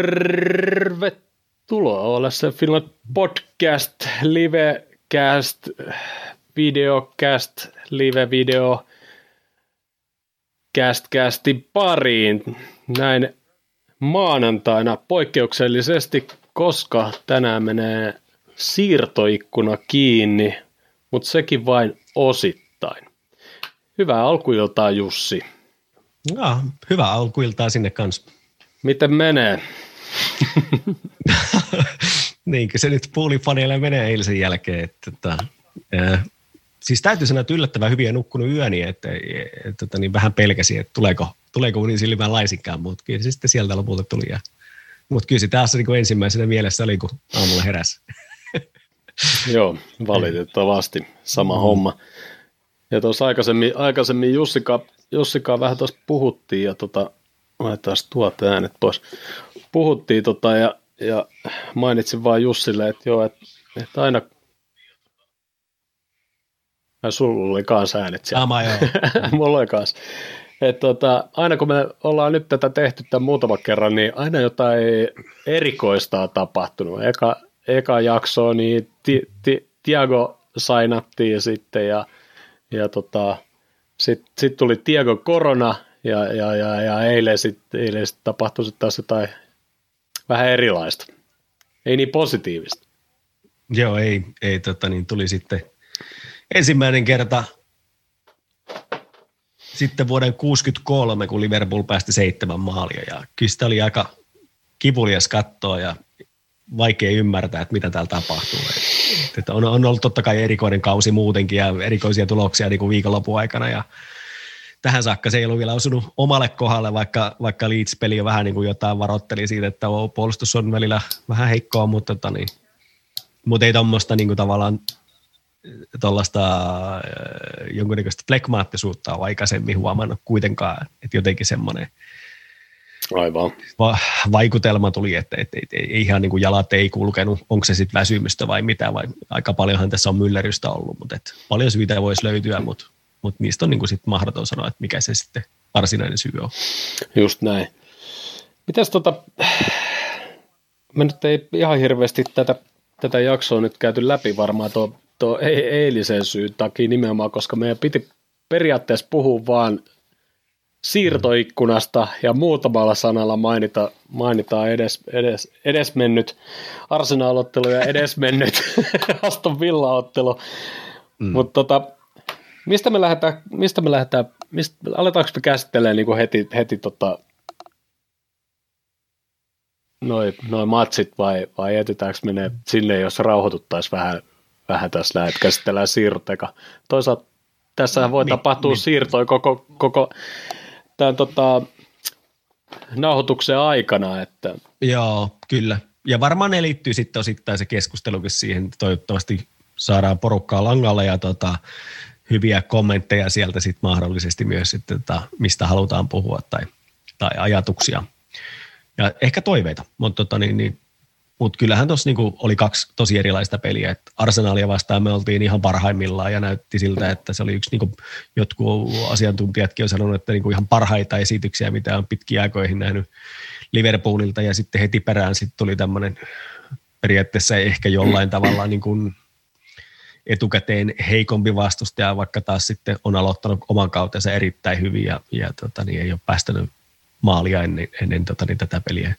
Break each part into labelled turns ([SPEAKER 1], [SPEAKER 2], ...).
[SPEAKER 1] tervetuloa olessa Finland podcast, livecast, videocast, live-video, cast-castin pariin. Näin maanantaina poikkeuksellisesti, koska tänään menee siirtoikkuna kiinni, mutta sekin vain osittain. Hyvää alkuiltaa Jussi.
[SPEAKER 2] No, hyvää alkuiltaa sinne kanssa.
[SPEAKER 1] Miten menee?
[SPEAKER 2] Niinkö se nyt puulifaneille menee eilisen jälkeen. Että, että, äh, siis täytyy sanoa, että yllättävän hyvin nukkunut yöni, että, että, että niin vähän pelkäsin, että tuleeko, tuleeko unin silmään laisinkaan, mutta kyllä se sitten sieltä lopulta tuli. Ja, mutta kyllä se taas niin ensimmäisenä mielessä oli, kun aamulla heräsi.
[SPEAKER 1] Joo, valitettavasti sama mm. homma. Ja tuossa aikaisemmin, aikaisemmin Jussika, Jussika vähän tuossa puhuttiin ja tota, laitetaan tuot äänet pois. Puhuttiin tota ja, ja mainitsin vaan Jussille, että joo, että, että aina ja sulla oli kanssa äänet siellä.
[SPEAKER 2] Sama joo.
[SPEAKER 1] Mulla oli kanssa. Et tota, aina kun me ollaan nyt tätä tehty tämän muutama kerran, niin aina jotain erikoista on tapahtunut. Eka, eka jakso, niin ti, ti, Tiago sainattiin sitten ja, ja tota, sitten sit tuli Tiago korona ja, ja, ja, ja eilen sitten eilen sit tapahtui sit taas jotain vähän erilaista. Ei niin positiivista.
[SPEAKER 2] Joo, ei, ei tota, niin tuli sitten ensimmäinen kerta sitten vuoden 63, kun Liverpool päästi seitsemän maalia ja kyllä sitä oli aika kivulias katsoa ja vaikea ymmärtää, että mitä täällä tapahtuu. Että on, on ollut totta kai erikoinen kausi muutenkin ja erikoisia tuloksia niin kuin viikonlopun aikana ja tähän saakka se ei ollut vielä osunut omalle kohdalle, vaikka, vaikka Leeds-peli jo vähän niin kuin jotain varoitteli siitä, että puolustus on välillä vähän heikkoa, mutta, tota niin, mutta ei tuommoista niin tavallaan tuollaista äh, jonkunnäköistä flekmaattisuutta ole aikaisemmin huomannut kuitenkaan, että jotenkin semmoinen –
[SPEAKER 1] Aivan.
[SPEAKER 2] Va- vaikutelma tuli, että, että, että, että ihan niin kuin jalat ei kulkenut, onko se sitten väsymystä vai mitä, vai aika paljonhan tässä on myllerrystä ollut, mutta että paljon syitä voisi löytyä, mutta, mutta niistä on niin kuin sit mahdoton sanoa, että mikä se sitten varsinainen syy on.
[SPEAKER 1] Just näin. Mitäs tota, me nyt ei ihan hirveästi tätä, tätä jaksoa nyt käyty läpi varmaan tuo, tuo eilisen syyn takia nimenomaan, koska meidän piti periaatteessa puhua vaan siirtoikkunasta ja muutamalla sanalla mainita, mainitaan edes, edes, edesmennyt arsenalottelu ja edesmennyt Aston Villa-ottelu. Mm. Mutta tota, mistä me lähdetään, mistä me lähdetään, mistä, aletaanko me käsittelemään niin heti, heti tota, noin noi matsit vai, vai jätetäänkö menee sinne, jos rauhoituttaisiin vähän, vähän tässä näin, että käsitellään siirteka. Toisaalta tässähän voi mi, tapahtua mi, siirtoja koko, koko tämän tota, nauhoituksen aikana. Että...
[SPEAKER 2] Joo, kyllä. Ja varmaan ne liittyy sitten osittain se keskustelukin siihen, toivottavasti saadaan porukkaa langalle ja tota, hyviä kommentteja sieltä sitten mahdollisesti myös, sitten, tota, mistä halutaan puhua tai, tai ajatuksia ja ehkä toiveita, mutta tota, niin, niin, mutta kyllähän tuossa niinku oli kaksi tosi erilaista peliä. Et Arsenalia vastaan me oltiin ihan parhaimmillaan ja näytti siltä, että se oli yksi, niinku, jotkut asiantuntijatkin on sanonut, että niinku ihan parhaita esityksiä, mitä on pitkiä aikoihin nähnyt Liverpoolilta. Ja sitten heti perään sitten tuli tämmöinen periaatteessa ehkä jollain tavalla niin kuin etukäteen heikompi vastustaja, vaikka taas sitten on aloittanut oman kautensa erittäin hyvin ja, ja tota, niin ei ole päästänyt maalia ennen, ennen tota, niin tätä peliä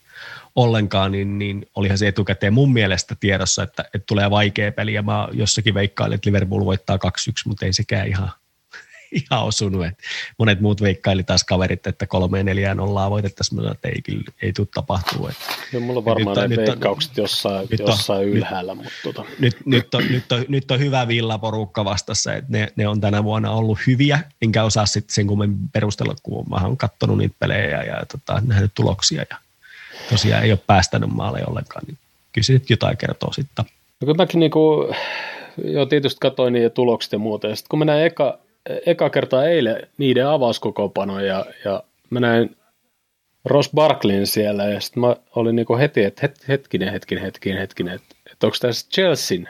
[SPEAKER 2] ollenkaan, niin, niin olihan se etukäteen mun mielestä tiedossa, että, että tulee vaikea peli, ja mä jossakin veikkailin, että Liverpool voittaa 2-1, mutta ei sekään ihan, ihan osunut. Et monet muut veikkaili taas kaverit, että kolme neljään ollaan voitettaisiin, että ei, kyllä, ei tule tapahtuu. Et,
[SPEAKER 1] no, mulla on varmaan nyt, ne veikkaukset jossain, nyt jossain on, ylhäällä. Nyt, mutta tota.
[SPEAKER 2] nyt, nyt, on, nyt, on, nyt on hyvä villaporukka vastassa, että ne, ne, on tänä vuonna ollut hyviä, enkä osaa sitten sen kummin perustella, kun mä oon katsonut niitä pelejä ja, ja tota, nähnyt tuloksia ja tosiaan ei ole päästänyt maaleja ollenkaan, niin kyllä se nyt jotain kertoo sitten.
[SPEAKER 1] No kun mäkin niinku, jo tietysti katsoin niiden tulokset ja muuta, ja sitten kun mä näin eka, eka kertaa eilen niiden avauskokopanoja ja, ja mä näin Ross Barklin siellä, ja sitten mä olin niinku heti, että het, hetkinen, hetkinen, hetkinen, hetkinen, että et onko tässä Chelsean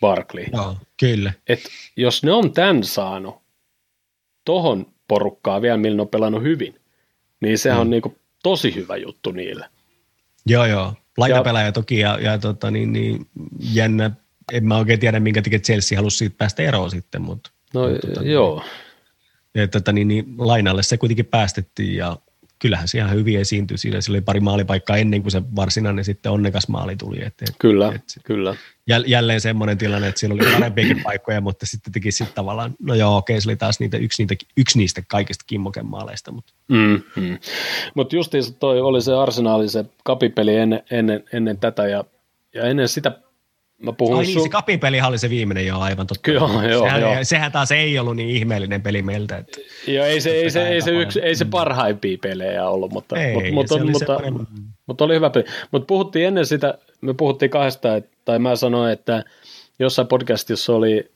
[SPEAKER 1] Barkley?
[SPEAKER 2] Joo, kyllä.
[SPEAKER 1] Et jos ne on tämän saanut tohon porukkaa vielä, millä ne on pelannut hyvin, niin sehän mm. on niinku tosi hyvä juttu niille.
[SPEAKER 2] Joo, joo. Laitapelaaja toki ja, ja tota, niin, niin, jännä. En mä oikein tiedä, minkä takia Chelsea halusi siitä päästä eroon sitten, mutta.
[SPEAKER 1] No
[SPEAKER 2] tota,
[SPEAKER 1] joo.
[SPEAKER 2] Ja, tota, niin, niin, lainalle se kuitenkin päästettiin ja kyllähän se ihan hyvin esiintyi siinä. Sillä oli pari maalipaikkaa ennen kuin se varsinainen sitten onnekas maali tuli. Et, et,
[SPEAKER 1] kyllä,
[SPEAKER 2] et,
[SPEAKER 1] kyllä.
[SPEAKER 2] Jälleen semmoinen tilanne, että siellä oli parempiakin paikkoja, mutta sitten teki sitten tavallaan, no joo, okei, se oli taas niitä, yksi, niitä, yksi niistä kaikista kimmoken maaleista. Mutta
[SPEAKER 1] mm, mm. Mut justiinsa toi oli se arsenaali, se kapipeli ennen, ennen, ennen tätä ja, ja ennen sitä Mä puhun
[SPEAKER 2] Ai niin, su- se kapipeli oli se viimeinen jo aivan totta.
[SPEAKER 1] Joo, joo,
[SPEAKER 2] sehän,
[SPEAKER 1] joo.
[SPEAKER 2] sehän taas ei ollut niin ihmeellinen peli meiltä. Että
[SPEAKER 1] joo, ei se, ei se, ei se, yksi, ei se parhaimpia pelejä ollut, mutta,
[SPEAKER 2] ei,
[SPEAKER 1] mutta, mutta,
[SPEAKER 2] oli
[SPEAKER 1] mutta,
[SPEAKER 2] semmoinen...
[SPEAKER 1] mutta, oli hyvä peli. Mutta puhuttiin ennen sitä, me puhuttiin kahdesta, tai mä sanoin, että jossain podcastissa oli,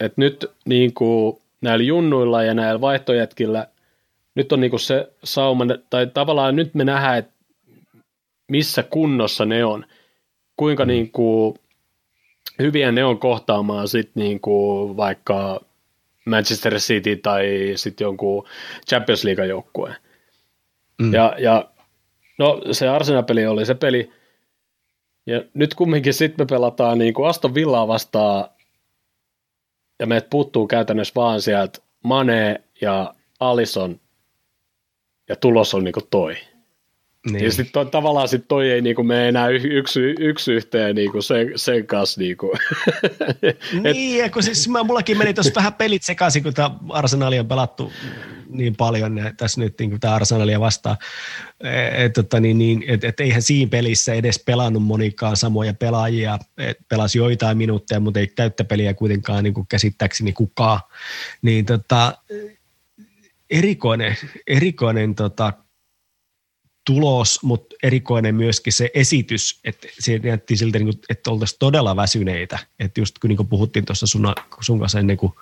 [SPEAKER 1] että nyt niin kuin näillä junnuilla ja näillä vaihtojätkillä, nyt on niin kuin se sauma, tai tavallaan nyt me nähdään, että missä kunnossa ne on, kuinka mm. niin kuin hyviä ne on kohtaamaan sitten niinku vaikka Manchester City tai sitten jonkun Champions League joukkueen. Mm. Ja, ja no se Arsenal-peli oli se peli, ja nyt kumminkin sitten me pelataan niinku Aston Villaa vastaan, ja meidät puuttuu käytännössä vaan sieltä Mane ja Alison, ja tulos on niinku toi. Niin. Ja sitten tavallaan sit toi ei niinku mene enää yksi, yksi yhteen niinku sen, sen kanssa. Niinku.
[SPEAKER 2] niin, ja kun siis mä, mullakin meni tuossa vähän pelit sekaisin, kun tämä Arsenaali on pelattu niin paljon ja tässä nyt niin tämä Arsenalia vastaan. Että tota, niin, niin, et, et eihän siinä pelissä edes pelannut monikaan samoja pelaajia. Et pelasi joitain minuutteja, mutta ei täyttäpeliä kuitenkaan niin kuin käsittääkseni kukaan. Niin tota, erikoinen, erikoinen tota, tulos, mutta erikoinen myöskin se esitys, että se näytti siltä, niin että oltaisiin todella väsyneitä. Että just kun niin puhuttiin tuossa sun, sun kanssa ennen kuin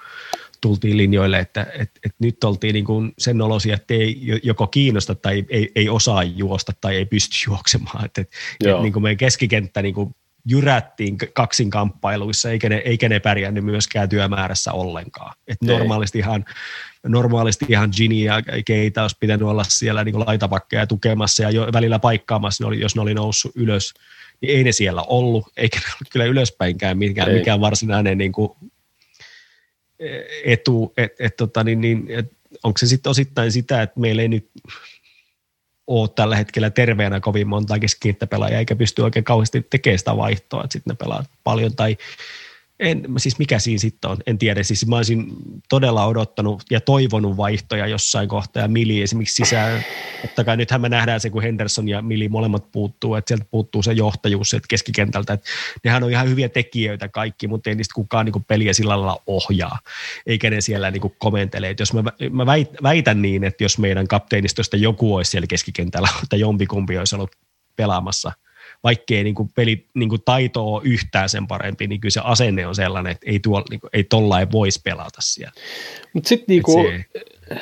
[SPEAKER 2] tultiin linjoille, että, että, että nyt oltiin niin kuin sen olosia, että ei joko kiinnosta tai ei, ei osaa juosta tai ei pysty juoksemaan. Että, että, että niin kuin meidän keskikenttä niin kuin jyrättiin kaksin kamppailuissa, eikä ne, eikä ne pärjännyt myöskään työmäärässä ollenkaan. Et normaalisti, ihan, normaalisti ihan Ginny ja Keita olisi pitänyt olla siellä niin laitapakkeja tukemassa ja jo välillä paikkaamassa, ne oli, jos ne oli noussut ylös, niin ei ne siellä ollut, eikä ne ollut kyllä ylöspäinkään mikään, mikään varsinainen niin kuin etu, että et, tota, niin, niin, et, onko se sitten osittain sitä, että meillä ei nyt ole tällä hetkellä terveenä kovin monta keskikenttäpelaajaa, eikä pysty oikein kauheasti tekemään sitä vaihtoa, että sitten ne pelaa paljon tai en, siis mikä siinä sitten on, en tiedä. Siis mä olisin todella odottanut ja toivonut vaihtoja jossain kohtaa ja Mili esimerkiksi sisään. Totta kai nythän me nähdään se, kun Henderson ja Mili molemmat puuttuu, että sieltä puuttuu se johtajuus sieltä keskikentältä. Että nehän on ihan hyviä tekijöitä kaikki, mutta ei niistä kukaan niin peliä sillä lailla ohjaa, eikä ne siellä niin komentele. Että jos mä, mä väitän niin, että jos meidän kapteenistosta joku olisi siellä keskikentällä, tai jompikumpi olisi ollut pelaamassa – vaikkei niin kuin peli niin kuin taito ole yhtään sen parempi, niin kyllä se asenne on sellainen, että ei, tuolla, niin kuin, ei tollain voisi pelata siellä.
[SPEAKER 1] Mutta sitten niinku,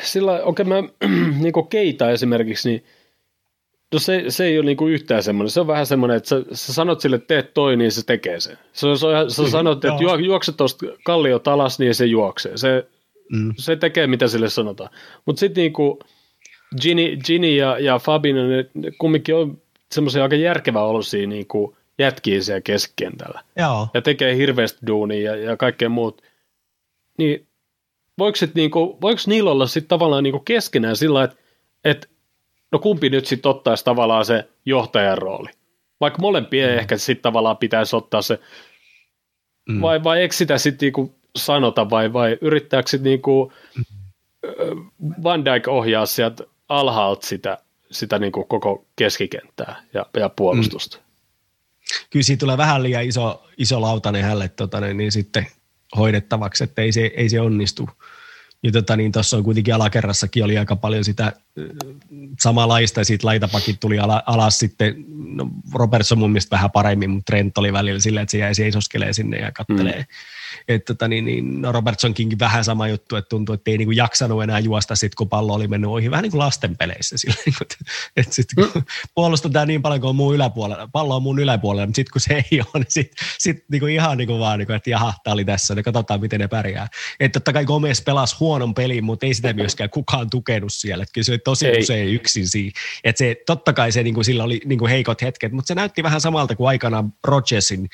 [SPEAKER 1] sillä okei okay, mä niinku Keita esimerkiksi, niin No se, se ei ole niinku yhtään semmoinen. Se on vähän semmoinen, että sä, sä sanot sille, että teet toi, niin se tekee sen. Se, se on, sä sanot, että juo, juokse tuosta kalliot alas, niin se juoksee. Se, mm. se tekee, mitä sille sanotaan. Mutta sitten niinku Ginny, Ginny ja, ja Fabino, ne, ne kumminkin on semmoisia aika järkevä olosia niin kuin jätkiä siellä keskikentällä.
[SPEAKER 2] Joo.
[SPEAKER 1] Ja tekee hirveästi duunia ja, ja kaikkea muut. Niin voiko, sit niinku, voiko niillä olla sitten tavallaan niinku keskenään sillä että et, no kumpi nyt sitten ottaisi tavallaan se johtajan rooli? Vaikka molempien mm. ehkä sitten tavallaan pitäisi ottaa se, mm. vai, vai eikö sitä sitten niinku sanota, vai, vai yrittääkö sitten niinku mm. Van Dijk ohjaa sieltä alhaalta sitä sitä niin kuin koko keskikenttää ja, ja puolustusta. Mm.
[SPEAKER 2] Kyllä siitä tulee vähän liian iso, iso lautanen hälle tota, niin sitten hoidettavaksi, että ei se, ei se onnistu. Ja tota, niin tuossa on kuitenkin alakerrassakin oli aika paljon sitä samanlaista, ja siitä laitapakit tuli ala, alas sitten, no Robertson mun mielestä vähän paremmin, mutta Trent oli välillä silleen, että se jäi seisoskelee sinne ja kattelee. Mm että tota, niin, niin, no Robertsonkin vähän sama juttu, että tuntuu, että ei niin kuin jaksanut enää juosta sit, kun pallo oli mennyt ohi, vähän niin kuin lasten peleissä. Sillä, että, että sit, kun mm. puolustetaan niin paljon kuin on muun yläpuolella, pallo on muun yläpuolella, mutta sitten kun se ei ole, niin sitten sit, niin kuin ihan niin kuin vaan, niin kuin, että jaha, tämä oli tässä, niin katsotaan miten ne pärjää. Että totta kai Gomez pelasi huonon pelin, mutta ei sitä myöskään kukaan tukenut siellä. Että kyllä se tosi ei. usein yksin siinä. Et se, totta kai se, niin kuin, sillä oli niin kuin heikot hetket, mutta se näytti vähän samalta kuin aikanaan Rodgersin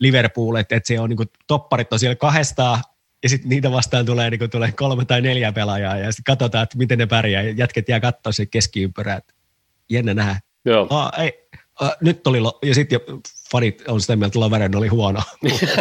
[SPEAKER 2] Liverpool, että, että se on niin kuin, topparit on siellä kahdestaan ja sitten niitä vastaan tulee, niin tulee kolme tai neljä pelaajaa ja sitten katsotaan, että miten ne pärjää. Ja jätket jää katsoa se keskiympyrää. Jännä nähdä.
[SPEAKER 1] Joo.
[SPEAKER 2] Aa, ei, äh, nyt oli, lo- ja sitten fanit on sitä mieltä, että Loveren oli huono.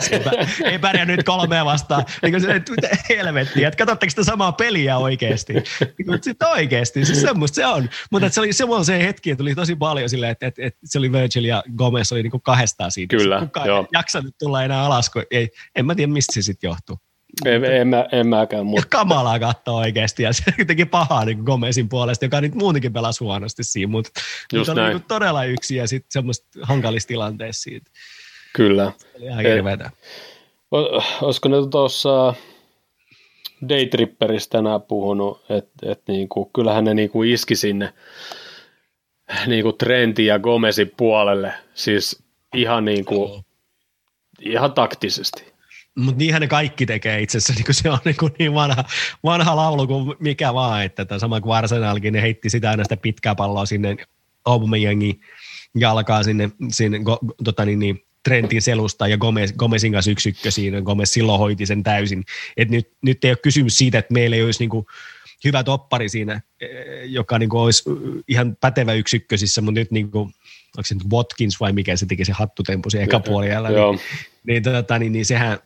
[SPEAKER 2] ei pärjännyt kolmea vastaan. Niin kuin se, että mitä helvettiä, että katsotteko sitä samaa peliä oikeasti? Niin sitten oikeasti, siis semmoista se on. Mutta se oli semmoinen hetki, että tuli tosi paljon silleen, että, että, että se oli Virgil ja Gomez oli niin kuin kahdestaan siitä.
[SPEAKER 1] Kyllä,
[SPEAKER 2] Kukaan joo. jaksanut tulla enää alas, kun ei, en mä tiedä, mistä se sitten johtuu.
[SPEAKER 1] En, en, mä, en mäkään. Mutta...
[SPEAKER 2] Kamalaa katsoa oikeasti ja se teki pahaa niin Gomezin puolesta, joka nyt muutenkin pelasi huonosti siinä, mutta, mutta oli niin todella yksi ja sitten semmoista hankalista tilanteessa siitä.
[SPEAKER 1] Kyllä.
[SPEAKER 2] Se oli ihan hirveätä.
[SPEAKER 1] Olisiko ne tuossa Daytripperistä tänään puhunut, että et niinku, kyllähän ne niinku iski sinne niinku Trentin ja Gomezin puolelle, siis ihan, niinku, ihan taktisesti.
[SPEAKER 2] Mutta niinhän ne kaikki tekee itse asiassa, niin se on niin, kuin niin vanha, vanha laulu kuin mikä vaan, että tämä sama kuin Arsenalkin, ne heitti sitä aina sitä pitkää palloa sinne Aubameyangin jalkaa sinne, sinne go, tota niin, niin, Trentin selusta ja Gomez, Gomezin kanssa yksi siinä. Gomez silloin hoiti sen täysin. Et nyt, nyt ei ole kysymys siitä, että meillä ei olisi niin kuin hyvä toppari siinä, eh, joka niin kuin olisi ihan pätevä yksikkösissä, mutta nyt niin kuin, onko se nyt Watkins vai mikä se teki se hattutempu se eka puolella, niin, niin, tota, niin, niin sehän,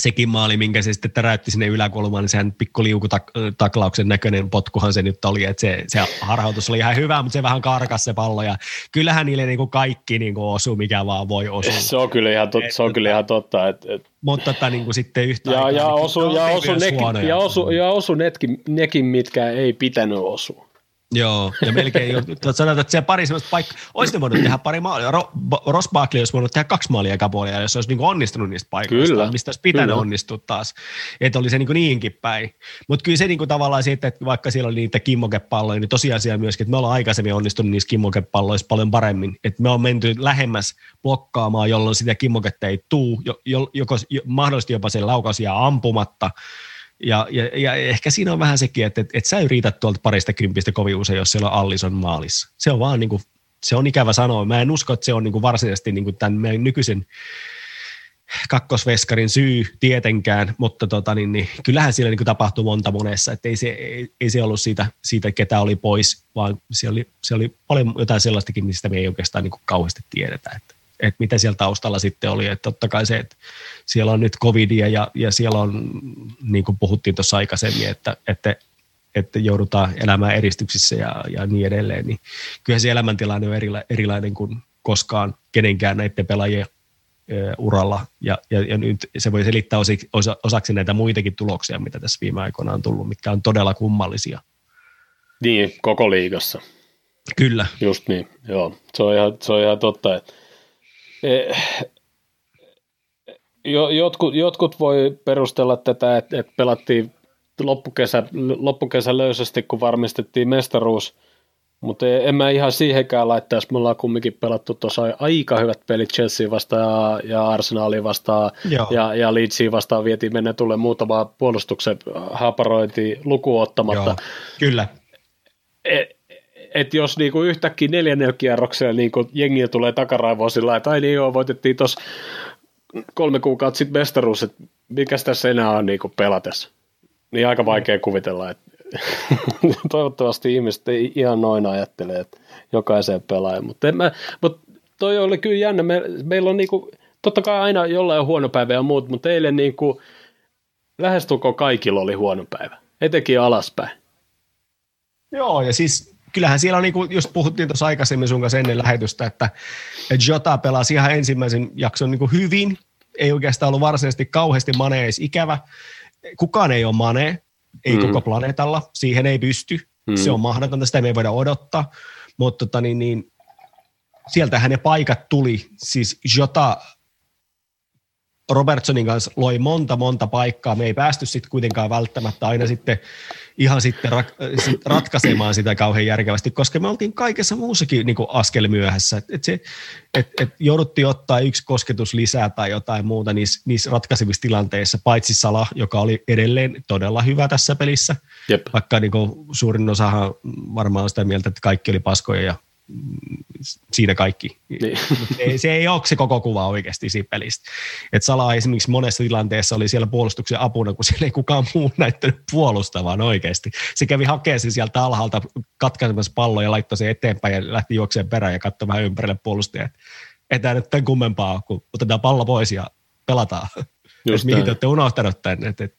[SPEAKER 2] sekin maali, minkä se sitten täräytti sinne yläkulmaan, niin sehän pikku liukutaklauksen näköinen potkuhan se nyt oli, että se, se harhautus oli ihan hyvä, mutta se vähän karkas se pallo ja kyllähän niille niin kuin kaikki niin kuin osuu, mikä vaan voi osua.
[SPEAKER 1] Se on kyllä ihan, tot, se on kyllä ihan totta. Että, että
[SPEAKER 2] mutta että niin kuin sitten yhtä
[SPEAKER 1] ja, ja, osu, ja, osu nekin, ja, osu, ja osu nekin, nekin, mitkä ei pitänyt osua.
[SPEAKER 2] Joo, ja melkein jo, sanotaan, että se pari sellaista paikkaa, olisi ne voinut tehdä pari maalia. Ro, Ross Barkley olisi voinut tehdä kaksi maalia eka puolella, jos olisi niin onnistunut niistä paikoista, kyllä, mistä olisi pitänyt kyllä. onnistua taas. Että oli se niin niinkin päin. Mutta kyllä se niin kuin tavallaan siitä, että vaikka siellä oli niitä kimmokepalloja, niin tosiasia myöskin, että me ollaan aikaisemmin onnistunut niissä kimmokepalloissa paljon paremmin. Että me on menty lähemmäs blokkaamaan, jolloin sitä kimmoketta ei tuu, jo, jo, joko, jo, mahdollisesti jopa sen laukausia ampumatta, ja, ja, ja ehkä siinä on vähän sekin, että, että, että sä riitä tuolta parista kympistä kovin usein, jos siellä on Allison maalissa. Se on vaan niin kuin, se on ikävä sanoa. Mä en usko, että se on niin kuin varsinaisesti niin kuin tämän meidän nykyisen kakkosveskarin syy tietenkään, mutta tota, niin, niin, kyllähän siellä niin tapahtui monta monessa, että ei se, ei, ei se ollut siitä, siitä, ketä oli pois, vaan se oli, se oli paljon jotain sellaistakin, mistä me ei oikeastaan niin kuin kauheasti tiedetä. Että että mitä siellä taustalla sitten oli. Että totta kai se, että siellä on nyt covidia ja, ja siellä on, niin kuin puhuttiin tuossa aikaisemmin, että, että, että joudutaan elämään eristyksissä ja, ja niin edelleen, niin kyllä se elämäntilanne on erila, erilainen kuin koskaan kenenkään näiden pelaajien uralla, ja, ja, ja nyt se voi selittää osi, osa, osaksi näitä muitakin tuloksia, mitä tässä viime aikoina on tullut, mitkä on todella kummallisia.
[SPEAKER 1] Niin, koko liigassa.
[SPEAKER 2] Kyllä.
[SPEAKER 1] Just niin, joo. Se on ihan, se on ihan totta, että Eh, jotkut, jotkut voi perustella tätä, että, että pelattiin loppukesä, loppukesä löysästi, kun varmistettiin mestaruus, mutta en mä ihan siihenkään laittaisi. Me ollaan kumminkin pelattu tuossa aika hyvät pelit Chelsea vastaan ja Arsenalin vastaan Joo. ja, ja Leedsiin vastaan vietiin mennä tulee muutama puolustuksen haparointi lukuottamatta. Joo,
[SPEAKER 2] kyllä.
[SPEAKER 1] Et, että jos niinku yhtäkkiä neljännellä kierroksella niinku jengiä tulee takaraivoa sillä että ai niin joo, voitettiin tuossa kolme kuukautta sitten mestaruus, että mikäs tässä enää on niinku pelatessa. Niin aika vaikea kuvitella, että toivottavasti ihmiset ei ihan noin ajattele, että jokaiseen pelaaja, mutta, mä, mutta toi oli kyllä jännä, me, meillä on niinku, totta kai aina jollain on huono päivä ja muut, mutta eilen niinku, lähestulkoon kaikilla oli huono päivä, etenkin alaspäin.
[SPEAKER 2] Joo, ja siis kyllähän siellä on, niin kuin just puhuttiin tuossa aikaisemmin sun kanssa ennen lähetystä, että, Jota pelasi ihan ensimmäisen jakson niin kuin hyvin, ei oikeastaan ollut varsinaisesti kauheasti manees ikävä. Kukaan ei ole mane, ei mm. koko planeetalla, siihen ei pysty. Mm. Se on mahdotonta, sitä me ei voida odottaa. Mutta tota, niin, niin, sieltähän ne paikat tuli. Siis Jota Robertsonin kanssa loi monta monta paikkaa. Me ei päästy sitten kuitenkaan välttämättä aina sitten ihan sitten rak- sit ratkaisemaan sitä kauhean järkevästi, koska me oltiin kaikessa muussakin niin askel myöhässä. Et, et se, et, et jouduttiin ottaa yksi kosketus lisää tai jotain muuta niissä, niissä ratkaisevissa tilanteissa, paitsi Sala, joka oli edelleen todella hyvä tässä pelissä, Jep. vaikka niin kuin, suurin osahan varmaan on sitä mieltä, että kaikki oli paskoja ja siinä kaikki. Niin. Se, se ei ole se koko kuva oikeasti siitä pelistä. Et Sala esimerkiksi monessa tilanteessa oli siellä puolustuksen apuna, kun siellä ei kukaan muu näyttänyt puolustavan oikeasti. Se kävi hakemaan sen sieltä alhaalta katkaisemassa palloa ja laittoi sen eteenpäin ja lähti juokseen perään ja katsoi vähän ympärille puolustajat. Ei tämä nyt tämän kummempaa, kun otetaan pallo pois ja pelataan. Just mihin te olette unohtanut tämän. Et, et,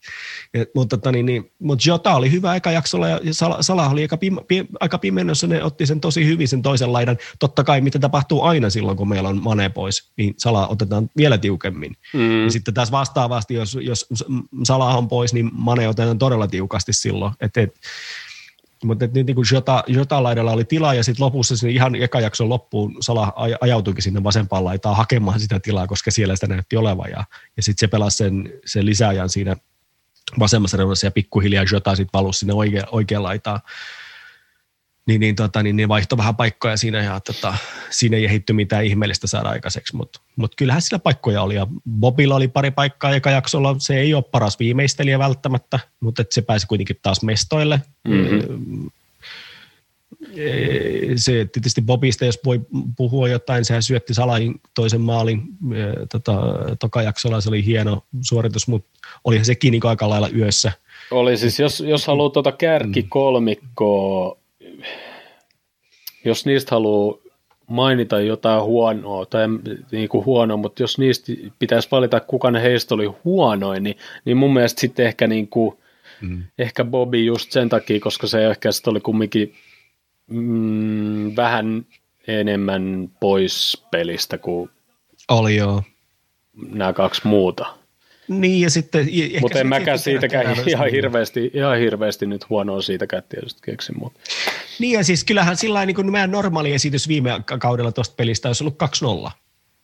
[SPEAKER 2] et, mutta, tota, niin, niin, mutta Jota oli hyvä eka jaksolla ja Salah oli aika, pim, pim, aika pimennossa, ne otti sen tosi hyvin sen toisen laidan. Totta kai mitä tapahtuu aina silloin, kun meillä on Mane pois, niin Salah otetaan vielä tiukemmin. Mm. Ja sitten taas vastaavasti, jos, jos Salah on pois, niin Mane otetaan todella tiukasti silloin. Et, et, mutta nyt niin kuin Jota, Jota laidalla oli tilaa ja sitten lopussa sinne ihan eka jakson loppuun Sala ajautuikin sinne vasempaan laitaan hakemaan sitä tilaa, koska siellä sitä näytti olevan ja, ja sitten se pelasi sen, sen lisäajan siinä vasemmassa reunassa ja pikkuhiljaa Jota sitten valusi sinne oikea, oikeaan laitaan. Niin, niin, tota, niin, niin vaihtoi vähän paikkoja siinä ja tota, siinä ei ehitty mitään ihmeellistä saada aikaiseksi, mutta mut kyllähän sillä paikkoja oli ja Bobilla oli pari paikkaa joka jaksolla, se ei ole paras viimeistelijä välttämättä, mutta se pääsi kuitenkin taas mestoille. Mm-hmm. Se tietysti Bobista, jos voi puhua jotain, sehän syötti Salain toisen maalin tota, toka jaksolla, se oli hieno suoritus, mutta olihan sekin niin aika lailla yössä.
[SPEAKER 1] Oli siis, jos, jos haluaa tuota kärkikolmikkoa jos niistä haluaa mainita jotain huonoa, tai niin kuin huonoa, mutta jos niistä pitäisi valita, kuka ne heistä oli huonoin, niin, niin mun mielestä sitten ehkä, niin kuin, mm. ehkä Bobby just sen takia, koska se ehkä sitten oli kumminkin mm, vähän enemmän pois pelistä kuin
[SPEAKER 2] oli joo.
[SPEAKER 1] nämä kaksi muuta.
[SPEAKER 2] Niin ja sitten...
[SPEAKER 1] Mutta en mäkään siitäkään ihan hirveästi, ihan hirveästi nyt huonoa siitäkään tietysti keksin. Mutta.
[SPEAKER 2] Niin ja siis kyllähän sillä niin kuin meidän normaali esitys viime kaudella tuosta pelistä olisi ollut 2-0.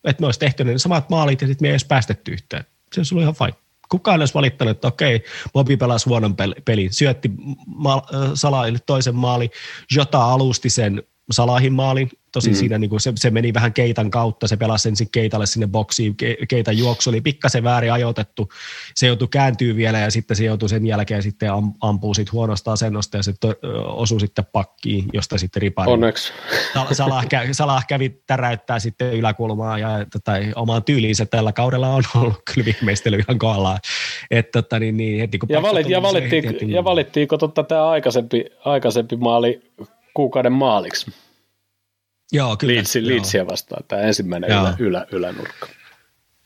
[SPEAKER 2] Että me olisi tehty ne samat maalit ja sitten me ei olisi päästetty yhteen. Se olisi ollut ihan fine. Kukaan olisi valittanut, että okei, Bobby pelasi huonon pelin, syötti ma- Salahille toisen maali, Jota alusti sen Salahin maalin, Tosin mm. siinä niin kuin se, se, meni vähän Keitan kautta, se pelasi ensin Keitalle sinne boksiin, Ke, Keitan juoksu oli pikkasen väärin ajoitettu, se joutui kääntyy vielä ja sitten se joutui sen jälkeen sitten am, ampuu sit huonosta asennosta ja se osui sitten pakkiin, josta sitten ripari.
[SPEAKER 1] Onneksi.
[SPEAKER 2] Salah, Salah kävi täräyttää sitten yläkulmaa ja tai omaan tyyliinsä tällä kaudella on ollut kyllä viimeistely ihan kohdallaan. Et, tota, niin, niin, heti, kun
[SPEAKER 1] ja, valit, ja, valittiin, heti, ja valittiinko totta tämä aikaisempi, aikaisempi maali kuukauden maaliksi?
[SPEAKER 2] Joo, kyllä.
[SPEAKER 1] Liitsi, Liitsiä vastaan, tämä ensimmäinen ylä, ylä, ylänurkka.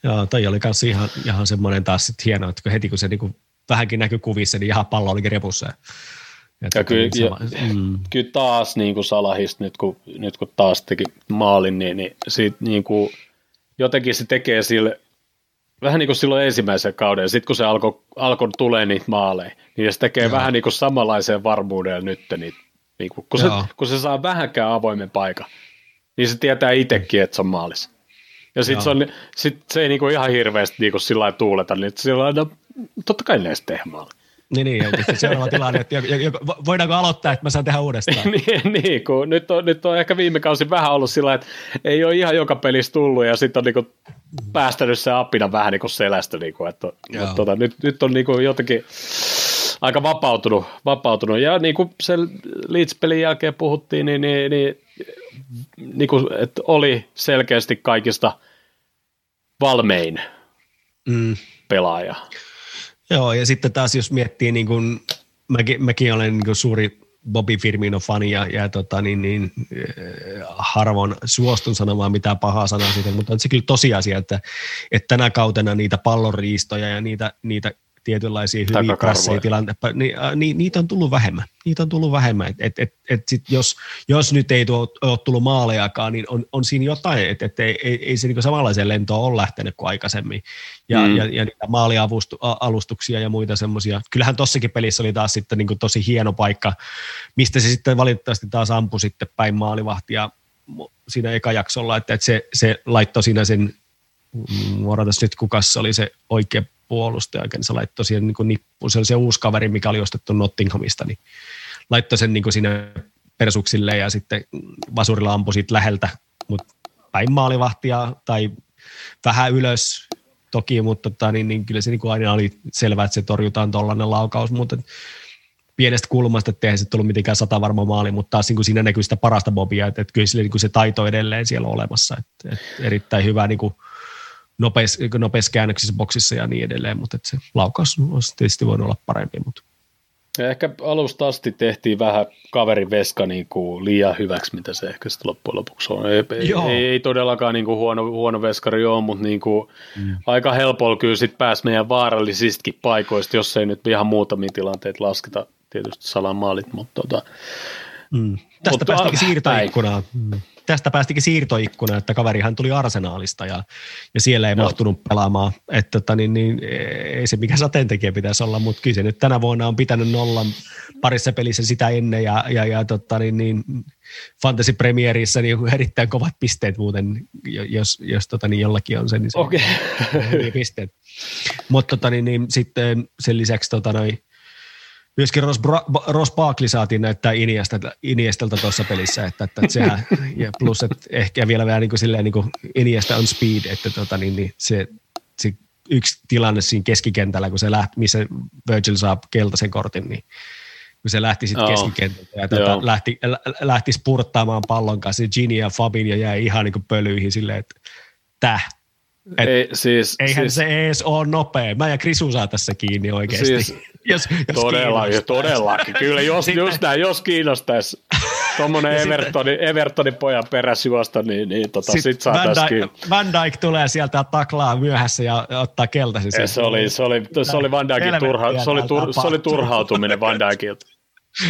[SPEAKER 2] Joo, toi oli myös ihan, ihan semmoinen taas sit hieno, että heti kun se niinku vähänkin näkyi kuvissa, niin ihan pallo olikin repussa.
[SPEAKER 1] Ja, ja kyllä, sama, mm. kyllä taas niin kuin Salahista, nyt kun, nyt kun taas teki maalin, niin, niin, siitä, niin kuin, jotenkin se tekee sille, vähän niin kuin silloin ensimmäisen kauden, sitten kun se alkoi alko tulee niitä maaleja, niin se tekee Joo. vähän niin kuin samanlaiseen varmuudeen nyt niitä, niin kuin, kun, se, kun se saa vähänkään avoimen paikan, niin se tietää itsekin, että se on maalis. Ja sitten se, on, sit se ei niinku ihan hirveästi niinku sillä tuuleta, niin sillä no, totta kai ne tehdä maali.
[SPEAKER 2] Niin, niin ja seuraava tilanne, että voidaanko aloittaa, että mä saan tehdä uudestaan.
[SPEAKER 1] niin, niin kun nyt, on, nyt on ehkä viime kausi vähän ollut sillä että ei ole ihan joka pelissä tullut ja sitten on niinku päästänyt se apina vähän niinku selästä. Niinku, että, että, tota, nyt, nyt on niinku jotenkin aika vapautunut, vapautunut. Ja niin kuin sen Leeds-pelin jälkeen puhuttiin, niin, niin, niin niin kuin, että oli selkeästi kaikista valmein mm. pelaaja.
[SPEAKER 2] Joo, ja sitten taas jos miettii, niin kuin, mäkin, mäkin olen niin kuin suuri Bobby Firmino-fani ja, ja tota, niin, niin, äh, harvoin suostun sanomaan mitään pahaa sanaa siitä, mutta on se kyllä tosiasia, että, että tänä kautena niitä pallonriistoja ja niitä, niitä tietynlaisia hyviä krasseja tilanteita, niin, äh, niin, niitä on tullut vähemmän. Niitä on tullut vähemmän. Et, et, et, et sit jos, jos nyt ei tuo, ole tullut maalejakaan, niin on, on siinä jotain, että et ei, ei, ei se niin samanlaiseen lentoon ole lähtenyt kuin aikaisemmin. Ja, mm. ja, ja niitä maalialustuksia ja muita semmoisia. Kyllähän tossakin pelissä oli taas sitten niin tosi hieno paikka, mistä se sitten valitettavasti taas ampui sitten päin maalivahtia siinä eka jaksolla, että, että se, se laittoi siinä sen Muodotas nyt, kuka se oli se oikea puolustaja, niin se laittoi siihen niin nippuun. Se oli se uusi kaveri, mikä oli ostettu Nottinghamista, niin laittoi sen niin kuin sinne persuksille ja sitten vasurilla ampui siitä läheltä, mutta päin maalivahtia tai vähän ylös toki, mutta tota, niin, niin kyllä se niin kuin aina oli selvää, että se torjutaan tuollainen laukaus, mutta pienestä kulmasta, että eihän se tullut mitenkään sata varma maali, mutta taas niin kuin siinä näkyy sitä parasta bobia, että, että kyllä sille, niin kuin se taito edelleen siellä on olemassa, että, että erittäin hyvä niin kuin nopeissa, nopeissa käännöksissä boksissa ja niin edelleen, mutta se laukaus olisi tietysti voinut olla parempi, mutta
[SPEAKER 1] ja ehkä alusta asti tehtiin vähän kaverin veska niin kuin liian hyväksi, mitä se ehkä sitten loppujen lopuksi on. Ei, ei, ei todellakaan niin kuin huono, huono veskari ole, mutta niin kuin mm. aika helpolla kyllä sitten pääsi meidän vaarallisistakin paikoista, jos ei nyt ihan muutamia tilanteita lasketa tietysti salan maalit, mutta tota,
[SPEAKER 2] mm. Tästä mutta, päästikin siirtoikkunaan. Mm tästä päästikin siirtoikkuna, että kaverihan tuli arsenaalista ja, ja siellä ei no. mahtunut pelaamaan. Että tota, niin, niin, ei se mikä sateentekijä pitäisi olla, mutta kyllä se nyt tänä vuonna on pitänyt nollan parissa pelissä sitä ennen ja, ja, ja tota, niin, niin, Fantasy Premierissä niin erittäin kovat pisteet muuten, jos, jos tota, niin jollakin on se, niin se okay. on pisteet. Mutta tota, niin, niin, sitten sen lisäksi tota, noin, myöskin Ross, Bra- Ross Barkley saatiin näyttää Iniestalta, tuossa pelissä, että, että, sehän, ja plus, että ehkä vielä vähän niin kuin silleen niin kuin Iniesta on speed, että tota, niin, niin se, se, yksi tilanne siinä keskikentällä, kun se lähti, missä Virgil saa keltaisen kortin, niin kun se lähti sitten oh. keskikentältä ja tota, lähti, lähti spurttaamaan pallon kanssa, Gini ja Fabinho jäi ihan niin kuin pölyihin silleen, että täh, et
[SPEAKER 1] ei, siis,
[SPEAKER 2] eihän
[SPEAKER 1] siis,
[SPEAKER 2] se ees ole nopea. Mä ja Krisu saa tässä kiinni oikeasti. Siis,
[SPEAKER 1] jos, jos todellakin, todellakin. Kyllä, jos, just näin, jos kiinnostaisi tuommoinen Evertonin, Evertonin pojan perässä juosta, niin, niin tota, sit, sit
[SPEAKER 2] Van, Dijk, Van Dijk tulee sieltä taklaa myöhässä ja ottaa keltaisen.
[SPEAKER 1] Se, se, oli, se, oli, se oli Van Dijkin turha, se oli, tur, se oli turhautuminen Van Dijkilta.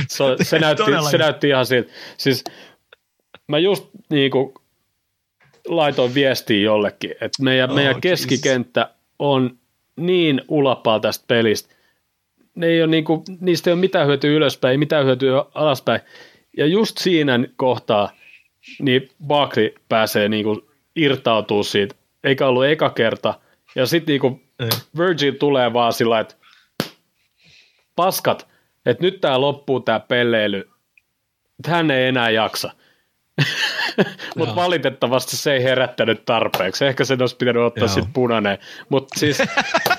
[SPEAKER 1] Se, se, näytti, se näytti ihan siltä. Siis mä just niin kuin laitoin viestiä jollekin, että meidän, oh, meidän keskikenttä on niin ulapaa tästä pelistä. Ne ei ole niinku, niistä ei ole mitään hyötyä ylöspäin, ei mitään hyötyä alaspäin. Ja just siinä kohtaa niin Bakri pääsee niinku irtautuu siitä, eikä ollut eka kerta. Ja sitten niinku Virgil tulee vaan sillä että paskat, että nyt tämä loppuu tämä pelleily, hän ei enää jaksa. Mutta valitettavasti se ei herättänyt tarpeeksi. Ehkä sen olisi pitänyt ottaa sitten punainen. Mutta siis...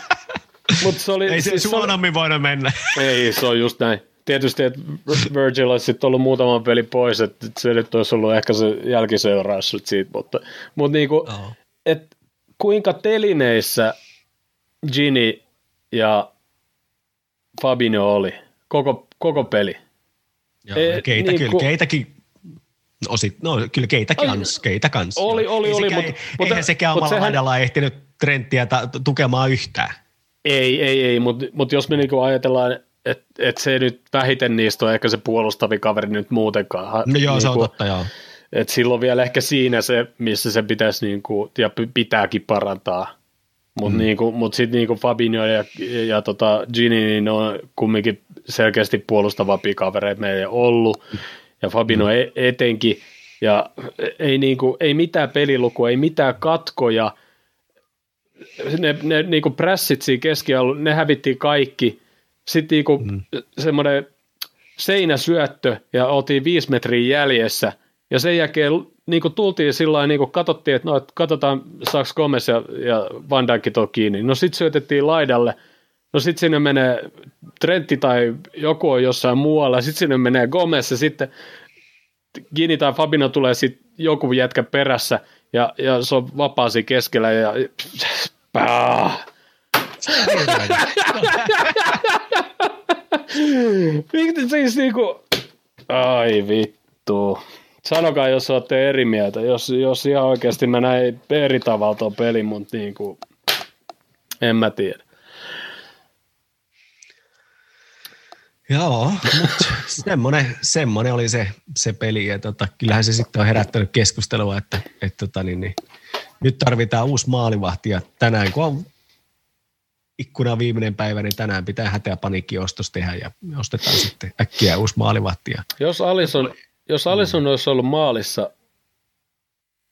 [SPEAKER 2] mut se oli, ei se siis suonammin voida mennä.
[SPEAKER 1] Ei, se on just näin. Tietysti, että Virgil olisi sitten ollut muutaman peli pois, että se nyt olisi ollut ehkä se jälkiseuraus siitä, mutta, mutta niinku, oh. et kuinka telineissä Gini ja Fabinho oli koko, koko peli.
[SPEAKER 2] Joo, e, keitä, niin, kyllä, keitäkin No, osit, no kyllä keitä kans, keitä kans.
[SPEAKER 1] Oli, oli, oli.
[SPEAKER 2] Mutta, mutta, eihän sekään omalla sehän... ehtinyt trendtiä ta- tukemaan yhtään.
[SPEAKER 1] Ei, ei, ei, mutta mut jos me niinku ajatellaan, että et se nyt vähiten niistä on ehkä se puolustavi kaveri nyt muutenkaan.
[SPEAKER 2] No joo, niinku, se on niinku, totta, joo.
[SPEAKER 1] Et silloin vielä ehkä siinä se, missä se pitäisi niinku, ja pitääkin parantaa. Mutta mm. niinku, mut sitten niinku Fabinho ja, ja, tota Gini, niin ne on kumminkin selkeästi puolustavampia kavereita meillä ollut. Mm ja Fabino mm. E- etenkin, ja ei, niinku, ei mitään pelilukua, ei mitään katkoja, ne, ne niinku prässit siinä keskialu, ne hävittiin kaikki, sitten niinku mm. semmoinen seinäsyöttö, ja oltiin viisi metriä jäljessä, ja sen jälkeen niin kuin tultiin sillä niin kuin katsottiin, että no, että katsotaan saako Gomez ja, ja Van Dijk kiinni. No sitten syötettiin laidalle, no sitten sinne menee Trentti tai joku on jossain muualla, sitten sinne menee Gomez ja sitten Gini tai Fabino tulee sitten joku jätkä perässä ja, ja se on vapaasi keskellä ja pää. siis niinku, ai vittu. Sanokaa, jos olette eri mieltä. Jos, jos ihan oikeasti mä näin eri tavalla tuon pelin, mutta niinku, en mä tiedä.
[SPEAKER 2] Joo, mutta semmoinen, semmoinen oli se, se peli. Ja tota, kyllähän se sitten on herättänyt keskustelua, että, että tota, niin, niin, nyt tarvitaan uusi maalivahti ja tänään kun on ikkuna viimeinen päivä, niin tänään pitää hätä paniikkiostos tehdä ja ostetaan sitten äkkiä uusi maalivahti.
[SPEAKER 1] Jos Alison, jos Alison olisi ollut maalissa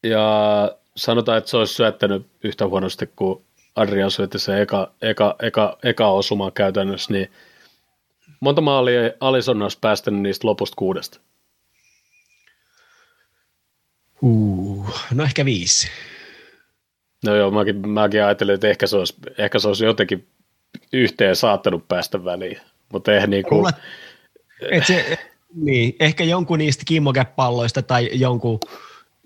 [SPEAKER 1] ja sanotaan, että se olisi syöttänyt yhtä huonosti kuin Adrian syötti se eka, eka, eka, eka osuma käytännössä, niin monta maalia Alison olisi päästänyt niistä lopusta kuudesta?
[SPEAKER 2] Uh, no ehkä viisi.
[SPEAKER 1] No joo, mäkin, mäkin ajattelin, että ehkä se, olisi, ehkä se olisi jotenkin yhteen saattanut päästä väliin, mutta eihän niin kuin...
[SPEAKER 2] et se, niin, ehkä jonkun niistä kimmokäppalloista tai jonkun,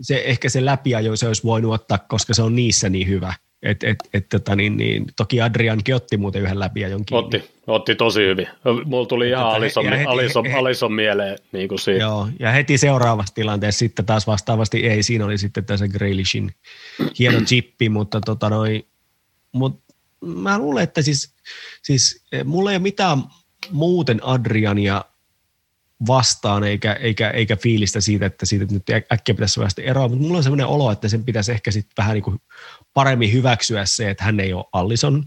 [SPEAKER 2] se, ehkä se läpiajo se olisi voinut ottaa, koska se on niissä niin hyvä. Et, et, et, tota, niin, niin, toki Adriankin otti muuten yhden läpi ja jonkin.
[SPEAKER 1] Otti, otti tosi hyvin. Mulla tuli ihan tota, Alison, heti, Alison, he, Alison mieleen niin kuin siitä.
[SPEAKER 2] Joo, ja heti seuraavassa tilanteessa sitten taas vastaavasti ei, siinä oli sitten tässä Grealishin hieno chippi, mutta tota noin, mut mä luulen, että siis, siis eh, mulla ei ole mitään muuten Adriania vastaan, eikä, eikä, eikä fiilistä siitä, että siitä nyt äkkiä pitäisi päästä eroon, mutta mulla on sellainen olo, että sen pitäisi ehkä sitten vähän niin kuin paremmin hyväksyä se, että hän ei ole Allison,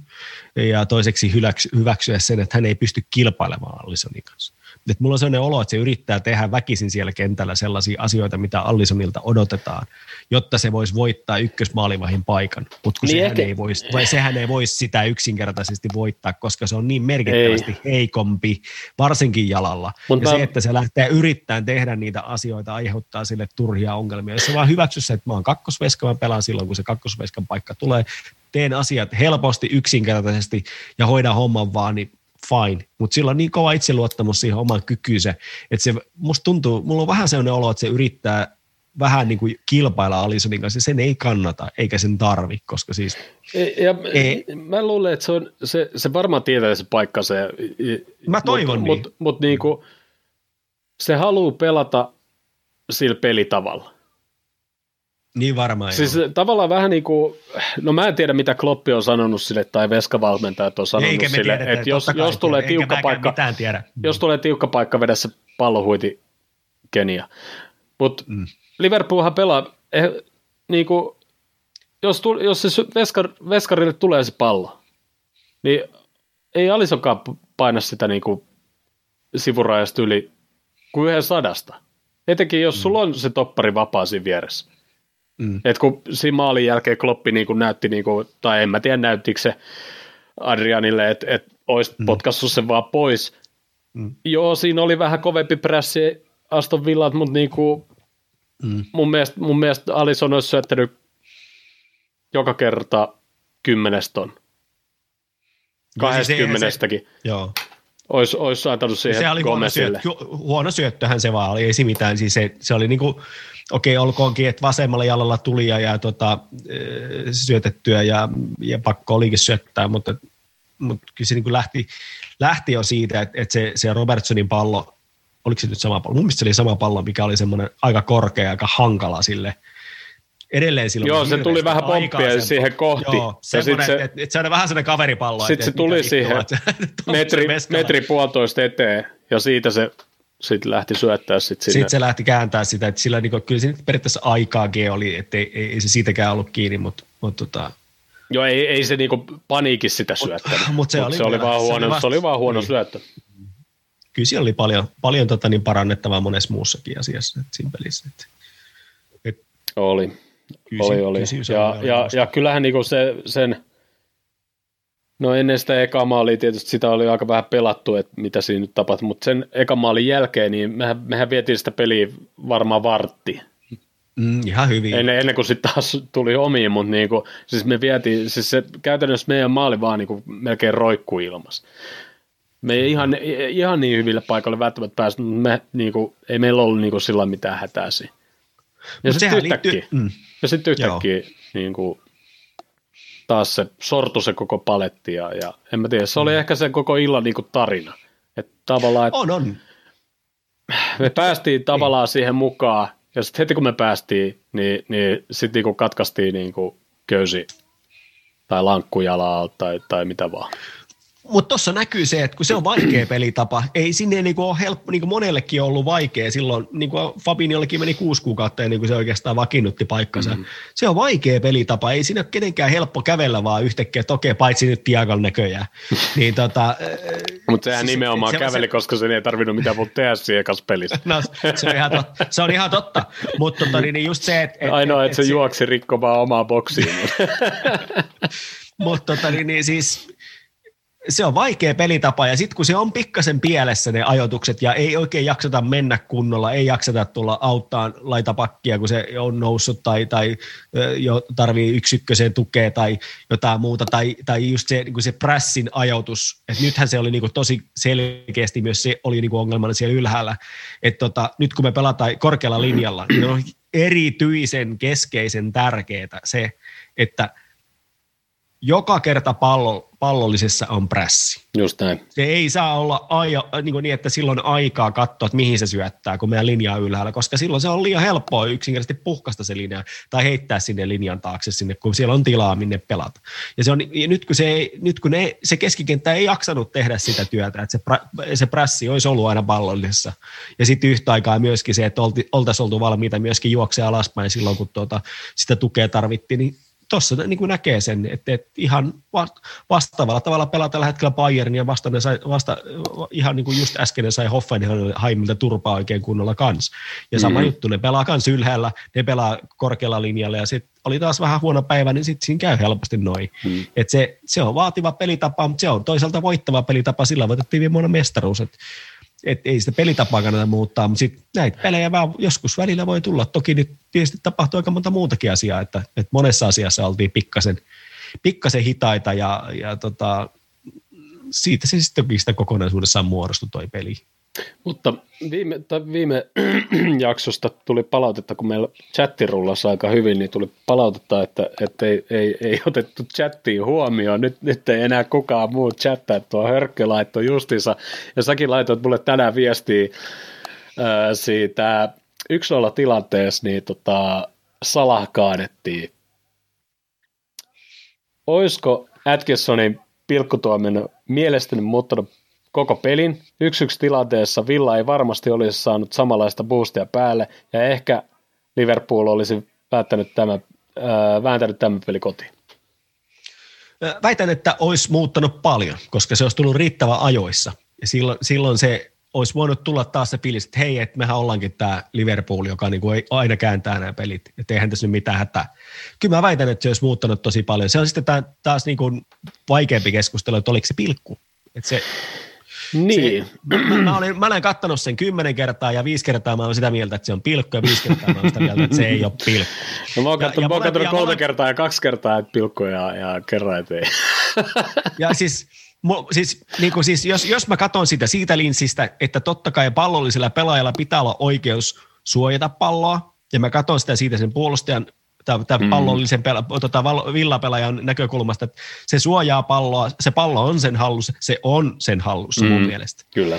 [SPEAKER 2] ja toiseksi hyväksyä sen, että hän ei pysty kilpailemaan Allisonin kanssa. Et mulla on sellainen olo, että se yrittää tehdä väkisin siellä kentällä sellaisia asioita, mitä Allisonilta odotetaan, jotta se voisi voittaa ykkösmaalivahin paikan. Mutta niin sehän, ehkä... ei vois, vai sehän ei voisi sitä yksinkertaisesti voittaa, koska se on niin merkittävästi ei. heikompi, varsinkin jalalla. Mut ja mä... se, että se lähtee yrittämään tehdä niitä asioita, aiheuttaa sille turhia ongelmia. Jos se vaan hyväksy se, että mä oon kakkosveska, mä pelaan silloin, kun se kakkosveskan paikka tulee, teen asiat helposti, yksinkertaisesti ja hoidan homman vaan, niin fine, mutta sillä on niin kova itseluottamus siihen omaan kykyyseen, että se musta tuntuu, mulla on vähän sellainen olo, että se yrittää vähän niin kuin kilpailla Alisonin kanssa, sen ei kannata, eikä sen tarvi, koska siis...
[SPEAKER 1] Ja, ei. Mä luulen, että se, on, se, se varmaan tietää se paikka se.
[SPEAKER 2] Mä toivon
[SPEAKER 1] mut,
[SPEAKER 2] niin.
[SPEAKER 1] Mutta mut niin kuin, se haluaa pelata sillä pelitavalla.
[SPEAKER 2] Niin varmaan
[SPEAKER 1] Siis joo. tavallaan vähän niin kuin, no mä en tiedä mitä Kloppi on sanonut sille tai veskavalmentajat on sanonut Eikä sille, että, että jos, jos tulee tiukka paikka,
[SPEAKER 2] tiedä.
[SPEAKER 1] jos tulee tiukka paikka vedä se pallohuiti Kenia. Mutta mm. Liverpoolhan pelaa, eh, niin kuin, jos, tu, jos se veskar, veskarille tulee se pallo, niin ei Alisonkaan paina sitä niin kuin sivurajasta yli kuin yhden sadasta. Etenkin jos mm. sulla on se toppari vapaa siinä vieressä. Mm. Et kun siinä maalin jälkeen Kloppi niin kuin näytti, niin kuin, tai en mä tiedä näyttikö se Adrianille, että et olisi mm. potkassut sen vaan pois. Mm. Joo, siinä oli vähän kovempi pressi Aston Villat, mutta niin kuin, mm. mun, mielestä, mun mielestä Alison olisi syöttänyt joka kerta kymmeneston. Kahdestakymmenestäkin.
[SPEAKER 2] Joo
[SPEAKER 1] olisi, olisi saattanut siihen
[SPEAKER 2] se oli huono, syöttö, huono syöttöhän se vaan oli, ei se mitään. Siis se, se oli niinku, okei, okay, olkoonkin, että vasemmalla jalalla tuli ja, ja tota, syötettyä ja, ja pakko olikin syöttää, mutta, mutta kyllä se niinku lähti, lähti jo siitä, että, että se, se Robertsonin pallo, oliko se nyt sama pallo? Mun mielestä se oli sama pallo, mikä oli semmoinen aika korkea, aika hankala sille – edelleen silloin.
[SPEAKER 1] Joo, se tuli vähän pomppia siihen kohti.
[SPEAKER 2] Joo, ja sit se, et, et se on vähän sellainen kaveripallo.
[SPEAKER 1] Sitten se tuli siihen metri, metri puolitoista eteen ja siitä se sitten lähti syöttää sit sinne.
[SPEAKER 2] Sitten se lähti kääntää sitä, että sillä niinku, kyllä se periaatteessa G oli, että ei, ei, ei, se siitäkään ollut kiinni, mutta, mutta tota,
[SPEAKER 1] Joo, ei, ei se niinku paniikissa sitä syöttänyt, mutta mut se, mut oli, se, oli vaan huono, se, oli vasta, se oli vaan huono niin. syöttö.
[SPEAKER 2] Kyllä siellä oli paljon, paljon tota, niin parannettavaa monessa muussakin asiassa että siinä pelissä. Että,
[SPEAKER 1] et, oli. Kysi, oli, oli. Kysi, ja, ja, ja, kyllähän niinku se, sen, no ennen sitä eka maalia tietysti sitä oli aika vähän pelattu, että mitä siinä nyt tapahtui, mutta sen eka maalin jälkeen, niin mehän, mehän vietiin sitä peliä varmaan vartti.
[SPEAKER 2] Mm, ihan hyvin.
[SPEAKER 1] Ennen, ennen kuin sitten taas tuli omiin, mutta niinku, siis me vietiin, siis se käytännössä meidän maali vaan niinku melkein roikkuu ilmassa. Me ei ihan, ihan niin hyville paikalle välttämättä päästy, mutta me, niinku, ei meillä ollut niinku sillä mitään hätää siinä. Ja sitten yhtäkkiä, liittyy, mm. ja sit yhtäkkiä niin kuin, taas se sortu se koko paletti ja, ja en mä tiedä, se oli mm. ehkä se koko illan niin kuin tarina. Että tavallaan, että
[SPEAKER 2] on, on.
[SPEAKER 1] Me päästiin tavallaan niin. siihen mukaan ja sitten heti kun me päästiin, niin, niin sitten niin katkaistiin niin kuin köysi tai lankku jalaa tai, tai mitä vaan.
[SPEAKER 2] Mutta tuossa näkyy se, että kun se on vaikea pelitapa, ei sinne niinku ole helppo, niinku monellekin on ollut vaikea silloin, niin kuin Fabiniollekin meni kuusi kuukautta ennen kuin se oikeastaan vakiinnutti paikkansa. Mm. Se on vaikea pelitapa, ei siinä ole kenenkään helppo kävellä vaan yhtäkkiä, että okei, paitsi nyt Tiagon näköjään. niin, tota,
[SPEAKER 1] mutta sehän siis, nimenomaan se, käveli, se, koska se ei tarvinnut mitään muuta tehdä ekassa pelissä.
[SPEAKER 2] no, se on ihan totta, se on ihan totta. mutta tota, niin, niin just se, että...
[SPEAKER 1] Et, Ainoa, että et, et se, se juoksi rikkomaan omaa boksiin.
[SPEAKER 2] mutta tota, niin, niin siis se on vaikea pelitapa ja sitten kun se on pikkasen pielessä ne ajoitukset ja ei oikein jakseta mennä kunnolla, ei jakseta tulla auttaa laitapakkia, kun se on noussut tai, tai jo tarvii yksikköiseen tukea tai jotain muuta tai, tai just se, niin se pressin ajoitus, että nythän se oli niin kuin tosi selkeästi myös se oli niin kuin ongelmana siellä ylhäällä, että tota, nyt kun me pelataan korkealla linjalla, niin on erityisen keskeisen tärkeää se, että joka kerta pallo, pallollisessa on prässi.
[SPEAKER 1] Just näin.
[SPEAKER 2] Se ei saa olla aja, niin, kuin niin, että silloin aikaa katsoa, että mihin se syöttää, kun meidän linja on ylhäällä, koska silloin se on liian helppoa yksinkertaisesti puhkasta se linja tai heittää sinne linjan taakse sinne, kun siellä on tilaa, minne pelata. Ja, se on, ja nyt kun, se, ei, nyt kun ne, se keskikenttä ei jaksanut tehdä sitä työtä, että se, pra, se prässi olisi ollut aina pallollisessa. Ja sitten yhtä aikaa myöskin se, että oltaisiin oltu valmiita myöskin juoksea alaspäin silloin, kun tuota, sitä tukea tarvittiin, niin tuossa niin kuin näkee sen, että, että ihan vastaavalla tavalla pelaa tällä hetkellä Bayern ja vasta, sai, vasta ihan niin kuin just äsken sai Hoffenheimilta turpaa oikein kunnolla kans. Ja sama mm. juttu, ne pelaa kans ylhäällä, ne pelaa korkealla linjalla ja sitten oli taas vähän huono päivä, niin sitten siinä käy helposti noin. Mm. Et se, se, on vaativa pelitapa, mutta se on toisaalta voittava pelitapa, sillä voitettiin viime vuonna mestaruus. Et että ei sitä pelitapaa kannata muuttaa, mutta sitten näitä pelejä vaan joskus välillä voi tulla. Toki nyt tietysti tapahtuu aika monta muutakin asiaa, että, että monessa asiassa oltiin pikkasen, pikkasen hitaita ja, ja tota, siitä se sitten sitä kokonaisuudessaan muodostui toi peli.
[SPEAKER 1] Mutta viime, viime jaksosta tuli palautetta, kun meillä chatti rullasi aika hyvin, niin tuli palautetta, että, että ei, ei, ei, otettu chattiin huomioon. Nyt, nyt ei enää kukaan muu chattaa, tuo hörkkö laittoi justiinsa. Ja säkin laitoit mulle tänään viestiä ää, siitä olla tilanteessa, niin tota, Salah kaadettiin. Oisko Atkinsonin pilkkutuomen mielestäni muuttanut koko pelin. Yksi yksi tilanteessa Villa ei varmasti olisi saanut samanlaista boostia päälle, ja ehkä Liverpool olisi päättänyt tämä, äh, vääntänyt tämän peli kotiin.
[SPEAKER 2] Väitän, että olisi muuttanut paljon, koska se olisi tullut riittävän ajoissa. Ja silloin, silloin se olisi voinut tulla taas se fiilis, että hei, että mehän ollaankin tämä Liverpool, joka niin kuin ei aina kääntää nämä pelit, että eihän tässä nyt mitään hätää. Kyllä mä väitän, että se olisi muuttanut tosi paljon. Se on sitten taas niin kuin vaikeampi keskustelu, että oliko se pilkku. Että se,
[SPEAKER 1] niin.
[SPEAKER 2] Se, mä, mä, olen, mä olen katsonut sen kymmenen kertaa ja viisi kertaa mä olen sitä mieltä, että se on pilkku ja viisi kertaa mä olen sitä mieltä, että se ei ole pilkku.
[SPEAKER 1] No mä oon ja, kolme molemmat, kertaa ja kaksi kertaa, että pilkku ja, ja kerran, että ei.
[SPEAKER 2] Ja siis, siis, niin kuin siis jos, jos mä katson sitä siitä linssistä, että totta kai pallollisella pelaajalla pitää olla oikeus suojata palloa, ja mä katson sitä siitä sen puolustajan tämän mm. pallollisen pela, tota, villapelaajan näkökulmasta, että se suojaa palloa, se pallo on sen hallussa, se on sen hallussa mm. mun mielestä.
[SPEAKER 1] Kyllä.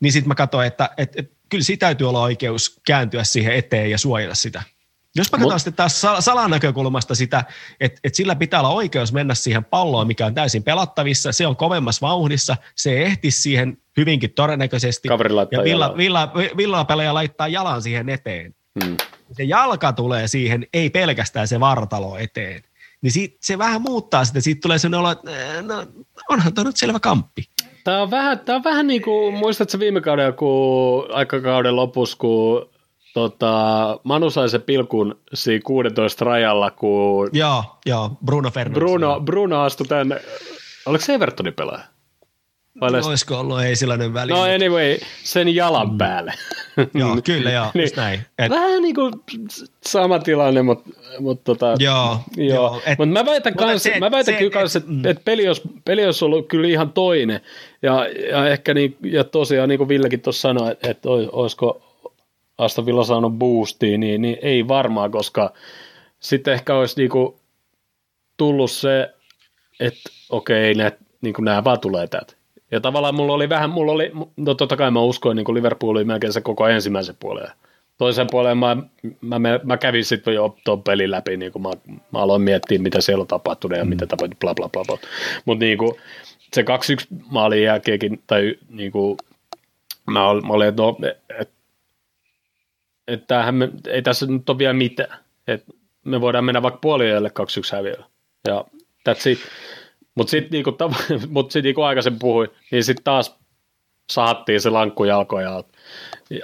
[SPEAKER 2] Niin sitten mä katsoin, että, että, että kyllä siitä täytyy olla oikeus kääntyä siihen eteen ja suojella sitä. Jos mä katson Mut, sitten taas Salan näkökulmasta sitä, että, että sillä pitää olla oikeus mennä siihen palloon, mikä on täysin pelattavissa, se on kovemmassa vauhdissa, se ehti siihen hyvinkin todennäköisesti. ja villa, villa, villa, villa laittaa jalan siihen eteen. Hmm se jalka tulee siihen, ei pelkästään se vartalo eteen, niin siitä, se vähän muuttaa sitä. Siitä tulee sellainen olo, että no, onhan tämä nyt selvä kamppi.
[SPEAKER 1] Tämä on vähän, tämä on vähän niin kuin, muistatko viime kauden, kun aikakauden lopussa, kun tota, Manu sai se pilkun siinä 16 rajalla, kun...
[SPEAKER 2] Joo, joo, Bruno Fernandes.
[SPEAKER 1] Bruno, Bruno astui tänne, oliko se Evertonin pelaaja?
[SPEAKER 2] No, olisiko ollut, ei sellainen väli.
[SPEAKER 1] No anyway, sen jalan mm. päälle.
[SPEAKER 2] joo, kyllä joo, niin, näin.
[SPEAKER 1] Et... Vähän niin kuin sama tilanne, mutta mut tota,
[SPEAKER 2] joo,
[SPEAKER 1] joo. joo et, mutta mä väitän, kans, se, mä väitän se, kyllä kans, että mm. et peli, olisi, peli olisi ollut kyllä ihan toinen. Ja, ja ehkä niin, ja tosiaan niin kuin Villekin tuossa sanoi, että, että olisiko Aston Villa saanut boostia, niin, niin ei varmaan, koska sitten ehkä olisi niin kuin tullut se, että okei, ne, niin kuin nämä vaan tulee täältä. Ja tavallaan mulla oli vähän, mulla oli, no totta kai mä uskoin niin Liverpoolin melkein se koko ensimmäisen puolen. Toisen puolen mä, mä, mä, mä kävin sitten jo tuon pelin läpi, niin kuin mä, mä aloin miettiä, mitä siellä on tapahtunut ja mm. mitä tapahtui, bla bla bla. bla. Mutta niin kuin, se 2-1 maalin jälkeenkin, tai niin kuin, mä, olin, mä olin, että no, et, et tämähän me, ei tässä nyt ole vielä mitään. Et me voidaan mennä vaikka puoliajalle 2-1 häviöllä. Ja that's it. Mutta sitten niinku, mut sit, niinku aikaisemmin puhuin, niin sitten taas sahattiin se lankku jalkoja alt,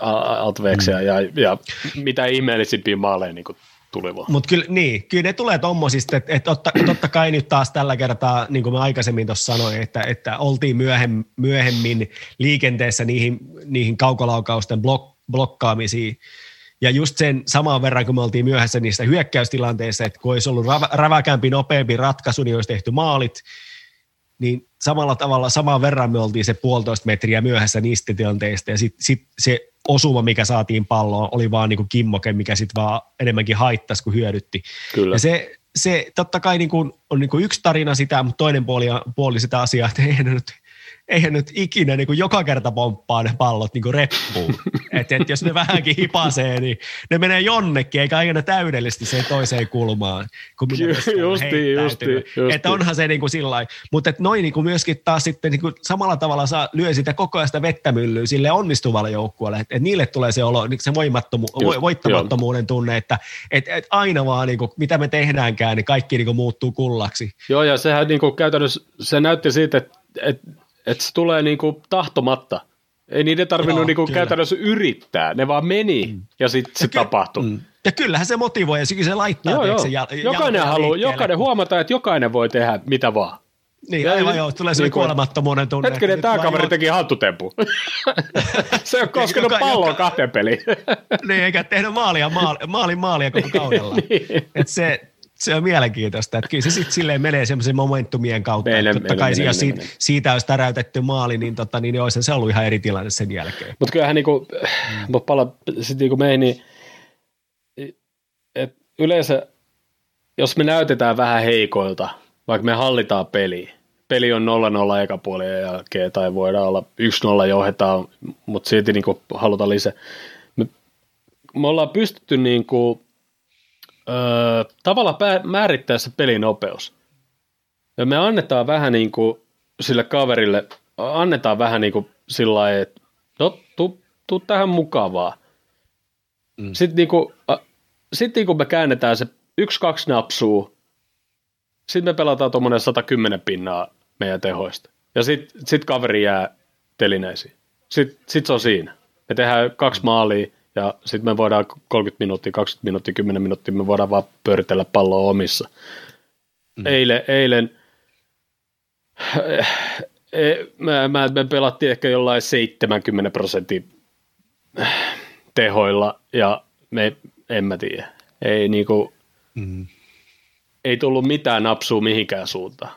[SPEAKER 1] alt mm. ja, ja, mitä ihmeellisimpiä maaleja niinku tuli vaan.
[SPEAKER 2] Mutta kyllä, niin, kyllä ne tulee tommosista, että, että totta, totta kai nyt taas tällä kertaa, niin kuin mä aikaisemmin tuossa sanoin, että, että oltiin myöhem, myöhemmin liikenteessä niihin, niihin kaukolaukausten blok, blokkaamisiin, ja just sen saman verran, kun me oltiin myöhässä niistä hyökkäystilanteissa, että kun olisi ollut räväkämpi, nopeampi ratkaisu, niin olisi tehty maalit, niin samalla tavalla, saman verran me oltiin se puolitoista metriä myöhässä niistä tilanteista, ja sitten sit se osuma, mikä saatiin palloon, oli vaan niin kuin kimmoke, mikä sitten vaan enemmänkin haittasi kuin hyödytti. Kyllä. Ja se, se totta kai niin kuin, on niin kuin yksi tarina sitä, mutta toinen puoli, puoli sitä asiaa, että eihän nyt eihän nyt ikinä niin kuin joka kerta pomppaa ne pallot niin kuin reppuun. et, et jos ne vähänkin hipasee, niin ne menee jonnekin, eikä aina täydellisesti sen toiseen kulmaan. Kun minä
[SPEAKER 1] justi, justi, justi.
[SPEAKER 2] Että onhan se niin kuin sillä Mutta noin niin kuin myöskin taas sitten niin kuin samalla tavalla saa, lyö sitä koko ajan sitä vettämyllyä sille onnistuvalle joukkueelle, että et niille tulee se, olo, niin se voimattomu, Just, voittamattomuuden jo. tunne, että et, et aina vaan niin kuin, mitä me tehdäänkään, niin kaikki niin kuin muuttuu kullaksi.
[SPEAKER 1] Joo, ja sehän niin kuin käytännössä, se näytti siitä, että, että että se tulee niinku tahtomatta. Ei niiden tarvinnut Joo, niinku käytännössä yrittää, ne vaan meni mm. ja sitten se ky- tapahtui. Mm.
[SPEAKER 2] Ja kyllähän se motivoi ja se laittaa joo, joo. Se jal-
[SPEAKER 1] jokainen haluaa, jokainen huomataan, että jokainen voi tehdä mitä vaan.
[SPEAKER 2] Niin, ja aivan joo, tulee se niin kuolemattomuuden tunne.
[SPEAKER 1] Hetkinen, tämä kaveri teki hattutempu. se on koskenut joka, palloa joka, kahteen peliin.
[SPEAKER 2] niin, eikä tehnyt maalia, maali, maalin maalia koko kaudella. niin. Et se, se on mielenkiintoista, että kyllä se sitten silleen menee semmoisen momentumien kautta. Meille, totta meille, kai meille, jos meille, siitä, siitä olisi täräytetty maali, niin, tota, niin olisi se ollut ihan eri tilanne sen jälkeen.
[SPEAKER 1] Mutta kyllähän niinku, mm. pala sitten niinku meihin, niin et yleensä jos me näytetään vähän heikoilta, vaikka me hallitaan peliä, peli on 0-0 eka puolien jälkeen, tai voidaan olla 1-0 johdetaan, mutta silti niinku halutaan lisää. Me, me ollaan pystytty niinku öö, tavalla määrittää se pelinopeus. Ja me annetaan vähän niin kuin sille kaverille, annetaan vähän niin kuin sillä lailla, että no, tuu, tuu tähän mukavaa. Mm. Sitten, niin kuin, äh, sitten niin kuin me käännetään se yksi-kaksi napsua, sitten me pelataan tuommoinen 110 pinnaa meidän tehoista. Ja sitten sit kaveri jää telineisiin. Sitten sit se on siinä. Me tehdään kaksi maalia, ja sitten me voidaan 30 minuuttia, 20 minuuttia, 10 minuuttia, me voidaan vaan pyöritellä palloa omissa. Mm. Eilen, eilen e, mä, mä, me pelattiin ehkä jollain 70 prosentin tehoilla ja me, en mä tiedä. Ei niinku, mm. ei tullut mitään napsua mihinkään suuntaan.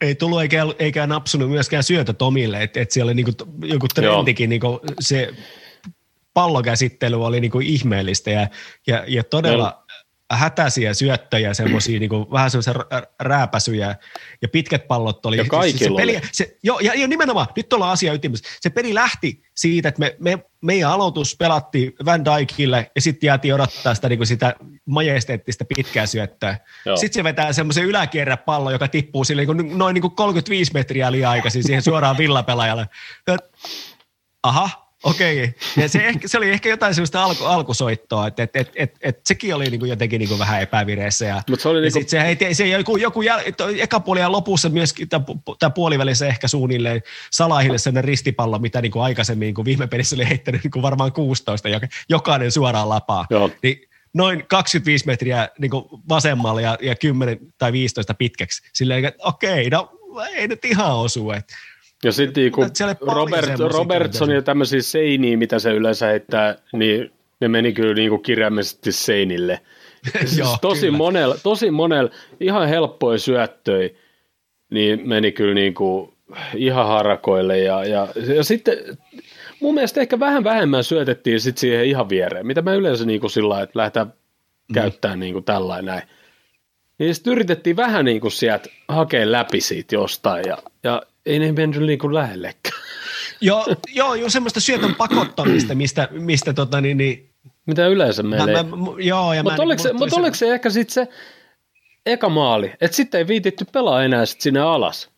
[SPEAKER 2] Ei tullut eikä, eikä napsunut myöskään syötä Tomille, että et siellä oli niinku, joku trendikin, niinku se pallokäsittely oli niin kuin ihmeellistä ja, ja, ja todella no. hätäisiä syöttöjä, semmoisia niin vähän semmoisia rääpäsyjä ja pitkät pallot oli.
[SPEAKER 1] Ja kaikilla
[SPEAKER 2] se, se peli, se, jo, ja, ja nimenomaan, nyt ollaan asia ytimessä. Se peli lähti siitä, että me, me, meidän aloitus pelattiin Van Dijkille ja sitten jäätiin odottaa sitä, niin kuin sitä majesteettista pitkää syöttöä. Sitten se vetää semmoisen yläkierrä pallo, joka tippuu sille niin kuin, noin niin kuin 35 metriä liian aikaisin siihen suoraan villapelaajalle. Aha, Okei, okay. ja se, ehkä, se oli ehkä jotain sellaista alku, alkusoittoa, että et, et, et, et sekin oli niinku jotenkin niinku vähän epävireessä. Ja,
[SPEAKER 1] Mut se oli niinku...
[SPEAKER 2] se, ei, se joku, joku jäl, eka puoli ja lopussa myöskin, tämä puolivälissä ehkä suunnilleen Salahille sellainen ristipallo, mitä niinku aikaisemmin niinku viime pelissä oli heittänyt niinku varmaan 16, joka, jokainen suoraan lapaa. Joo. Niin, noin 25 metriä niin vasemmalle ja, ja 10 tai 15 pitkäksi. Silleen, että okei, no ei nyt ihan osu. Että
[SPEAKER 1] ja sitten niinku Robert, Robertson ja tämmöisiä seiniä, mitä se yleensä heittää, niin ne meni kyllä niinku kirjaimellisesti seinille. siis Joo, tosi, monella, tosi monella, ihan helppoja syöttöjä, niin meni kyllä niinku ihan harakoille. Ja, ja, ja sitten mun mielestä ehkä vähän vähemmän syötettiin sit siihen ihan viereen, mitä mä yleensä niinku sillä että lähdetään mm. käyttämään niinku tällainen näin. Niin sitten yritettiin vähän niin kuin sieltä hakea läpi siitä jostain ja, ja ei ne mennyt niin kuin lähellekään.
[SPEAKER 2] Joo, joo, joo semmoista syötön pakottamista, mistä, mistä tota niin, niin
[SPEAKER 1] mitä yleensä meillä
[SPEAKER 2] mä, mä, joo, ja
[SPEAKER 1] Mutta oliko, mut oliko se ehkä sitten se eka maali, että sitten ei viititty pelaa enää sit sinne alas?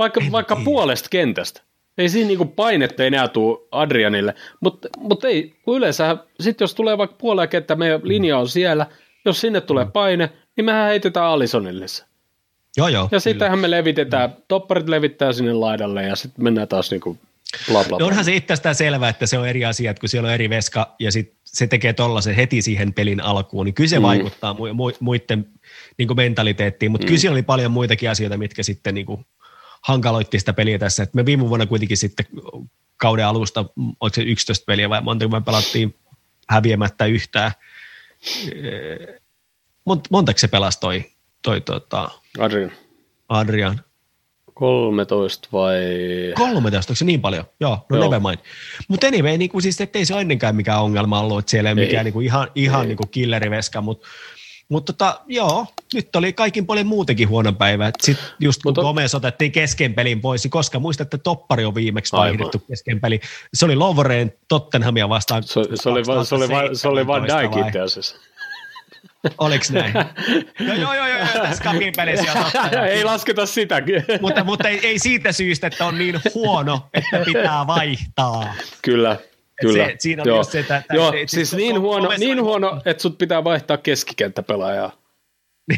[SPEAKER 1] vaikka, vaikka puolesta kentästä. Ei siinä niinku painetta enää tule Adrianille, mutta mut ei, kun yleensä sitten jos tulee vaikka puoleen kenttä, meidän linja on siellä, jos sinne tulee mm. paine, niin mehän heitetään Alisonille se.
[SPEAKER 2] Joo, joo.
[SPEAKER 1] Ja sittenhän me levitetään, topparit levittää sinne laidalle ja sitten mennään taas niinku bla bla.
[SPEAKER 2] No onhan se itsestään selvää, että se on eri asia, että kun siellä on eri veska ja sit se tekee tollasen heti siihen pelin alkuun, niin kyllä se mm. vaikuttaa mu- mu- muiden niin mentaliteettiin, mutta mm. kyllä oli paljon muitakin asioita, mitkä sitten niin kuin hankaloitti sitä peliä tässä. Et me viime vuonna kuitenkin sitten kauden alusta, oliko se 11 peliä vai monta, kun me pelattiin häviämättä yhtään. Mont, montako se pelasi toi, tota,
[SPEAKER 1] Adrian.
[SPEAKER 2] Adrian?
[SPEAKER 1] 13 vai...
[SPEAKER 2] 13, onko se niin paljon? Joo, no Joo. never mind. Mutta anyway, niin kuin siis, ettei se ennenkään mikään ongelma ollut, että siellä ei ole mikään niin kuin ihan, ihan niin kuin killeriveska, mutta mutta tota, joo, nyt oli kaikin puolin muutenkin huono päivä. Sitten just kun Gomez otettiin kesken pelin pois, niin koska muistatte, että toppari on viimeksi vaihdettu kesken peli. Se oli Lovoreen Tottenhamia vastaan.
[SPEAKER 1] Se, se, oli, va, se, oli, va, se oli vain Dijk itse asiassa.
[SPEAKER 2] Oliko näin? joo, joo, joo, joo, tässä kapin pelissä
[SPEAKER 1] Ei lasketa sitäkin.
[SPEAKER 2] mutta mutta ei, ei, siitä syystä, että on niin huono, että pitää vaihtaa.
[SPEAKER 1] Kyllä, Kyllä.
[SPEAKER 2] Se, siinä Joo. se, että,
[SPEAKER 1] että Joo, siis, siis niin, huono, niin huono, että sut pitää vaihtaa keskikenttäpelaajaa.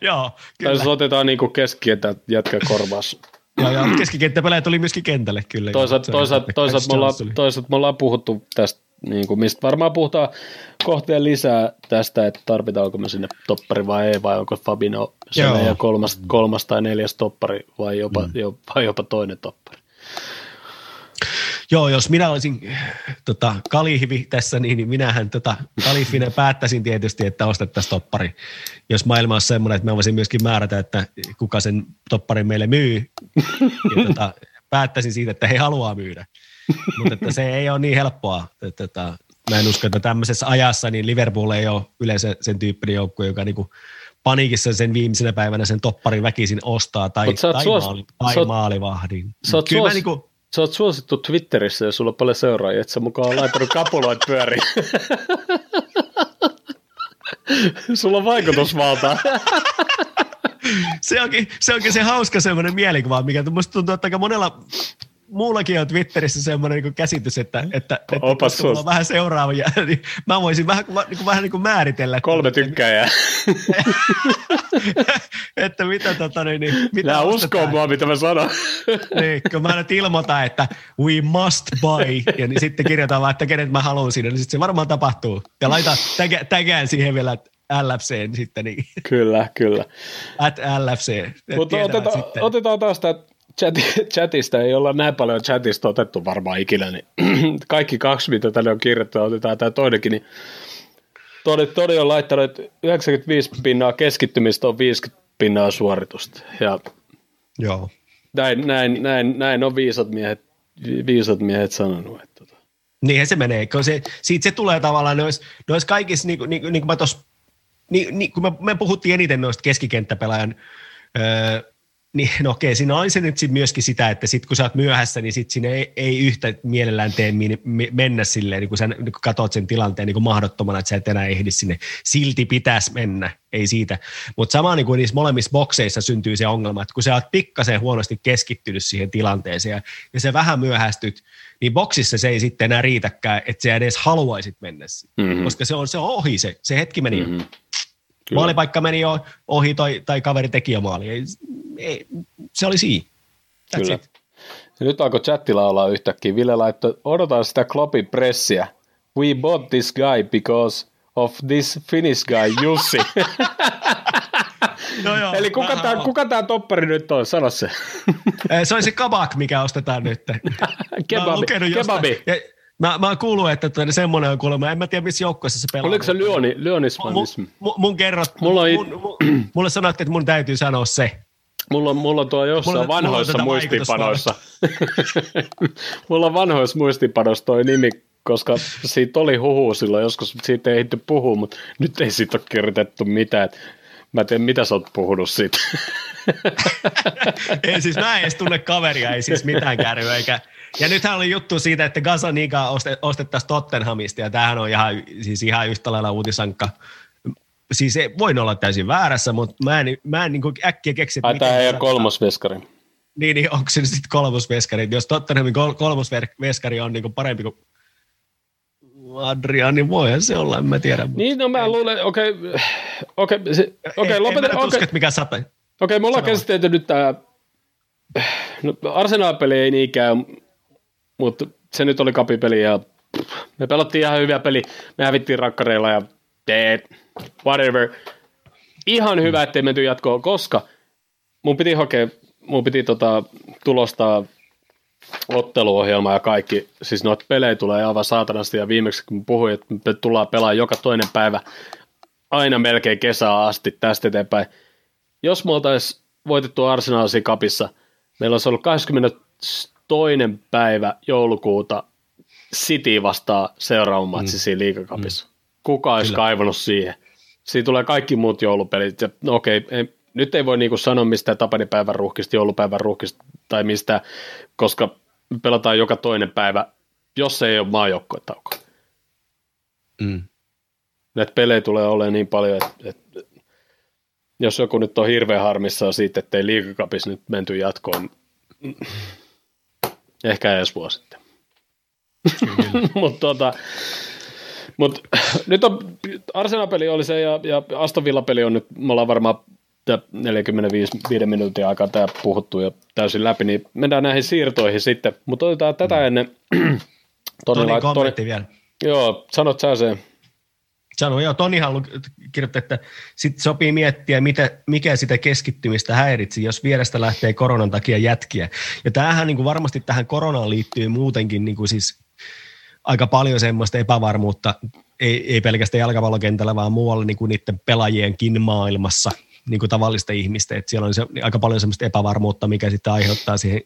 [SPEAKER 2] Joo,
[SPEAKER 1] kyllä. Tai jos otetaan niin keskikenttä jätkä korvaus.
[SPEAKER 2] Joo, ja keskikenttäpelaaja tuli myöskin kentälle kyllä.
[SPEAKER 1] Toisaalta, toisaalta, toisaalta, me, ollaan, toisaalta me ollaan puhuttu tästä, niin kuin, mistä varmaan puhutaan kohteen lisää tästä, että tarvitaanko me sinne toppari vai ei, vai onko Fabino ja kolmas, kolmas tai neljäs toppari vai jopa, mm. jopa, jopa toinen toppari.
[SPEAKER 2] Joo, jos minä olisin tota, kalihvi tässä, niin, niin minähän tota, kalifinen päättäisin tietysti, että ostettaisiin toppari. Jos maailma on semmoinen, että mä voisin myöskin määrätä, että kuka sen topparin meille myy, ja tota, päättäisin siitä, että he haluaa myydä. Mutta että se ei ole niin helppoa. Että, että, mä en usko, että tämmöisessä ajassa niin Liverpool ei ole yleensä sen tyyppinen joukkue, joka niinku paniikissa sen viimeisenä päivänä sen topparin väkisin ostaa tai, tai, suos... maali, tai sä maalivahdin.
[SPEAKER 1] Sä oot, suos... niinku, sä oot suosittu Twitterissä ja sulla on paljon seuraajia, että sä mukaan on laittanut kapuloit pyöriin. sulla on vaikutusvaltaa.
[SPEAKER 2] se, onkin, se onkin se hauska semmoinen mielikuva, mikä tuntuu, että aika monella muullakin on Twitterissä semmoinen niin käsitys, että, että, että
[SPEAKER 1] Opas
[SPEAKER 2] on vähän seuraavia, niin mä voisin vähän, niin kuin, vähän niin kuin määritellä.
[SPEAKER 1] Kolme tykkääjää.
[SPEAKER 2] että mitä tota niin, niin mitä
[SPEAKER 1] Nää uskoo mua, mitä mä sanon.
[SPEAKER 2] niin, kun mä nyt ilmoitan, että we must buy, ja niin sitten kirjoitan vaan, että kenet mä haluan siinä, niin sitten se varmaan tapahtuu. Ja laita tägään siihen vielä, että LFC sitten. Niin.
[SPEAKER 1] Kyllä, kyllä.
[SPEAKER 2] At LFC.
[SPEAKER 1] Mutta otetaan, otetaan taas tämä chat, chatista ei olla näin paljon chatista otettu varmaan ikinä, niin kaikki kaksi, mitä tänne on kirjoittu, otetaan tämä toinenkin, niin Todi, Todi on laittanut, että 95 pinnaa keskittymistä on 50 pinnaa suoritusta. Ja
[SPEAKER 2] Joo.
[SPEAKER 1] Näin, näin, näin, näin on viisat miehet, viisat miehet sanonut. Että tota.
[SPEAKER 2] Niinhän se menee, kun se, siitä se tulee tavallaan noissa nois kaikissa, niin, niin, niin kuin mä tuossa, niin, niin, kun me, me puhuttiin eniten noista keskikenttäpelaajan öö, niin no okei, siinä on se nyt sit myöskin sitä, että sit kun sä oot myöhässä, niin sit sinne ei, ei yhtä mielellään tee mennä silleen, niin kun sä niin kun katot sen tilanteen niin kuin mahdottomana, että sä et enää ehdi sinne. Silti pitäisi mennä, ei siitä. Mutta sama niin kuin niissä molemmissa bokseissa syntyy se ongelma, että kun sä oot pikkasen huonosti keskittynyt siihen tilanteeseen ja, ja se vähän myöhästyt, niin boksissa se ei sitten enää riitäkään, että sä edes haluaisit mennä mm-hmm. koska se on, se on ohi se, se hetki meni mm-hmm. Kyllä. Maalipaikka meni jo ohi tai, tai kaveri teki jo maali. Ei, ei, se oli siinä. That's Kyllä. It.
[SPEAKER 1] Ja nyt alkoi chatti laulaa yhtäkkiä. Ville laittoi, odotan sitä Kloppin pressiä. We bought this guy because of this Finnish guy, Jussi. no joo, Eli kuka tämä, kuka tämä toppari nyt on? Sano se.
[SPEAKER 2] se on se kabak, mikä ostetaan nyt.
[SPEAKER 1] kebabi. kebabi. Ja,
[SPEAKER 2] Mä, mä oon kuullut, että tuota, semmoinen on kuulemma. En mä tiedä, missä joukkueessa se pelaa.
[SPEAKER 1] Oliko se Lyoni, Lyonismanismi?
[SPEAKER 2] Mun, mun kerrot, mulla on mun, mun, mulle sanottiin, että mun täytyy sanoa se.
[SPEAKER 1] Mulla on, mulla on tuo jossain mulla, vanhoissa mulla muistipanoissa. mulla on vanhoissa muistipanoissa toi nimi, koska siitä oli huhu silloin joskus, siitä ei ehty puhua, mutta nyt ei siitä ole kirjoitettu mitään. Mä en tiedä, mitä sä oot puhunut siitä.
[SPEAKER 2] ei siis mä en edes tunne kaveria, ei siis mitään kärryä, eikä, ja nythän oli juttu siitä, että Gazaniga ostettaisiin Tottenhamista, ja tämähän on ihan, siis ihan yhtä lailla uutisankka. Siis ei, voin olla täysin väärässä, mutta mä en, mä en niin äkkiä keksi,
[SPEAKER 1] että Ai, tämä ei ole kolmos veskari.
[SPEAKER 2] Niin, niin onko se sitten kolmosveskari? Jos Tottenhamin kol- kolmosveskari on niinku parempi kuin Adrian, niin voihan se olla, en mä tiedä.
[SPEAKER 1] Niin, no mä luulen, okei, okay, okei, okay, okay, lopetetaan.
[SPEAKER 2] Okei, okay. mikä sata. Okei,
[SPEAKER 1] okay, me ollaan käsitelty nyt tämä, no Arsenal-peli ei niinkään, mutta se nyt oli kapipeli ja me pelottiin ihan hyviä peli, me hävittiin rakkareilla ja dead, whatever. Ihan hyvä, ettei menty jatkoon, koska mun piti hakea, mun piti tota, tulostaa otteluohjelma ja kaikki, siis noita pelejä tulee aivan saatanasti ja viimeksi kun puhuin, että me tullaan pelaamaan joka toinen päivä aina melkein kesää asti tästä eteenpäin. Jos me oltaisiin voitettu Arsenalsi kapissa, meillä olisi ollut 22. päivä joulukuuta City vastaa seuraavan matsi mm. siinä liikakapissa. Mm. Kuka olisi Kyllä. kaivannut siihen? Siinä tulee kaikki muut joulupelit. Ja, no okei, ei, nyt ei voi niinku sanoa mistään tapanipäivän ruuhkista, joulupäivän ruuhkista tai mistä, koska pelataan joka toinen päivä, jos se ei ole maajoukkoetauko. Mm. Näitä pelejä tulee olemaan niin paljon, että, että jos joku nyt on hirveän harmissaan siitä, että ei liikakapis nyt menty jatkoon, ehkä ensi vuosi sitten. Mutta tota, mut, nyt on, Arsenal-peli oli se ja, ja Aston Villa-peli on nyt, me ollaan varmaan 45 minuutin aikaa tämä puhuttu jo täysin läpi, niin mennään näihin siirtoihin sitten. Mutta otetaan tätä ennen.
[SPEAKER 2] Toni, Toni kommentti Toni, vielä.
[SPEAKER 1] Joo, sanot sä sen.
[SPEAKER 2] Sano, joo, Toni haluaa kirjoittaa, että sit sopii miettiä, mitä, mikä sitä keskittymistä häiritsi, jos vierestä lähtee koronan takia jätkiä. Ja tämähän niin kuin varmasti tähän koronaan liittyy muutenkin niin kuin siis aika paljon semmoista epävarmuutta, ei, ei pelkästään jalkapallokentällä, vaan muualla niin kuin niiden pelaajienkin maailmassa – niin kuin tavallista ihmistä, että siellä on se, aika paljon semmoista epävarmuutta, mikä sitten aiheuttaa siihen,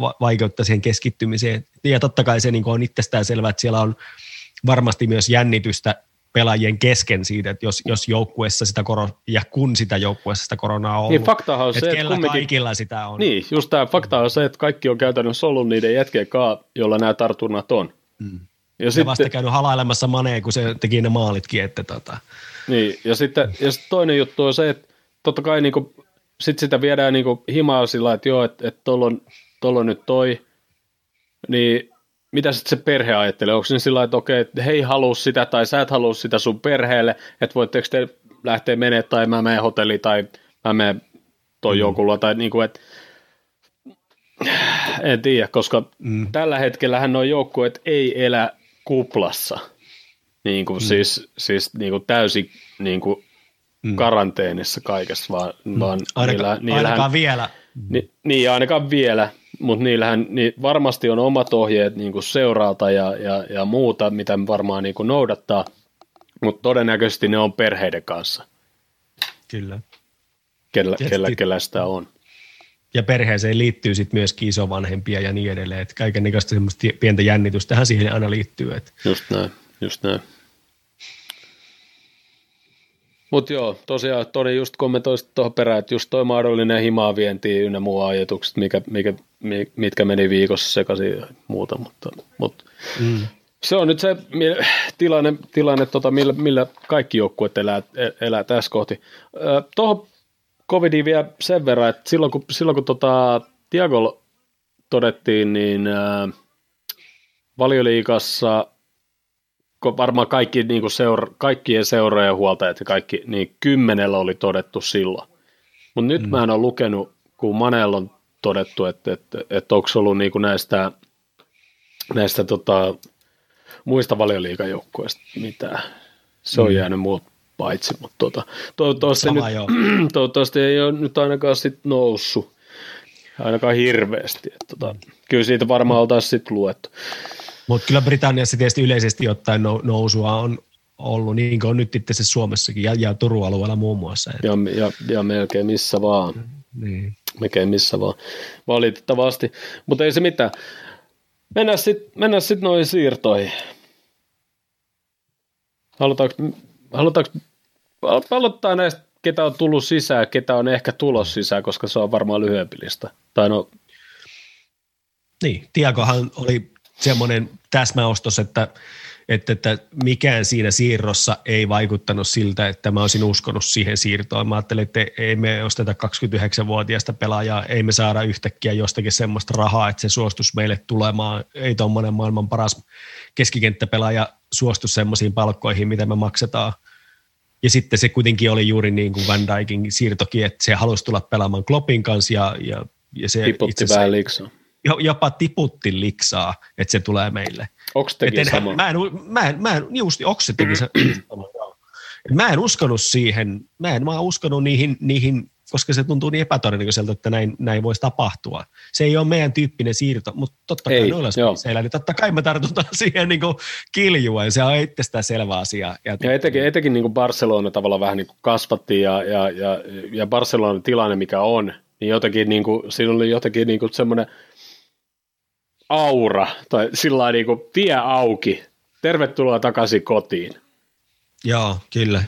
[SPEAKER 2] va- vaikeuttaa siihen keskittymiseen. Ja totta kai se niin kuin on itsestään selvää, että siellä on varmasti myös jännitystä pelaajien kesken siitä, että jos, jos joukkueessa sitä koro, ja kun sitä joukkueessa sitä koronaa on
[SPEAKER 1] ollut, niin faktahan on
[SPEAKER 2] että
[SPEAKER 1] se,
[SPEAKER 2] että kumminkin, kaikilla sitä on.
[SPEAKER 1] Niin, just tämä fakta on se, että kaikki on käytännössä ollut niiden jätkien kanssa, joilla nämä tartunnat on.
[SPEAKER 2] Mm. Ja, ja sitten, vasta käynyt halailemassa maneen, kun se teki ne maalitkin. Että tota.
[SPEAKER 1] Niin, ja sitten, ja sitten toinen juttu on se, että totta kai niin kuin, sit sitä viedään niin kuin himaa sillä että joo, että et tuolla on, on nyt toi, niin mitä sitten se perhe ajattelee? Onko se sillä että okei, että hei halua sitä tai sä et halua sitä sun perheelle, että voitteko te lähteä menee tai mä menen hotelliin tai mä menen toi mm. jokulla tai niin kuin, että en tiedä, koska mm. tällä hetkellä nuo joukkueet ei elä kuplassa. Niin kuin, mm. Siis, siis niin kuin täysin niin kuin mm. karanteenissa kaikessa, vaan, mm. vaan
[SPEAKER 2] ainakaan, niillä, ainakaan vielä.
[SPEAKER 1] Ni, niin, ainakaan vielä, mutta niillähän niin varmasti on omat ohjeet niin kuin seuraalta ja, ja, ja muuta, mitä varmaan niin kuin noudattaa, mutta todennäköisesti ne on perheiden kanssa.
[SPEAKER 2] Kyllä.
[SPEAKER 1] Kellä, kellä, kellä sitä on.
[SPEAKER 2] Ja perheeseen liittyy sitten myöskin isovanhempia ja niin edelleen, että kaikenlaista semmoista pientä jännitystähän siihen aina liittyy. Että.
[SPEAKER 1] Just näin, just näin. Mutta joo, tosiaan Toni just kommentoi tuohon perään, että just toi mahdollinen himaa vienti ynnä muu ajatukset, mikä, mikä, mitkä meni viikossa sekaisin ja muuta, mutta, mutta mm. se on nyt se tilanne, tilanne tota, millä, millä kaikki joukkueet elää, elää tässä kohti. Tuohon covidiin vielä sen verran, että silloin kun, silloin kun tota, Tiago todettiin, niin ää, valioliikassa varmaan kaikki, niin kuin seura, kaikkien seurojen huoltajat ja kaikki, niin kymmenellä oli todettu silloin. Mutta nyt mm. mä en ole lukenut, kun Manella on todettu, että, että, että onko ollut niin kuin näistä, näistä tota, muista valioliikajoukkueista mitään. Se on mm. jäänyt muut paitsi, mutta tota, toivottavasti, nyt, toivottavasti ei ole nyt ainakaan sit noussut ainakaan hirveästi. Että, tota, kyllä siitä varmaan oltaisiin sitten luettu.
[SPEAKER 2] Mutta kyllä Britanniassa tietysti yleisesti ottaen nousua on ollut, niin kuin on nyt itse asiassa Suomessakin ja, ja Turun alueella muun muassa.
[SPEAKER 1] Ja, ja, ja melkein missä vaan.
[SPEAKER 2] Niin.
[SPEAKER 1] Melkein missä vaan, valitettavasti. Mutta ei se mitään. Mennään sitten mennään sit noihin siirtoihin. Halutaanko, halutaanko aloittaa näistä, ketä on tullut sisään, ketä on ehkä tulos sisään, koska se on varmaan lyhyempi lista. Tai no...
[SPEAKER 2] Niin, Tiakohan oli semmoinen täsmäostos, että, että, että mikään siinä siirrossa ei vaikuttanut siltä, että mä olisin uskonut siihen siirtoon. Mä ajattelin, että ei me osteta 29-vuotiaasta pelaajaa, ei me saada yhtäkkiä jostakin semmoista rahaa, että se suostus meille tulemaan. Ei tuommoinen maailman paras keskikenttäpelaaja suostu semmoisiin palkkoihin, mitä me maksetaan. Ja sitten se kuitenkin oli juuri niin kuin Van Dijkin siirtokin, että se halusi tulla pelaamaan Kloppin kanssa ja, ja, ja se
[SPEAKER 1] Tiputti vähän liksaa.
[SPEAKER 2] Jopa tiputti liksaa, että se tulee meille. En-
[SPEAKER 1] sama?
[SPEAKER 2] Mä en, mä en, mä en, just se, mä en uskonut siihen, mä en mä uskonut niihin, niihin koska se tuntuu niin epätodennäköiseltä, että näin, näin voisi tapahtua. Se ei ole meidän tyyppinen siirto, mutta totta kai
[SPEAKER 1] Ei,
[SPEAKER 2] noilla
[SPEAKER 1] joo.
[SPEAKER 2] spiseillä, niin totta kai me tartutaan siihen niin kiljuen, se on itsestään selvä asia. Ja,
[SPEAKER 1] Ja etenkin, etenkin niin kuin Barcelona tavallaan vähän niin kuin kasvatti ja, ja, ja, ja Barcelonan tilanne mikä on, niin jotenkin niin kuin, siinä oli jotenkin niin kuin semmoinen aura tai sillä lailla niin kuin tie auki. Tervetuloa takaisin kotiin.
[SPEAKER 2] Joo, kyllä.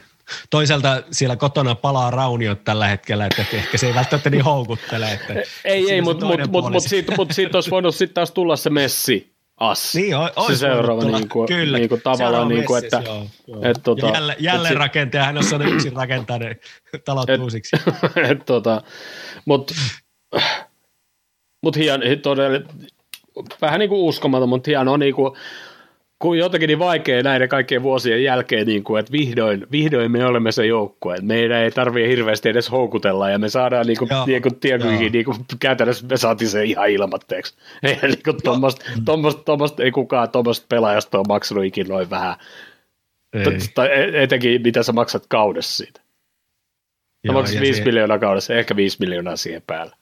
[SPEAKER 2] Toisaalta siellä kotona palaa rauniot tällä hetkellä, että ehkä se ei välttämättä niin houkuttele. Että
[SPEAKER 1] Ei, ei, mutta mut, mut, mut, siitä, mut siitä olisi voinut sitten taas tulla se Messi assi.
[SPEAKER 2] Niin, o-
[SPEAKER 1] se seuraava niin kuin,
[SPEAKER 2] Kyllä.
[SPEAKER 1] niin kuin tavallaan, niin kuin, että,
[SPEAKER 2] joo, joo.
[SPEAKER 1] että tota,
[SPEAKER 2] Ja jälleen, rakentaja, hän on saanut yksin rakentaa ne talot
[SPEAKER 1] Et-
[SPEAKER 2] uusiksi.
[SPEAKER 1] Et tota, mut, mut hien, todella, vähän niin kuin uskomaton, mutta hienoa niin kuin, kun jotenkin niin vaikea näiden kaikkien vuosien jälkeen, niin kuin, että vihdoin, vihdoin me olemme se joukkue. että Meidän ei tarvitse hirveästi edes houkutella ja me saadaan niin kuin, niin kuin, tiekuikin,
[SPEAKER 2] joo.
[SPEAKER 1] niin kuin, käytännössä me saatiin se ihan ilmatteeksi. Niin kuin, tommosta, tommosta, tommosta, ei kukaan tuommoista pelaajasta ole maksanut ikinä noin vähän. Tai e- etenkin mitä sä maksat kaudessa siitä.
[SPEAKER 2] Joo,
[SPEAKER 1] maksat
[SPEAKER 2] ja
[SPEAKER 1] 5
[SPEAKER 2] se-
[SPEAKER 1] miljoonaa kaudessa, ehkä 5 miljoonaa siihen päälle.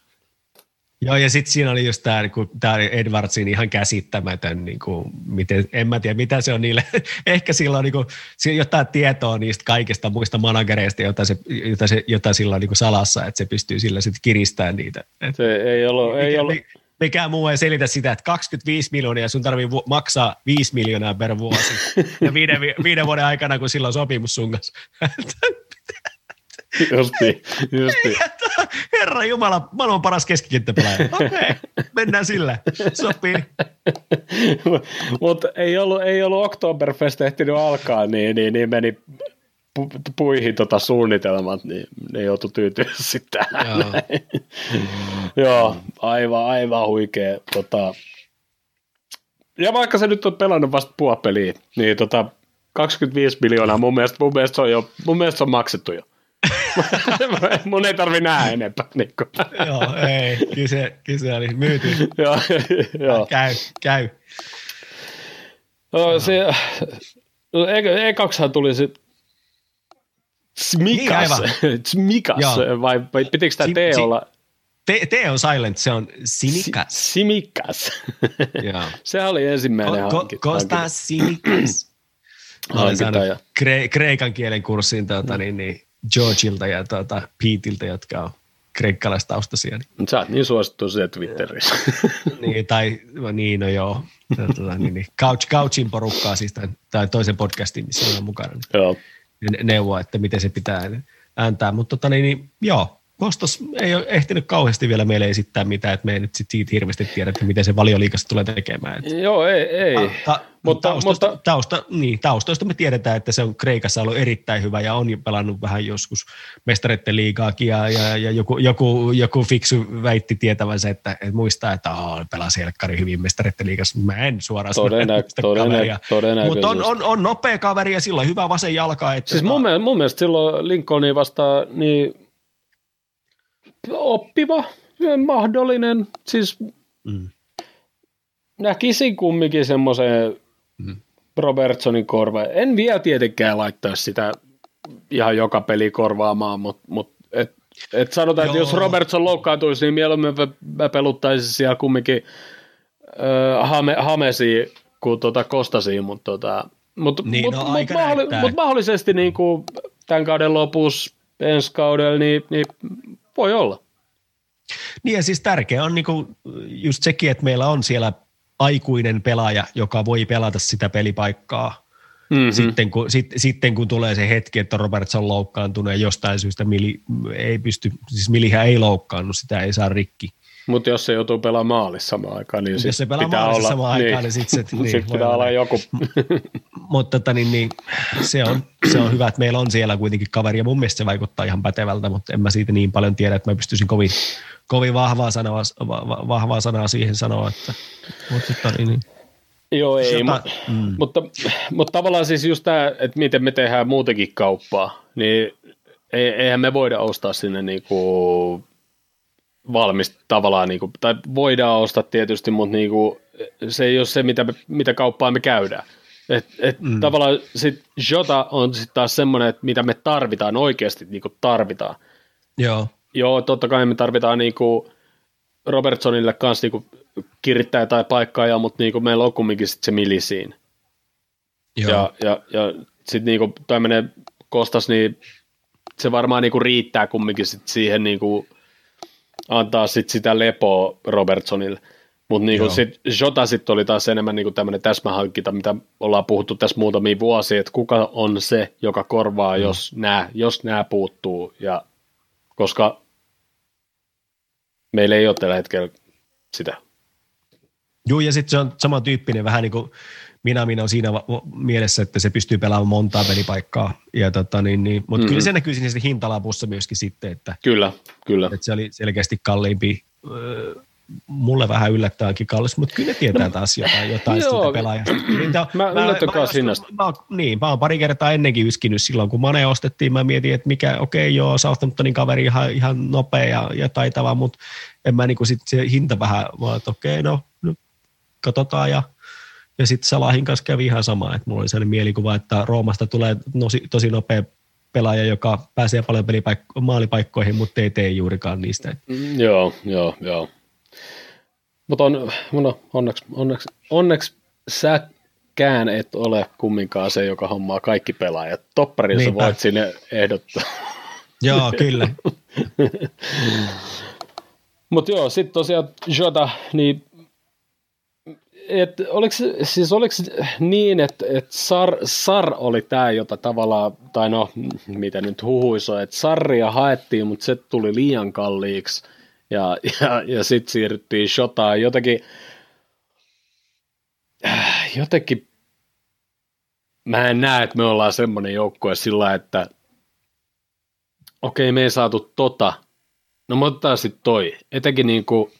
[SPEAKER 2] Joo, ja sitten siinä oli just tämä tää Edwardsin ihan käsittämätön, niin kuin, miten, en mä tiedä mitä se on niille, ehkä sillä on niin kuin, jotain tietoa niistä kaikista muista managereista, jota, se, jota, se, jota sillä on niin kuin salassa, että se pystyy sillä sitten kiristämään niitä. Et
[SPEAKER 1] Se ei ollut, ei
[SPEAKER 2] mikä, mi- mikään muu ei selitä sitä, että 25 miljoonaa sun tarvii vu- maksaa 5 miljoonaa per vuosi. ja viiden, vi- viiden vuoden aikana, kun sillä on sopimus sun kanssa.
[SPEAKER 1] justi, justi.
[SPEAKER 2] Herra Jumala, maailman paras keskikenttäpelaaja. Okei, okay, mennään sillä. Sopii.
[SPEAKER 1] Mutta ei ollut, ei ollut Oktoberfest ehtinyt alkaa, niin, niin, niin meni pu, puihin tota suunnitelmat, niin ne joutui tyytyä sitten tähän.
[SPEAKER 2] Joo.
[SPEAKER 1] Joo, aivan, aivan huikea. Tota. Ja vaikka se nyt on pelannut vasta puolipeliä, niin tota, 25 miljoonaa mun mielestä, mun mielestä, se, on jo, mun mielestä se on maksettu jo. mun ei tarvi nähdä enempää. Niin.
[SPEAKER 2] Joo, ei, kyllä se, kyllä se oli myyty.
[SPEAKER 1] joo, joo.
[SPEAKER 2] Käy, käy.
[SPEAKER 1] No, se, no, e- ekaksihan tuli se
[SPEAKER 2] Niin,
[SPEAKER 1] Smikas,
[SPEAKER 2] aivan.
[SPEAKER 1] Smikas vai, vai pitikö tämä T olla
[SPEAKER 2] T, T on silent, se on sinikas.
[SPEAKER 1] Si- Simikas. Sehän oli ensimmäinen
[SPEAKER 2] Ko, ko,
[SPEAKER 1] hanki-
[SPEAKER 2] Kosta sinikas. Mä olen saanut
[SPEAKER 1] hankinta.
[SPEAKER 2] kre, kreikan kielen kurssin tuota, niin, niin Georgeilta ja tuota, Peteiltä, jotka on kreikkalaistaustisia.
[SPEAKER 1] Mut Sä oot niin suosittu siellä Twitterissä.
[SPEAKER 2] niin, tai niin, no joo. Tuota, niin, niin. Couch, Couchin porukkaa siis, tai, tai toisen podcastin, missä on mukana. Niin
[SPEAKER 1] Joo.
[SPEAKER 2] ne- neuvoa, että miten se pitää ääntää. Mutta tota, niin, niin, joo, Kostos ei ole ehtinyt kauheasti vielä meille esittää mitään, että me ei nyt sit siitä hirveästi tiedä, että miten se valioliikassa tulee tekemään. Et,
[SPEAKER 1] Joo, ei, ei.
[SPEAKER 2] ta, ta,
[SPEAKER 1] mutta,
[SPEAKER 2] taustoista,
[SPEAKER 1] mutta
[SPEAKER 2] tausta, niin, taustoista me tiedetään, että se on Kreikassa ollut erittäin hyvä ja on jo pelannut vähän joskus mestareiden liigaakin ja, ja, ja joku, joku, joku, fiksu väitti tietävänsä, että, että muistaa, että oh, pelasi Helkkari hyvin mestareiden liigassa. Mä en suoraan sano,
[SPEAKER 1] Todennä-
[SPEAKER 2] että muista
[SPEAKER 1] todennä-
[SPEAKER 2] kaveria.
[SPEAKER 1] todennäköisesti.
[SPEAKER 2] Mutta on, on, on, nopea kaveri ja sillä on hyvä vasen jalka. Että
[SPEAKER 1] siis mun, mielestä, mun mielestä silloin Lincolni vastaan niin oppiva, mahdollinen, siis
[SPEAKER 2] Mm.
[SPEAKER 1] näkisin kumminkin semmoisen
[SPEAKER 2] Mm.
[SPEAKER 1] Robertsonin korva. En vielä tietenkään laittaa sitä ihan joka peli korvaamaan, mutta mut, et, et sanotaan, että
[SPEAKER 2] Joo.
[SPEAKER 1] jos Robertson loukkaantuisi, niin mieluummin mä, mä peluttaisin siellä kumminkin äh, hame, Hamesiin kuin tota Kostasiin, mutta tota, mut,
[SPEAKER 2] Niin,
[SPEAKER 1] mut,
[SPEAKER 2] no
[SPEAKER 1] mut, mahdolli-
[SPEAKER 2] näyttää.
[SPEAKER 1] mut mahdollisesti niin kuin tämän kauden lopussa, ensi kaudella, niin, niin voi olla.
[SPEAKER 2] Niin ja siis tärkeä on niinku just sekin, että meillä on siellä aikuinen pelaaja, joka voi pelata sitä pelipaikkaa.
[SPEAKER 1] Mm-hmm.
[SPEAKER 2] Sitten, kun, sit, sitten kun tulee se hetki, että Robertson loukkaantunut ja jostain syystä Mili ei pysty, siis Milihän ei loukkaannut, sitä ei saa rikki.
[SPEAKER 1] Mutta jos se joutuu pelaamaan maalissa samaan aikaan, niin
[SPEAKER 2] jos se pelaa pitää olla, samaan niin, aikaan, niin sitten
[SPEAKER 1] sit, niin, sit pitää olla joku.
[SPEAKER 2] mutta tota, niin, niin, se, on, se on hyvä, että meillä on siellä kuitenkin kaveri, ja mun mielestä se vaikuttaa ihan pätevältä, mutta en mä siitä niin paljon tiedä, että mä pystyisin kovin, kovin vahvaa, sanaa, vahvaa sanaa siihen sanoa. Että, mutta, tota, niin, niin.
[SPEAKER 1] Joo, ei, Jota, mm. mutta, mutta tavallaan siis just tämä, että miten me tehdään muutenkin kauppaa, niin eihän me voida ostaa sinne niinku valmista tavallaan, niinku, tai voidaan ostaa tietysti, mutta niinku, se ei ole se, mitä, mitä kauppaa me käydään. Et, et mm. Tavallaan sit Jota on sitten taas semmoinen, että mitä me tarvitaan oikeasti niinku tarvitaan.
[SPEAKER 2] Joo.
[SPEAKER 1] Joo, totta kai me tarvitaan niinku Robertsonille kanssa niinku kirittää jotain paikkaa, ja, mutta niinku meillä on kumminkin sit se millisiin. Joo. Ja, ja, ja sitten niinku tämmöinen Kostas, niin se varmaan niinku riittää kumminkin sit siihen niinku antaa sit sitä lepoa Robertsonille. Mutta niinku sit Jota sitten oli taas enemmän niinku tämmöinen täsmähankinta, mitä ollaan puhuttu tässä muutamia vuosia, että kuka on se, joka korvaa, mm. jos nämä jos nää puuttuu. Ja, koska meillä ei ole tällä hetkellä sitä.
[SPEAKER 2] Joo, ja sitten se on samantyyppinen vähän niin kuin minä on siinä mielessä, että se pystyy pelaamaan montaa pelipaikkaa. Ja tota, niin, niin, mutta mm-hmm. kyllä se näkyy siinä hintalapussa myöskin sitten, että,
[SPEAKER 1] kyllä, kyllä.
[SPEAKER 2] että se oli selkeästi kalliimpi. Mulle vähän yllättääkin kallis, mutta kyllä ne tietää taas jotain, jotain sitä pelaajasta. Niin,
[SPEAKER 1] mä, mä, mä, mä,
[SPEAKER 2] mä, niin, mä oon pari kertaa ennenkin yskinyt silloin, kun Mane ostettiin. Mä mietin, että mikä, okei okay, joo, Southamptonin kaveri ihan, ihan nopea ja, ja taitava, mutta en mä niinku sit se hinta vähän, vaan että okei, okay, no, no katsotaan ja ja sitten Salahin kanssa kävi ihan sama, että mulla oli sellainen mielikuva, että Roomasta tulee tosi, tosi nopea pelaaja, joka pääsee paljon pelipaikko- maalipaikkoihin, mutta ei tee juurikaan niistä.
[SPEAKER 1] Mm, joo, joo, joo. Mutta on, no, onneksi, onneksi, onneksi säkään et ole kumminkaan se, joka hommaa kaikki pelaajat. Topparissa voit sinne ehdottaa.
[SPEAKER 2] Joo, kyllä.
[SPEAKER 1] Mutta joo, sitten tosiaan Jota, niin et, oliko, siis oliko niin, että et Sar, Sar oli tämä, jota tavallaan, tai no, mitä nyt huhuiso, että Sarria haettiin, mutta se tuli liian kalliiksi, ja, ja, ja sitten siirryttiin Shotaan. Jotenkin, jotenkin, mä en näe, että me ollaan semmoinen joukkue sillä, että okei, me ei saatu tota, no me otetaan sitten toi, etenkin niinku,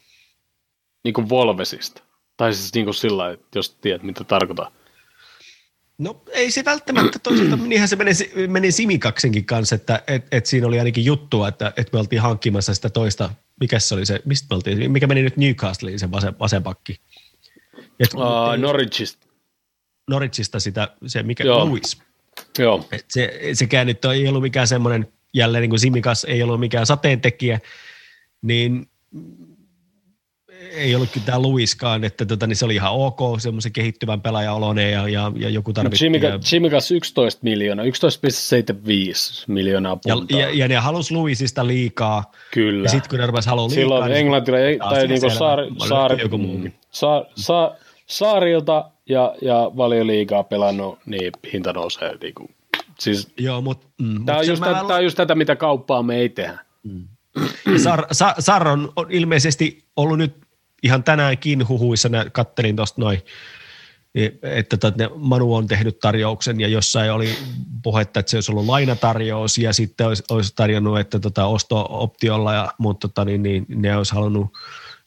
[SPEAKER 1] niinku Volvesista tai siis niin kuin sillä että jos tiedät, mitä tarkoittaa.
[SPEAKER 2] No ei se välttämättä toisaalta, niinhän se meni, meni Simikaksenkin kanssa, että et, et siinä oli ainakin juttua, että et me oltiin hankkimassa sitä toista, mikä se oli se, mistä me oltiin, mikä meni nyt Newcastleiin se vasen, vasenpakki.
[SPEAKER 1] uh, Norwichista.
[SPEAKER 2] Norwichista sitä, se mikä, Joo. Lewis.
[SPEAKER 1] Joo.
[SPEAKER 2] Et se, sekään nyt ei ollut mikään semmoinen, jälleen niin kuin Simikas ei ollut mikään sateentekijä, niin ei ollut kyllä tämä Luiskaan, että tota, niin se oli ihan ok, semmoisen kehittyvän pelaajan olone ja, ja, ja joku tarvittiin.
[SPEAKER 1] Jimmy, kanssa 11 miljoonaa, 11,75 miljoonaa puntaa.
[SPEAKER 2] Ja, ja, ja ne halusi Luisista liikaa.
[SPEAKER 1] Kyllä.
[SPEAKER 2] Ja sitten kun ne rupesi haluaa
[SPEAKER 1] liikaa. Silloin niin Englantilla, ei, tai niin kuin saar, saar, joku muukin. Sa, sa, Saarilta ja, ja valioliigaa pelannut, niin hinta nousee. Niin kuin. Siis,
[SPEAKER 2] Joo, mut,
[SPEAKER 1] mm, tämä, on just tätä, tämä on just tätä, mitä kauppaa me ei tehdä. Mm.
[SPEAKER 2] Sar, Sar, Sar on ilmeisesti ollut nyt ihan tänäänkin huhuissa, kattelin tuosta noin, että tot, ne Manu on tehnyt tarjouksen ja jossain oli puhetta, että se olisi ollut lainatarjous ja sitten olisi, olisi tarjonnut, että tota, osto-optiolla, ja, mutta tota, niin, niin, ne olisi halunnut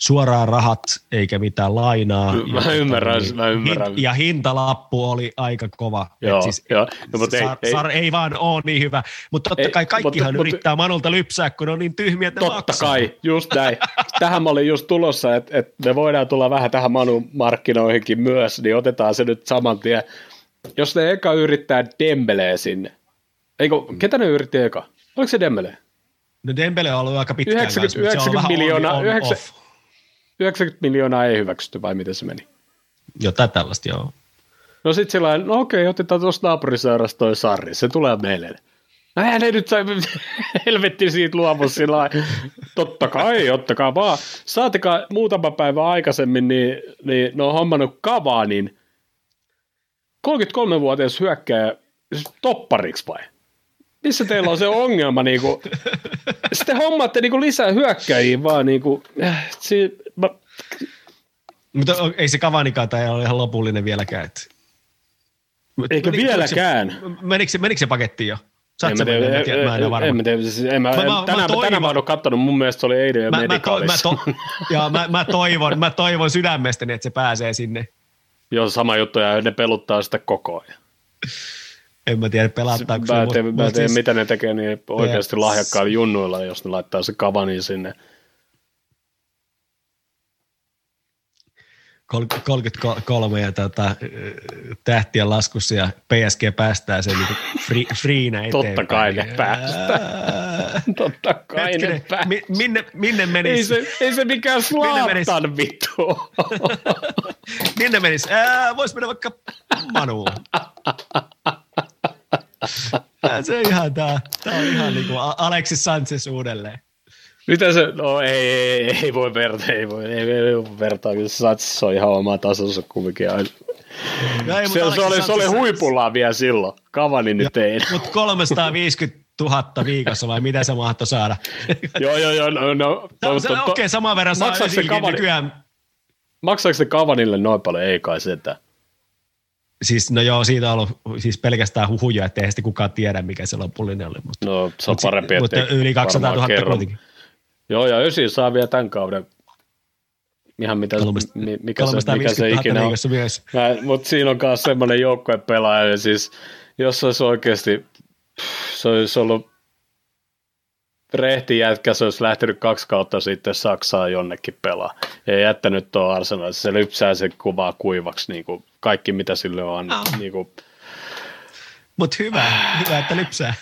[SPEAKER 2] suoraan rahat eikä mitään lainaa.
[SPEAKER 1] Mä ja, ymmärrän, niin, mä ymmärrän.
[SPEAKER 2] Ja hintalappu oli aika kova.
[SPEAKER 1] Joo, siis, joo. No, mutta
[SPEAKER 2] Sar, ei, Sar ei vaan ole niin hyvä. Mutta totta ei, kai kaikkihan mutta, yrittää mutta, Manolta lypsää, kun on niin tyhmiä, että
[SPEAKER 1] Totta maksaa. kai, just näin. tähän mä olin just tulossa, että, että me voidaan tulla vähän tähän Manun markkinoihinkin myös, niin otetaan se nyt saman tien. Jos ne eka yrittää Dembelee sinne. Eikö, ketä ne yritti eka? Oliko se Dembele?
[SPEAKER 2] No Dembele on ollut aika pitkään
[SPEAKER 1] 90, kanssa, 90 miljoonaa, on, on, 90, 90 miljoonaa ei hyväksytty, vai miten se meni?
[SPEAKER 2] Jotain tällaista, joo.
[SPEAKER 1] No sit sillä no okei, otetaan tuosta naapuriseurasta toi Sarri, se tulee meille. No eihän ne nyt sai helvetti siitä luovu sillä Totta kai, ottakaa vaan. Saatikaa muutama päivä aikaisemmin, niin, niin ne on hommannut Kavanin 33-vuotias hyökkää toppariksi vai? missä teillä on se ongelma? Niin kuin, sitten hommaatte niin kuin lisää hyökkäjiä vaan. Niin kuin, äh, si, mä,
[SPEAKER 2] Mutta ei se Kavanikaan tai ole ihan lopullinen vieläkään. Että.
[SPEAKER 1] Eikö
[SPEAKER 2] Menikö-
[SPEAKER 1] vieläkään?
[SPEAKER 2] menikö se- Menikö se, menikö se pakettiin jo? Saat
[SPEAKER 1] En mä, tiedä,
[SPEAKER 2] mennä?
[SPEAKER 1] en,
[SPEAKER 2] tiedä, mä en ole varma.
[SPEAKER 1] en, mä tiedä, siis en mä,
[SPEAKER 2] Mä-
[SPEAKER 1] en,
[SPEAKER 2] mä- mä
[SPEAKER 1] tänään, mä en ole kattonut, mun mielestä se oli eilen jo
[SPEAKER 2] Mä, mä, to, mä,
[SPEAKER 1] medikaalissa.
[SPEAKER 2] to, joo, mä, mä, toivon, mä toivon sydämestäni, että se pääsee sinne.
[SPEAKER 1] Joo, sama juttu, ja ne peluttaa sitä koko ajan.
[SPEAKER 2] En mä tiedä, pelattaako se.
[SPEAKER 1] Mä en tiedä, mä en
[SPEAKER 2] mut
[SPEAKER 1] tiedä
[SPEAKER 2] siis-
[SPEAKER 1] mitä ne tekee niin oikeasti lahjakkailla junnuilla, jos ne laittaa se kavani sinne.
[SPEAKER 2] Kol- 33 ja tota, tähtien laskussa ja PSG päästää sen niin free, eteenpäin.
[SPEAKER 1] Totta kai ne päästää.
[SPEAKER 2] Ää,
[SPEAKER 1] Totta kai
[SPEAKER 2] hetkinen,
[SPEAKER 1] ne päästää.
[SPEAKER 2] mi, minne, minne
[SPEAKER 1] Ei
[SPEAKER 2] menisi?
[SPEAKER 1] se, ei se mikään
[SPEAKER 2] Minne menis?
[SPEAKER 1] Slaatan vittu.
[SPEAKER 2] Minne menisi? Ää, vois mennä vaikka Manuun. Se on ihan tää, tää on ihan niinku Alexis Sanchez uudelleen.
[SPEAKER 1] Mitä se, no ei, ei, ei voi vertaa, ei voi, ei, ei voi vertaa, se Satsissa on ihan oma tasonsa kumminkin. aina.
[SPEAKER 2] No ei,
[SPEAKER 1] Se, se, oli, se oli huipullaan vielä silloin, Kavani nyt ei.
[SPEAKER 2] Mutta 350 000 viikossa vai mitä se mahtoi saada?
[SPEAKER 1] joo, joo, joo, no, no, to-
[SPEAKER 2] okei, saman verran saa
[SPEAKER 1] se Cavani-
[SPEAKER 2] nykyään.
[SPEAKER 1] Maksaako se Kavanille noin paljon? Ei kai sitä.
[SPEAKER 2] Siis, no joo, siitä on ollut siis pelkästään huhuja, että eihän sitten kukaan tiedä, mikä se lopullinen oli. Mutta,
[SPEAKER 1] No, se on
[SPEAKER 2] Mut si-
[SPEAKER 1] parempi,
[SPEAKER 2] mutta
[SPEAKER 1] ettei
[SPEAKER 2] yli 200 000
[SPEAKER 1] varmaan kerro.
[SPEAKER 2] kuitenkin.
[SPEAKER 1] Joo, ja Ösi saa vielä tämän kauden. Ihan mitä,
[SPEAKER 2] Kolmesta-
[SPEAKER 1] mi- mikä, se, mikä
[SPEAKER 2] 350
[SPEAKER 1] se
[SPEAKER 2] 000
[SPEAKER 1] ikinä on. Mutta siinä on myös semmoinen joukkuepelaaja, ja siis jos se olisi oikeasti, se olisi ollut rehti jätkä, se olisi lähtenyt kaksi kautta sitten Saksaan jonnekin pelaa. Ja jättänyt tuo Arsenalissa, se lypsää sen kuvaa kuivaksi, niin kuin kaikki mitä sille on annettu.
[SPEAKER 2] Ah.
[SPEAKER 1] Niin kuin,
[SPEAKER 2] Mutta hyvä, hyvä, että lypsää.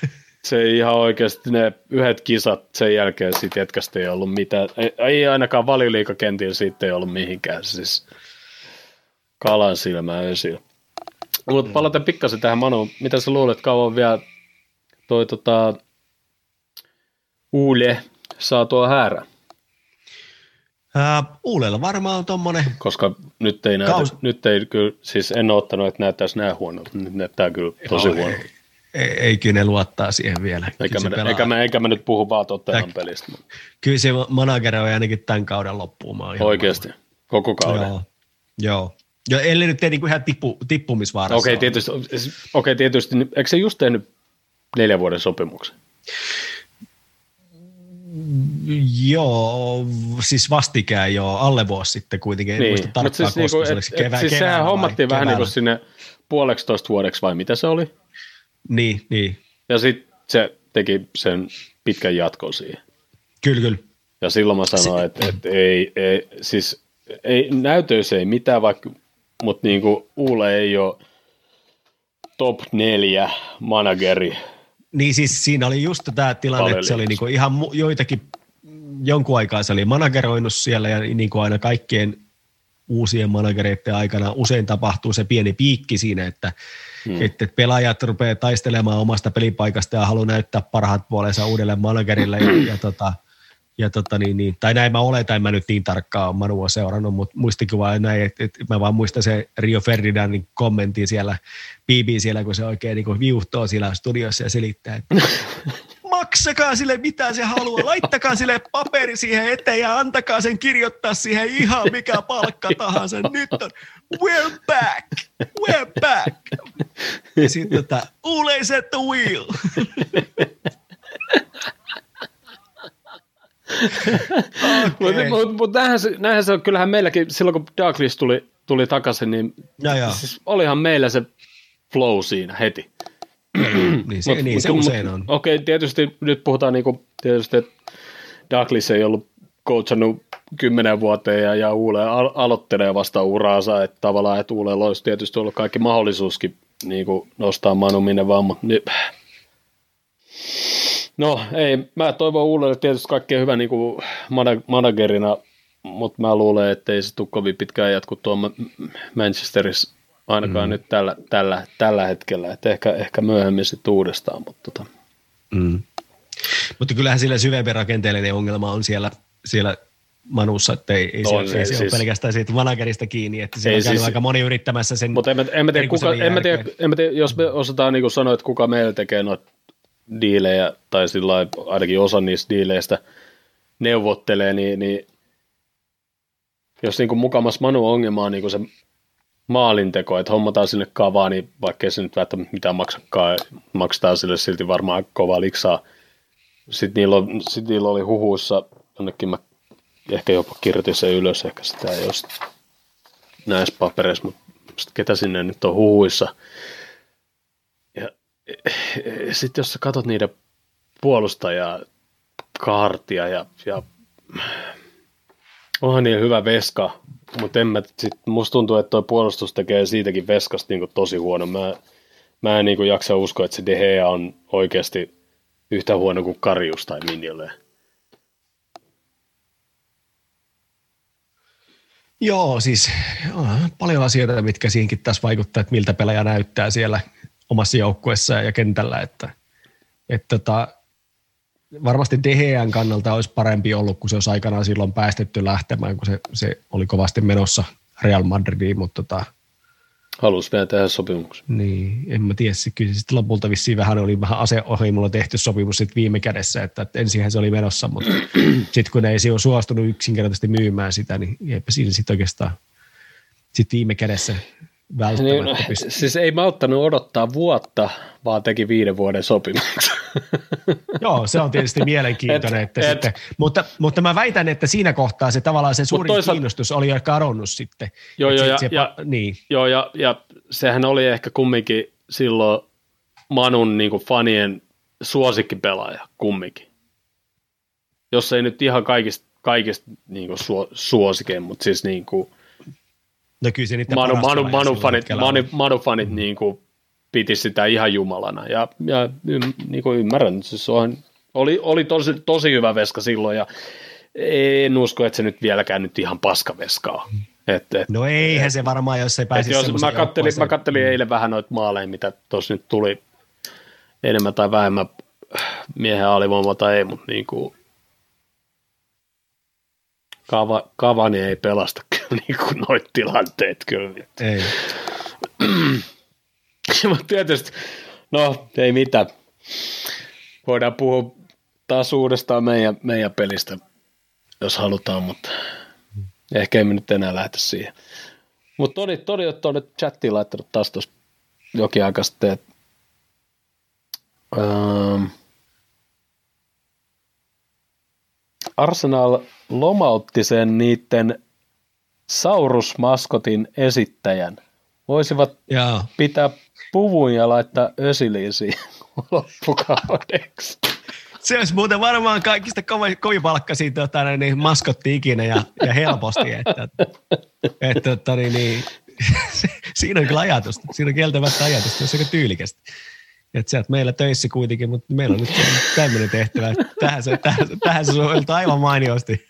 [SPEAKER 1] Se ihan oikeasti ne yhdet kisat sen jälkeen siitä jätkästä ei ollut mitään, ei, ei ainakaan valioliikakentillä siitä ei ollut mihinkään, siis kalan silmää esillä. Mutta palataan pikkasen tähän Manu, mitä sä luulet, kauan vielä toi tota, Uule saa tuo häärä,
[SPEAKER 2] Uh, Uulella varmaan on tommonen,
[SPEAKER 1] koska nyt ei näytä,
[SPEAKER 2] Kaus-
[SPEAKER 1] nyt ei kyllä, siis en ole ottanut, että näyttäisi näin huonolta, nyt näyttää kyllä tosi huonolta.
[SPEAKER 2] Ei, ei kyllä ne luottaa siihen vielä.
[SPEAKER 1] Eikä mä, eikä, mä, eikä mä nyt puhu vaan Tottenham pelistä,
[SPEAKER 2] kyllä se manageri ainakin tämän kauden loppuun.
[SPEAKER 1] oikeasti, koko
[SPEAKER 2] varma.
[SPEAKER 1] kauden.
[SPEAKER 2] Joo. Joo. Jo, ellei nyt tee niinku ihan tippu, tippumisvaarassa.
[SPEAKER 1] Okei,
[SPEAKER 2] ole.
[SPEAKER 1] tietysti, okei, tietysti, niin eikö se just tehnyt neljän vuoden sopimuksen?
[SPEAKER 2] Joo, siis vastikään jo alle vuosi sitten kuitenkin, en muista
[SPEAKER 1] mut
[SPEAKER 2] tarkkaan, siis koska
[SPEAKER 1] niinku,
[SPEAKER 2] se oliko se
[SPEAKER 1] et,
[SPEAKER 2] kevä,
[SPEAKER 1] siis
[SPEAKER 2] keväällä
[SPEAKER 1] sehän hommattiin vähän niin kuin sinne puoleksitoista vuodeksi vai mitä se oli?
[SPEAKER 2] Niin, niin,
[SPEAKER 1] Ja sitten se teki sen pitkän jatkon siihen.
[SPEAKER 2] kyllä, kyllä.
[SPEAKER 1] Ja silloin mä sanoin, että, että ei, ei, siis ei, näytöissä ei mitään, vaikka, mutta niin kuin Uule ei ole top neljä manageri.
[SPEAKER 2] Niin siis siinä oli just tämä tilanne, että se oli
[SPEAKER 1] Valioliigassa.
[SPEAKER 2] niinku ihan joitakin, jonkun aikaa se oli manageroinut siellä ja niin kuin aina kaikkien uusien managereiden aikana usein tapahtuu se pieni piikki siinä, että, hmm. että pelaajat rupeaa taistelemaan omasta pelipaikasta ja haluaa näyttää parhaat puolensa uudelle managerille ja, ja tota, ja tota niin, niin, tai näin mä oletan, en mä nyt niin tarkkaan Manua seurannut, mutta muistikuva näin, että, että mä vaan muistan se Rio Ferdinandin kommentti siellä, BB siellä, kun se oikein niin viuhtoo siellä studiossa ja selittää, että maksakaa sille mitä se haluaa, laittakaa sille paperi siihen eteen ja antakaa sen kirjoittaa siihen ihan mikä palkka tahansa. Nyt on, we're back, we're back. Ja sitten tota, always at the wheel.
[SPEAKER 1] Mutta
[SPEAKER 2] Okei.
[SPEAKER 1] mut, mut näinhän, se, näinhän se on, kyllähän meilläkin, silloin kun Douglas tuli, tuli takaisin, niin
[SPEAKER 2] Ja, ja.
[SPEAKER 1] siis olihan meillä se flow siinä heti.
[SPEAKER 2] Niin se,
[SPEAKER 1] Mut-
[SPEAKER 2] niin se
[SPEAKER 1] mut-
[SPEAKER 2] usein
[SPEAKER 1] mut-
[SPEAKER 2] on.
[SPEAKER 1] Okei, tietysti nyt puhutaan niinku, tietysti, että Douglas ei ollut coachannut kymmenen vuoteen ja, ja Uule al- aloittelee vasta uraansa, että tavallaan, että Uulella olisi tietysti ollut kaikki mahdollisuuskin niin kuin nostaa Manu minne vaan, mutta nyt, No ei, mä toivon Uulelle tietysti kaikkea hyvää niin kuin managerina, mutta mä luulen, että ei se tule kovin pitkään jatku tuon Manchesterissa ainakaan mm. nyt tällä, tällä, tällä hetkellä, että ehkä, ehkä myöhemmin sitten uudestaan, mutta tota.
[SPEAKER 2] Mm. Mutta kyllähän sillä syvempi rakenteellinen ongelma on siellä, siellä Manussa, että ei, ei,
[SPEAKER 1] On
[SPEAKER 2] se, ei se
[SPEAKER 1] siis-
[SPEAKER 2] ole pelkästään siitä managerista kiinni, että se
[SPEAKER 1] Ei
[SPEAKER 2] on
[SPEAKER 1] siis-
[SPEAKER 2] aika moni yrittämässä sen
[SPEAKER 1] Mutta en, en, mä tiedä, kuka, en, mä tiedä, en mä tiedä, jos me osataan niin sanoa, että kuka meillä tekee noita diilejä, tai sillä ainakin osa niistä diileistä neuvottelee, niin, niin jos niin kuin mukamas Manu ongelma on niin kuin se maalinteko, että hommataan sinne kavaa, niin vaikka se nyt välttämättä mitään maksakaan, maksetaan sille silti varmaan kovaa liksaa. Sitten niillä, on, sit niillä oli huhuissa, jonnekin mä ehkä jopa kirjoitin sen ylös, ehkä sitä ei ole näissä papereissa, mutta ketä sinne nyt on huhuissa. Ja sitten jos sä katsot niiden puolustajaa, kaartia ja, ja onhan niin hyvä veska, mutta en mä, sit, musta tuntuu, että tuo puolustus tekee siitäkin veskasta niin tosi huono. Mä, mä en niin jaksa uskoa, että se De Gea on oikeasti yhtä huono kuin Karius tai Minjolle.
[SPEAKER 2] Joo, siis joo, paljon asioita, mitkä siinkin tässä vaikuttaa, että miltä pelaaja näyttää siellä omassa joukkueessa ja kentällä, että, että tota, varmasti DHN kannalta olisi parempi ollut, kun se olisi aikanaan silloin päästetty lähtemään, kun se, se oli kovasti menossa Real Madridiin, mutta tota,
[SPEAKER 1] Halusi vielä tehdä sopimuksen.
[SPEAKER 2] Niin, en mä tiedä. Kyllä sitten lopulta vissiin vähän oli vähän aseohjelmalla tehty sopimus sit viime kädessä, että, että ensinhän se oli menossa, mutta sitten kun ne ei ole suostunut yksinkertaisesti myymään sitä, niin eipä siinä sitten oikeastaan sitten viime kädessä välttämättä niin,
[SPEAKER 1] pysty. Siis ei malttanut odottaa vuotta, vaan teki viiden vuoden sopimuksen.
[SPEAKER 2] Joo, se on tietysti mielenkiintoinen. Et, että et, sitten, mutta, mutta mä väitän, että siinä kohtaa se tavallaan se suurin toisaalta, kiinnostus oli jo kadonnut sitten.
[SPEAKER 1] Joo, joo, ja, se, ja, niin. joo ja, ja, sehän oli ehkä kumminkin silloin Manun niin kuin fanien suosikkipelaaja kumminkin. Jos ei nyt ihan kaikista, kaikista niin kuin suosikein, mutta siis niin kuin,
[SPEAKER 2] No kyllä se niitä
[SPEAKER 1] Manu, Manu, Manu, fanit, Manu, Manu fanit niin kuin piti sitä ihan jumalana. Ja, ja niin kuin ymmärrän, siis on, oli, oli tosi, tosi hyvä veska silloin ja en usko, että se nyt vieläkään nyt ihan paskaveskaa. Et, et,
[SPEAKER 2] no eihän et, se varmaan, jos se pääsisi jos
[SPEAKER 1] mä kattelin, mä kattelin mm. eilen vähän noita maaleja, mitä tuossa nyt tuli. Enemmän tai vähemmän miehen alivoima tai ei, mutta niin kuin Kava, Kavani ei pelasta kyllä niin kuin noita tilanteet kyllä.
[SPEAKER 2] Ei.
[SPEAKER 1] Mutta tietysti, no ei mitään. Voidaan puhua taas uudestaan meidän, meidän pelistä, jos halutaan, mutta ehkä emme nyt enää lähtä siihen. Mutta Toni, Toni on tuonne chattiin laittanut taas tuossa jokin aika sitten, että ähm, Arsenal lomautti sen niiden Saurus-maskotin esittäjän. Voisivat Jaa. pitää puvun ja laittaa ösiliin siihen loppukaudeksi.
[SPEAKER 2] Se olisi muuten varmaan kaikista kovin palkkaisia tota, niin, maskotti ikinä ja, ja helposti. Että, että, että niin, niin, siinä on kyllä ajatus. Siinä on kieltämättä ajatus. Se on aika tyylikästä. Että sä meillä töissä kuitenkin, mutta meillä on nyt tämmöinen tehtävä. Tähän se, tähän, tähän se aivan mainiosti.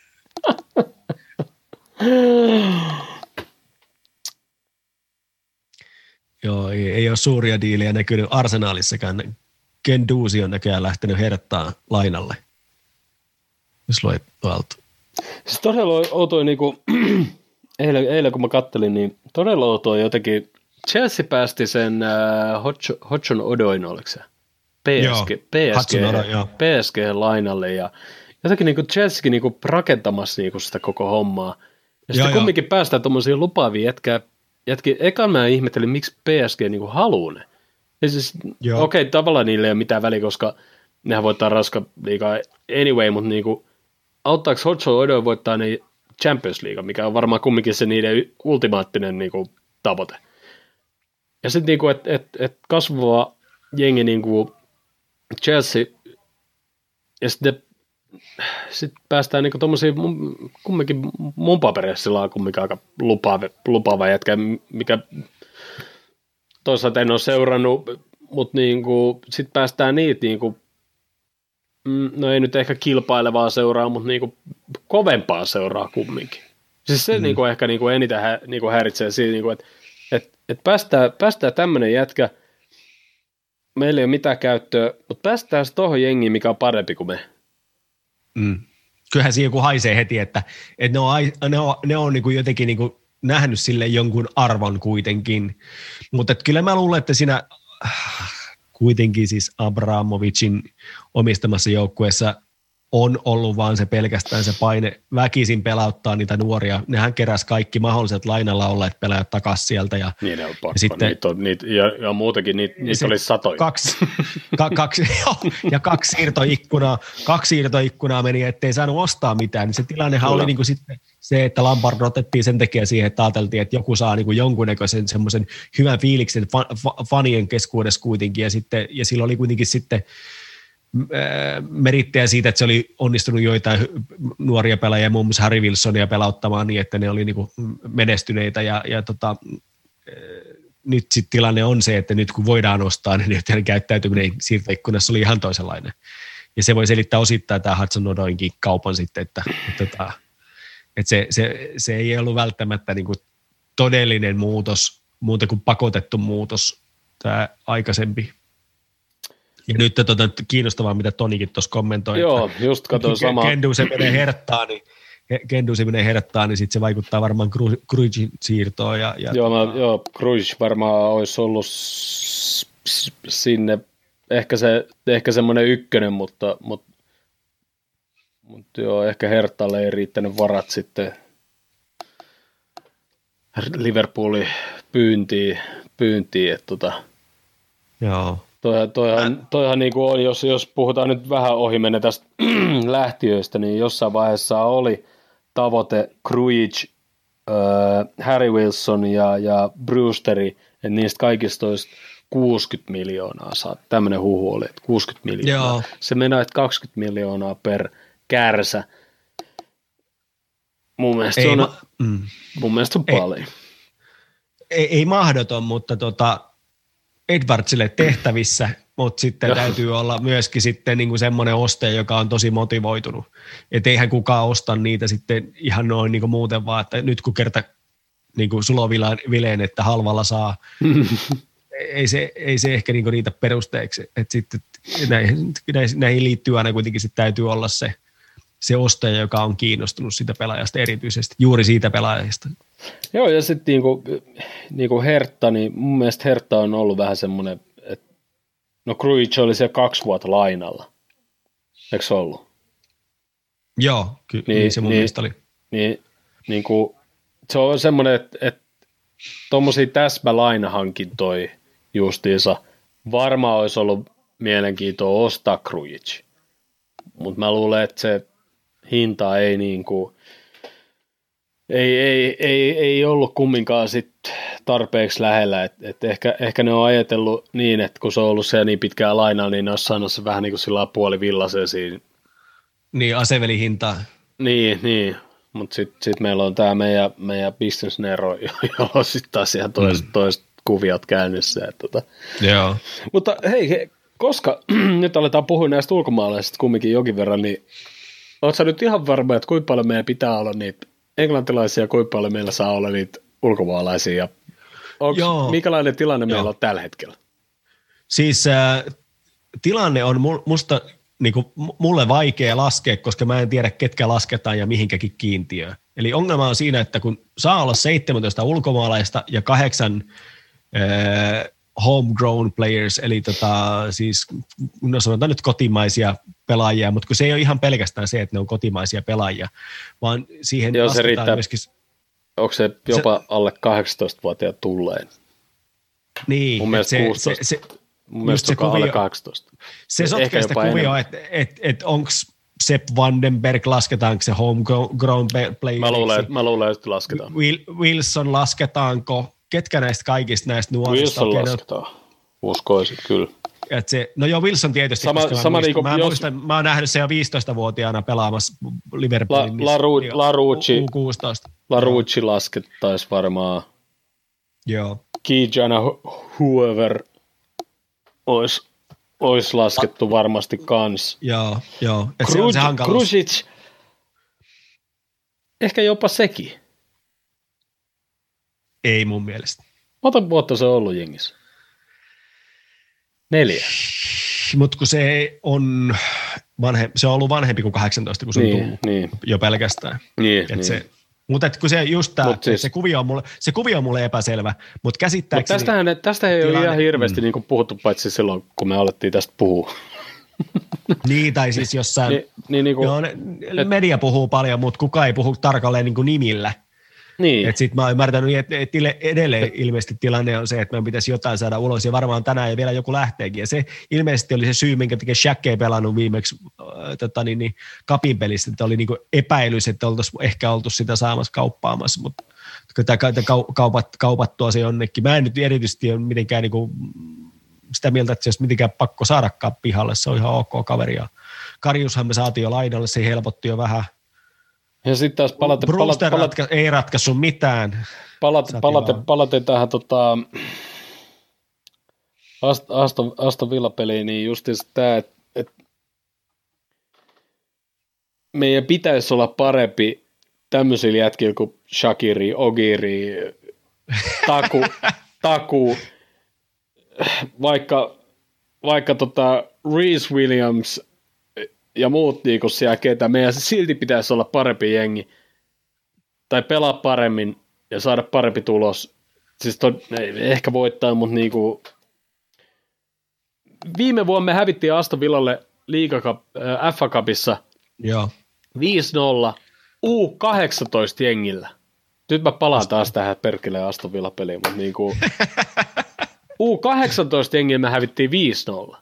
[SPEAKER 2] Joo, ei, ei ole suuria diilejä näkynyt Arsenaalissakaan. Ken Duusi on näköjään lähtenyt herttaa lainalle, jos luet tuolta.
[SPEAKER 1] Siis todella outoa, niin kuin, eilen, eilen kun mä kattelin, niin todella outoa jotenkin. Chelsea päästi sen äh, Hodgson Odoin, oliko se? PSG, PSG, PSG-lainalle ja jotenkin niin kuin Chelseakin niin kuin rakentamassa niin kuin sitä koko hommaa. Ja sitten kumminkin päästään tuommoisia lupaavia jätkää. Jätki, ekan mä ihmettelin, miksi PSG niin kuin haluaa ne. siis, okei, okay, tavallaan niille ei ole mitään väliä, koska nehän voittaa raska liikaa anyway, mutta niin kuin, auttaako Hotshot Odo voittaa ne Champions League, mikä on varmaan kumminkin se niiden ultimaattinen niin kuin, tavoite. Ja sitten, niin että et, et kasvava jengi niin kuin Chelsea, ja sitten sitten päästään niinku tuommoisiin, kumminkin mun papereissa sillä on kumminkin aika lupaava, lupaava jätkä, mikä toisaalta en ole seurannut, mutta niinku, sitten päästään niitä niinku, mm, no ei nyt ehkä kilpailevaa seuraa, mutta niinku kovempaa seuraa kumminkin. Siis se mm. niinku ehkä niinku eniten hä, niinku häiritsee siinä, niinku, että et, et päästään, päästään tämmöinen jätkä, meillä ei ole mitään käyttöä, mutta päästään se tuohon jengiin, mikä on parempi kuin me.
[SPEAKER 2] Mm. Kyllähän siinä joku haisee heti, että, että ne on, ne on, ne on niin kuin jotenkin niin kuin nähnyt sille jonkun arvon kuitenkin. Mutta kyllä mä luulen, että siinä kuitenkin siis Abramovicin omistamassa joukkueessa on ollut vaan se pelkästään se paine väkisin pelauttaa niitä nuoria. Nehän keräs kaikki mahdolliset lainalla olleet pelaajat takaisin sieltä. Ja,
[SPEAKER 1] niin on pakko. Ja, sitten, niitä on, niitä, ja, ja muutenkin niitä, niitä oli satoja.
[SPEAKER 2] Kaksi, ka, kaksi, ja kaksi siirtoikkunaa, kaksi siirtoikkunaa meni, ettei saanut ostaa mitään. Niin se tilannehan Kyllä. oli niin kuin sitten se, että Lampard otettiin sen takia siihen, että ajateltiin, että joku saa niin kuin jonkunnäköisen semmoisen hyvän fiiliksen fanien keskuudessa kuitenkin. Ja, sitten, ja sillä oli kuitenkin sitten – merittejä siitä, että se oli onnistunut joitain nuoria pelaajia, muun muassa Harry Wilsonia pelauttamaan niin, että ne oli niin kuin menestyneitä ja, ja tota, nyt sitten tilanne on se, että nyt kun voidaan ostaa, niin nyt käyttäytyminen siirtoikkunassa oli ihan toisenlainen. Ja se voi selittää osittain tämä Hudson Odoinkin kaupan sitten, että, että, että, että se, se, se, ei ollut välttämättä niin kuin todellinen muutos, muuta kuin pakotettu muutos, tämä aikaisempi ja nyt tota, kiinnostavaa, mitä Tonikin tuossa kommentoi.
[SPEAKER 1] Joo, että just katsoin sama.
[SPEAKER 2] Kendu se menee herttaa, niin Kendu se menee herttaa, niin sitten se vaikuttaa varmaan Cruisin siirtoon. Ja, ja
[SPEAKER 1] joo, mä, joo, Cruise varmaan olisi ollut sinne ehkä, se, ehkä semmoinen ykkönen, mutta, mutta, mutta joo, ehkä Herttalle ei riittänyt varat sitten Liverpoolin pyyntiin, pyyntiin että tota,
[SPEAKER 2] Joo.
[SPEAKER 1] Toihan, toihan, toihan niin kuin on, jos, jos puhutaan nyt vähän ohi mennä tästä lähtiöistä, niin jossain vaiheessa oli tavoite Cruige, äh, Harry Wilson ja, ja Brewsteri, että niistä kaikista olisi 60 miljoonaa saa. Tämmöinen huhu oli, että 60 miljoonaa. Joo. Se menee, että 20 miljoonaa per kärsä. Mun mielestä, ei, on, ma- mm. mun mielestä on ei, paljon.
[SPEAKER 2] Ei, ei mahdoton, mutta tota, Edwardsille tehtävissä, mutta sitten täytyy olla myöskin sitten niin kuin semmoinen ostaja, joka on tosi motivoitunut. Että eihän kukaan osta niitä sitten ihan noin niin kuin muuten vaan, että nyt kun kerta niin kuin sulovileen, että halvalla saa, ei, se, ei se ehkä niin kuin niitä perusteeksi. Että sitten näihin, näihin liittyy aina kuitenkin sitten täytyy olla se, se ostaja, joka on kiinnostunut siitä pelaajasta erityisesti, juuri siitä pelaajasta.
[SPEAKER 1] Joo, ja sitten niinku, niinku Hertta, niin mun mielestä Hertta on ollut vähän semmoinen, että no Cruich oli siellä kaksi vuotta lainalla. Eikö se ollut?
[SPEAKER 2] Joo, kyllä niin, niin se mun niin, mielestä oli.
[SPEAKER 1] Niin, niin kuin, se on semmoinen, että, että tuommoisia täsmälainahankintoja justiinsa varmaan olisi ollut mielenkiintoa ostaa Cruich. Mutta mä luulen, että se hinta ei niin kuin, ei, ei, ei, ei ollut kumminkaan sit tarpeeksi lähellä, että et ehkä, ehkä ne on ajatellut niin, että kun se on ollut siellä niin pitkään lainaa, niin ne olisi saanut se vähän niin kuin sillä puoli siinä.
[SPEAKER 2] Niin, asevelihintaa.
[SPEAKER 1] Niin, niin. Mutta sitten sit meillä on tämä meidän, meidän business nero, jolla on sitten taas ihan toiset, mm. toiset kuviot käynnissä. Et, tota.
[SPEAKER 2] Joo.
[SPEAKER 1] Mutta hei, he, koska nyt aletaan puhua näistä ulkomaalaisista kumminkin jokin verran, niin oletko nyt ihan varma, että kuinka paljon meidän pitää olla niitä englantilaisia, kuinka paljon meillä saa olla niitä ulkomaalaisia. Onks, Joo. Minkälainen tilanne Joo. meillä on tällä hetkellä?
[SPEAKER 2] Siis äh, tilanne on musta niin kuin, mulle vaikea laskea, koska mä en tiedä, ketkä lasketaan ja mihinkäkin kiintiöön. Eli ongelma on siinä, että kun saa olla 17 ulkomaalaista ja kahdeksan äh, homegrown players, eli tota, siis no sanotaan nyt kotimaisia pelaajia, mutta kun se ei ole ihan pelkästään se, että ne on kotimaisia pelaajia, vaan siihen
[SPEAKER 1] Joo, se riittää. myöskin... Onko se jopa se, alle 18-vuotiaat tulleen?
[SPEAKER 2] Niin.
[SPEAKER 1] Mun mielestä
[SPEAKER 2] se,
[SPEAKER 1] 16. Se, se, Mun mielestä se kuvio, alle 18.
[SPEAKER 2] Se sotkee sitä kuvioa, että et, et onko Sepp Vandenberg, lasketaanko se homegrown player?
[SPEAKER 1] Mä luulen, mä luulen, että lasketaan.
[SPEAKER 2] Wilson lasketaanko? Ketkä näistä kaikista näistä nuorista?
[SPEAKER 1] Wilson lasketaan. Uskoisin, kyllä.
[SPEAKER 2] Et se, no joo, Wilson tietysti,
[SPEAKER 1] sama, sama
[SPEAKER 2] mä, muistan,
[SPEAKER 1] niin
[SPEAKER 2] mä, jos... muistan, mä oon nähnyt se jo 15-vuotiaana pelaamassa Liverpoolin.
[SPEAKER 1] La, Laru, Larucci,
[SPEAKER 2] U16.
[SPEAKER 1] Larucci laskettaisiin varmaan.
[SPEAKER 2] Joo.
[SPEAKER 1] Kijana whoever olisi olis laskettu varmasti kans.
[SPEAKER 2] Joo, joo. Et Kruj, se on se hankaluus.
[SPEAKER 1] Krujic, ehkä jopa sekin.
[SPEAKER 2] Ei mun mielestä.
[SPEAKER 1] Monta vuotta se on ollut jengissä? Neljä.
[SPEAKER 2] Mutta kun se on, vanhe, se on ollut vanhempi kuin 18, kun se
[SPEAKER 1] niin,
[SPEAKER 2] on tullut
[SPEAKER 1] niin.
[SPEAKER 2] jo pelkästään.
[SPEAKER 1] Niin, Et niin.
[SPEAKER 2] Se, Mutta kun se just tämä,
[SPEAKER 1] Mut siis-
[SPEAKER 2] se, kuvio on mulle, se kuvio on mulle epäselvä, mutta käsittääkseni...
[SPEAKER 1] tästähän, tästä ei ole
[SPEAKER 2] tilanne-
[SPEAKER 1] ihan hirveästi
[SPEAKER 2] mm.
[SPEAKER 1] niin puhuttu, paitsi silloin, kun me alettiin tästä puhua.
[SPEAKER 2] Niin, tai siis jossain...
[SPEAKER 1] Niin, niin, niin, kuin,
[SPEAKER 2] Joo, ne, media puhuu paljon, mutta kukaan ei puhu tarkalleen niin kuin nimillä.
[SPEAKER 1] Niin.
[SPEAKER 2] Et sit mä oon ymmärtänyt, että et edelleen ilmeisesti tilanne on se, että meidän pitäisi jotain saada ulos, ja varmaan tänään ja vielä joku lähteekin. Ja se ilmeisesti oli se syy, minkä takia Shaq ei pelannut viimeksi äh, tota, niin, niin, kapin pelissä, että oli niin kuin epäilys, että oltaisiin ehkä oltu sitä saamassa kauppaamassa, mutta kaupat, kaupattua se jonnekin. Mä en nyt erityisesti ole mitenkään niin kuin, sitä mieltä, että se olisi mitenkään pakko saadakaan pihalle, se on ihan ok kaveri. Ja Karjushan me saatiin jo lainalle, se helpotti jo vähän.
[SPEAKER 1] Ja sitten taas palata,
[SPEAKER 2] Brewster
[SPEAKER 1] palata,
[SPEAKER 2] ratka, ei ratkaissut mitään.
[SPEAKER 1] palata,
[SPEAKER 2] vaan.
[SPEAKER 1] palata tähän tota, Ast- Aston, Aston Villa-peliin, niin justiinsa tämä, että et meidän pitäisi olla parempi tämmöisillä jätkillä kuin Shakiri, Ogiri, Taku, Taku vaikka, vaikka tota Reese Williams ja muut niinku siellä ketä, meidän silti pitäisi olla parempi jengi tai pelaa paremmin ja saada parempi tulos. Siis to, ei ehkä voittaa, mutta niinku, viime vuonna me hävittiin Aston Villalle liigakap, äh, FA Cupissa
[SPEAKER 2] Joo.
[SPEAKER 1] 5-0 U18 jengillä. Nyt mä palaan taas tähän perkeleen Aston Villa peliin, mutta niinku, U18 jengillä me hävittiin 5-0.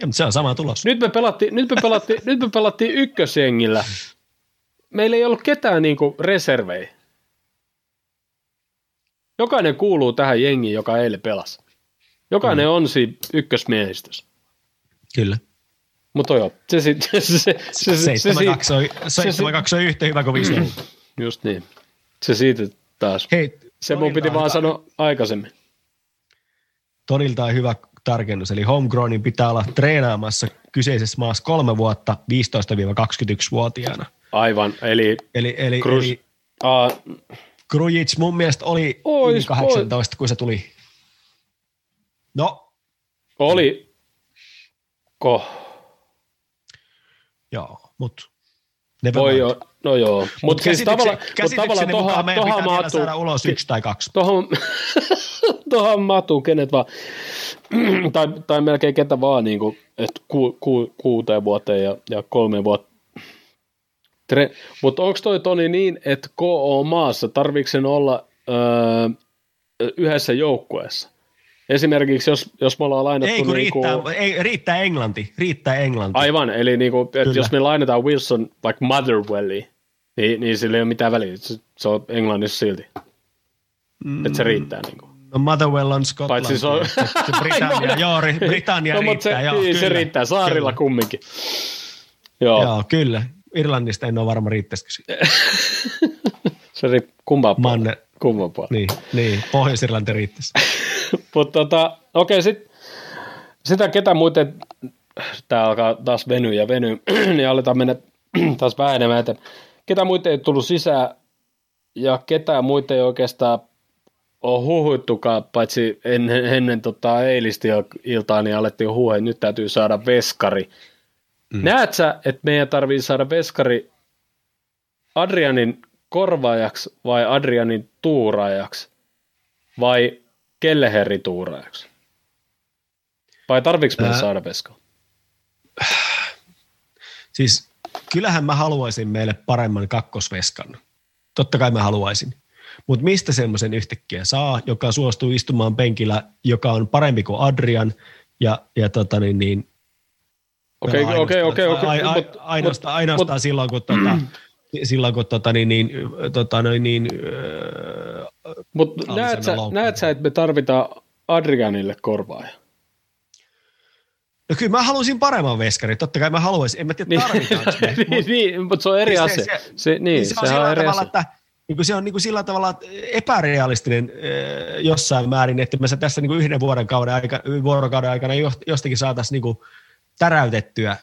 [SPEAKER 2] Ja, mutta se on sama tulos.
[SPEAKER 1] Nyt me pelattiin, nyt me pelattiin, nyt me pelattiin ykkösjengillä. Meillä ei ollut ketään niinku reservejä. Jokainen kuuluu tähän jengiin, joka eilen pelasi. Jokainen mm. on siinä ykkösmiehistössä.
[SPEAKER 2] Kyllä.
[SPEAKER 1] Mutta joo, se sitten... Se, se, se, se, se, se,
[SPEAKER 2] se, se, kaksoi yhtä hyvä kuin viisi. Mm.
[SPEAKER 1] Just niin. Se siitä taas.
[SPEAKER 2] Hei,
[SPEAKER 1] se mun piti vaan sanoa aikaisemmin.
[SPEAKER 2] Toriltaan hyvä tarkennus, eli homegrownin pitää olla treenaamassa kyseisessä maassa kolme vuotta 15-21-vuotiaana.
[SPEAKER 1] Aivan, eli
[SPEAKER 2] Eli, eli,
[SPEAKER 1] Krus-
[SPEAKER 2] eli
[SPEAKER 1] uh,
[SPEAKER 2] Krujic mun mielestä oli
[SPEAKER 1] Ois,
[SPEAKER 2] yli 18, kun se tuli. No,
[SPEAKER 1] oli ko,
[SPEAKER 2] joo, mutta ne
[SPEAKER 1] voi jo, no joo. Mutta
[SPEAKER 2] Mut
[SPEAKER 1] siis tavallaan, mut tavallaan toha, toha mahtuu,
[SPEAKER 2] saada ulos yksi tai kaksi.
[SPEAKER 1] tohon, tohon mahtuu kenet vaan, tai, tai melkein ketä vaan, niin kuin, että ku, ku, kuuteen vuoteen ja, ja kolmeen vuoteen. Tre, mutta onko toi Toni niin, että KO maassa tarviiko sen olla öö, yhdessä joukkueessa? Esimerkiksi jos, jos me ollaan lainattu
[SPEAKER 2] Ei kun
[SPEAKER 1] niinku,
[SPEAKER 2] riittää, ei, riittää Englanti, riittää Englanti.
[SPEAKER 1] Aivan, eli niinku, että jos me lainataan Wilson vaikka Motherwelliin, niin, niin sillä ei ole mitään väliä. Se, se on Englannissa silti. Mm. Että se riittää. Niinku.
[SPEAKER 2] No Motherwell on Skotlanti.
[SPEAKER 1] Paitsi se on-
[SPEAKER 2] Se, se Britannia, joo, ri- Britannia
[SPEAKER 1] no,
[SPEAKER 2] riittää.
[SPEAKER 1] se,
[SPEAKER 2] joo,
[SPEAKER 1] niin, se
[SPEAKER 2] kyllä,
[SPEAKER 1] riittää saarilla
[SPEAKER 2] kyllä.
[SPEAKER 1] kumminkin. Joo,
[SPEAKER 2] Joo, kyllä. Irlannista en ole varma riittäisikö se.
[SPEAKER 1] se riippuu kumpaa puolella.
[SPEAKER 2] Manne,
[SPEAKER 1] Kumman puolella.
[SPEAKER 2] niin, niin, Pohjois-Irlanti riittäisi.
[SPEAKER 1] Mutta tota, okei, sit, sitä ketä muuten, tämä alkaa taas venyä ja venyä, niin aletaan mennä taas vähän enemmän eteen. Ketä muita ei tullut sisään ja ketään muita ei oikeastaan ole huhuittukaan, paitsi ennen, ennen tota eilistä iltaa, niin alettiin huuhe, nyt täytyy saada veskari. Mm. Näet sä, että meidän tarvii saada veskari Adrianin korvaajaksi vai Adrianin tuuraajaksi vai Kelleherri tuuraajaksi? Vai tarviiko meidän saada veskaa?
[SPEAKER 2] Siis kyllähän mä haluaisin meille paremman kakkosveskan. Totta kai mä haluaisin. Mutta mistä semmoisen yhtäkkiä saa, joka suostuu istumaan penkillä, joka on parempi kuin Adrian ja, ja tota niin, niin
[SPEAKER 1] Okei, okei, okei,
[SPEAKER 2] ainoastaan-
[SPEAKER 1] okei.
[SPEAKER 2] ai- ai-
[SPEAKER 1] mut-
[SPEAKER 2] Ainoastaan,
[SPEAKER 1] mut-
[SPEAKER 2] ainoastaan silloin, kun tota, silloin, kun tota, niin, niin, tota, noin, niin, öö,
[SPEAKER 1] Mutta näet sä, näet sä, että me tarvitaan Adrianille korvaaja?
[SPEAKER 2] no kyllä mä haluaisin paremman veskarin, totta kai mä haluaisin, en mä tiedä tarvitaanko me,
[SPEAKER 1] niin,
[SPEAKER 2] mut-
[SPEAKER 1] niin, mutta se on eri
[SPEAKER 2] Niin
[SPEAKER 1] asia.
[SPEAKER 2] se-
[SPEAKER 1] Se,
[SPEAKER 2] se-
[SPEAKER 1] niin, niin
[SPEAKER 2] se on
[SPEAKER 1] on eri
[SPEAKER 2] tavalla,
[SPEAKER 1] asia.
[SPEAKER 2] että niin kuin se on niin kuin sillä tavalla epärealistinen äh, jossain määrin, että me tässä niin kuin yhden vuoden kauden aika, vuorokauden aikana jost- jostakin saataisiin niin kuin täräytettyä.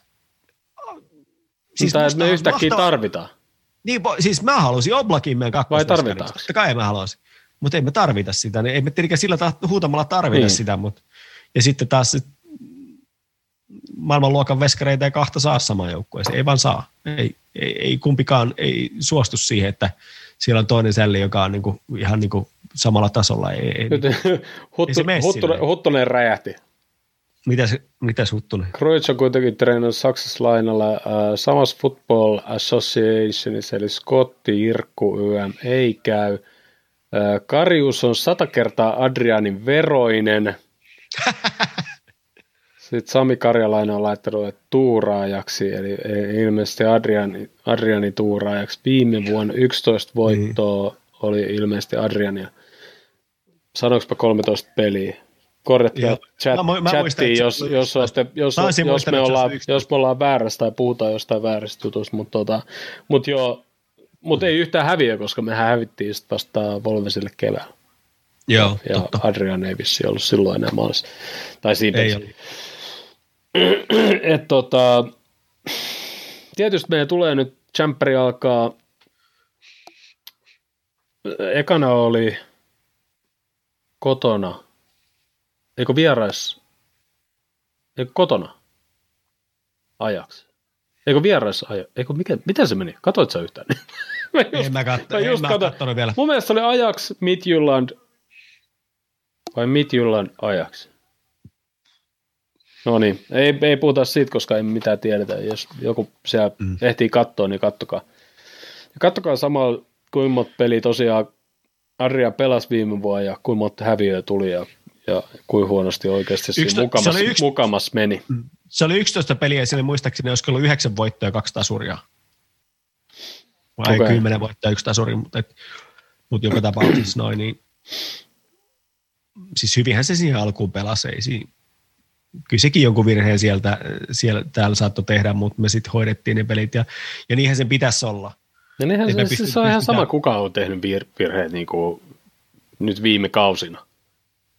[SPEAKER 1] Siis Mutta me yhtäkkiä
[SPEAKER 2] mahtavaa-
[SPEAKER 1] tarvitaan.
[SPEAKER 2] Niin, siis mä halusin Oblakin meidän kakkosveskarin.
[SPEAKER 1] tarvitaanko?
[SPEAKER 2] Totta kai mä haluaisin. Mutta ei me tarvita sitä. Ei me tietenkään sillä ta- huutamalla tarvita
[SPEAKER 1] Niin.
[SPEAKER 2] sitä. Mutta. Ja sitten taas maailmanluokan veskareita ei kahta saa samaan joukkueeseen. Ei vaan saa. Ei, ei, ei kumpikaan ei suostu siihen, että siellä on toinen sälli, joka on niin kuin, ihan niin kuin samalla tasolla. Ei, ei,
[SPEAKER 1] Nyt, huttu,
[SPEAKER 2] ei mene
[SPEAKER 1] huttunen, räjähti.
[SPEAKER 2] mitä, se, mitä Huttunen?
[SPEAKER 1] Cruyff on kuitenkin treenannut Saksassa lainalla äh, samassa Football Associationissa, eli Scotti, Irkku, YM ei käy. Äh, Karius on sata kertaa Adrianin veroinen. Sitten Sami Karjalainen on laittanut että tuuraajaksi, eli eli ilmeisesti Adriani, Adriani tuuraajaksi. Viime vuonna 11 voittoa
[SPEAKER 2] Niin.
[SPEAKER 1] oli ilmeisesti Adriania. Sanoinko 13 peliä? Korjatkaa chat,
[SPEAKER 2] Mä mä muistan,
[SPEAKER 1] chattiin,
[SPEAKER 2] se
[SPEAKER 1] jos, jos, olette, jos, jos, me ollaan,
[SPEAKER 2] oli 11.
[SPEAKER 1] jos me ollaan väärässä tai puhutaan jostain vääristä jutusta, mutta, tota, mutta joo, mutta ei yhtään häviö, koska mehän hävittiin sitten vasta Volvesille keväällä.
[SPEAKER 2] Joo,
[SPEAKER 1] Ja
[SPEAKER 2] totta.
[SPEAKER 1] Adrian ei vissi ollut silloin enää maalissa. Tai siinä
[SPEAKER 2] Ei.
[SPEAKER 1] Et tota, tietysti meidän tulee nyt, Champeri alkaa, ekana oli kotona, eikö vierais, eikö kotona ajaksi, eikö vierais ajaksi, eikö mikä, miten se meni, katoit sä yhtään? Mä just-
[SPEAKER 2] En mä, katso,
[SPEAKER 1] mä
[SPEAKER 2] en
[SPEAKER 1] just
[SPEAKER 2] mä
[SPEAKER 1] kato-
[SPEAKER 2] kattonut vielä.
[SPEAKER 1] Mun mielestä oli Ajax, Midtjylland vai Midtjylland Ajax. No niin, ei, ei puhuta siitä, koska ei mitään tiedetä. Jos joku siellä
[SPEAKER 2] Mm.
[SPEAKER 1] mm. ehtii katsoa, niin kattokaa. Ja kattokaa samalla, kuinka monta peliä tosiaan Arja pelasi viime vuonna ja kuinka monta häviöä tuli ja, ja kuinka huonosti oikeasti
[SPEAKER 2] Yksi-
[SPEAKER 1] siinä mukamas,
[SPEAKER 2] se oli yksi-
[SPEAKER 1] mukamas meni.
[SPEAKER 2] Se oli 11 peliä ja siellä muistaakseni olisiko ollut 9 voittoa ja kaksi tasuria. Vai
[SPEAKER 1] Okei.
[SPEAKER 2] 10 voittoa ja yksi tasuri, mutta, et, mutta joka tapauksessa noin, niin siis hyvinhän se siihen alkuun pelasi, ei siinä, kyllä sekin jonkun virheen sieltä, siellä, täällä saattoi tehdä, mutta me sitten hoidettiin ne pelit ja, ja niinhän sen pitäisi olla.
[SPEAKER 1] Ja
[SPEAKER 2] me
[SPEAKER 1] se,
[SPEAKER 2] pystyt-
[SPEAKER 1] se on ihan sama, kuka on tehnyt vir, virheet niin kuin nyt viime kausina.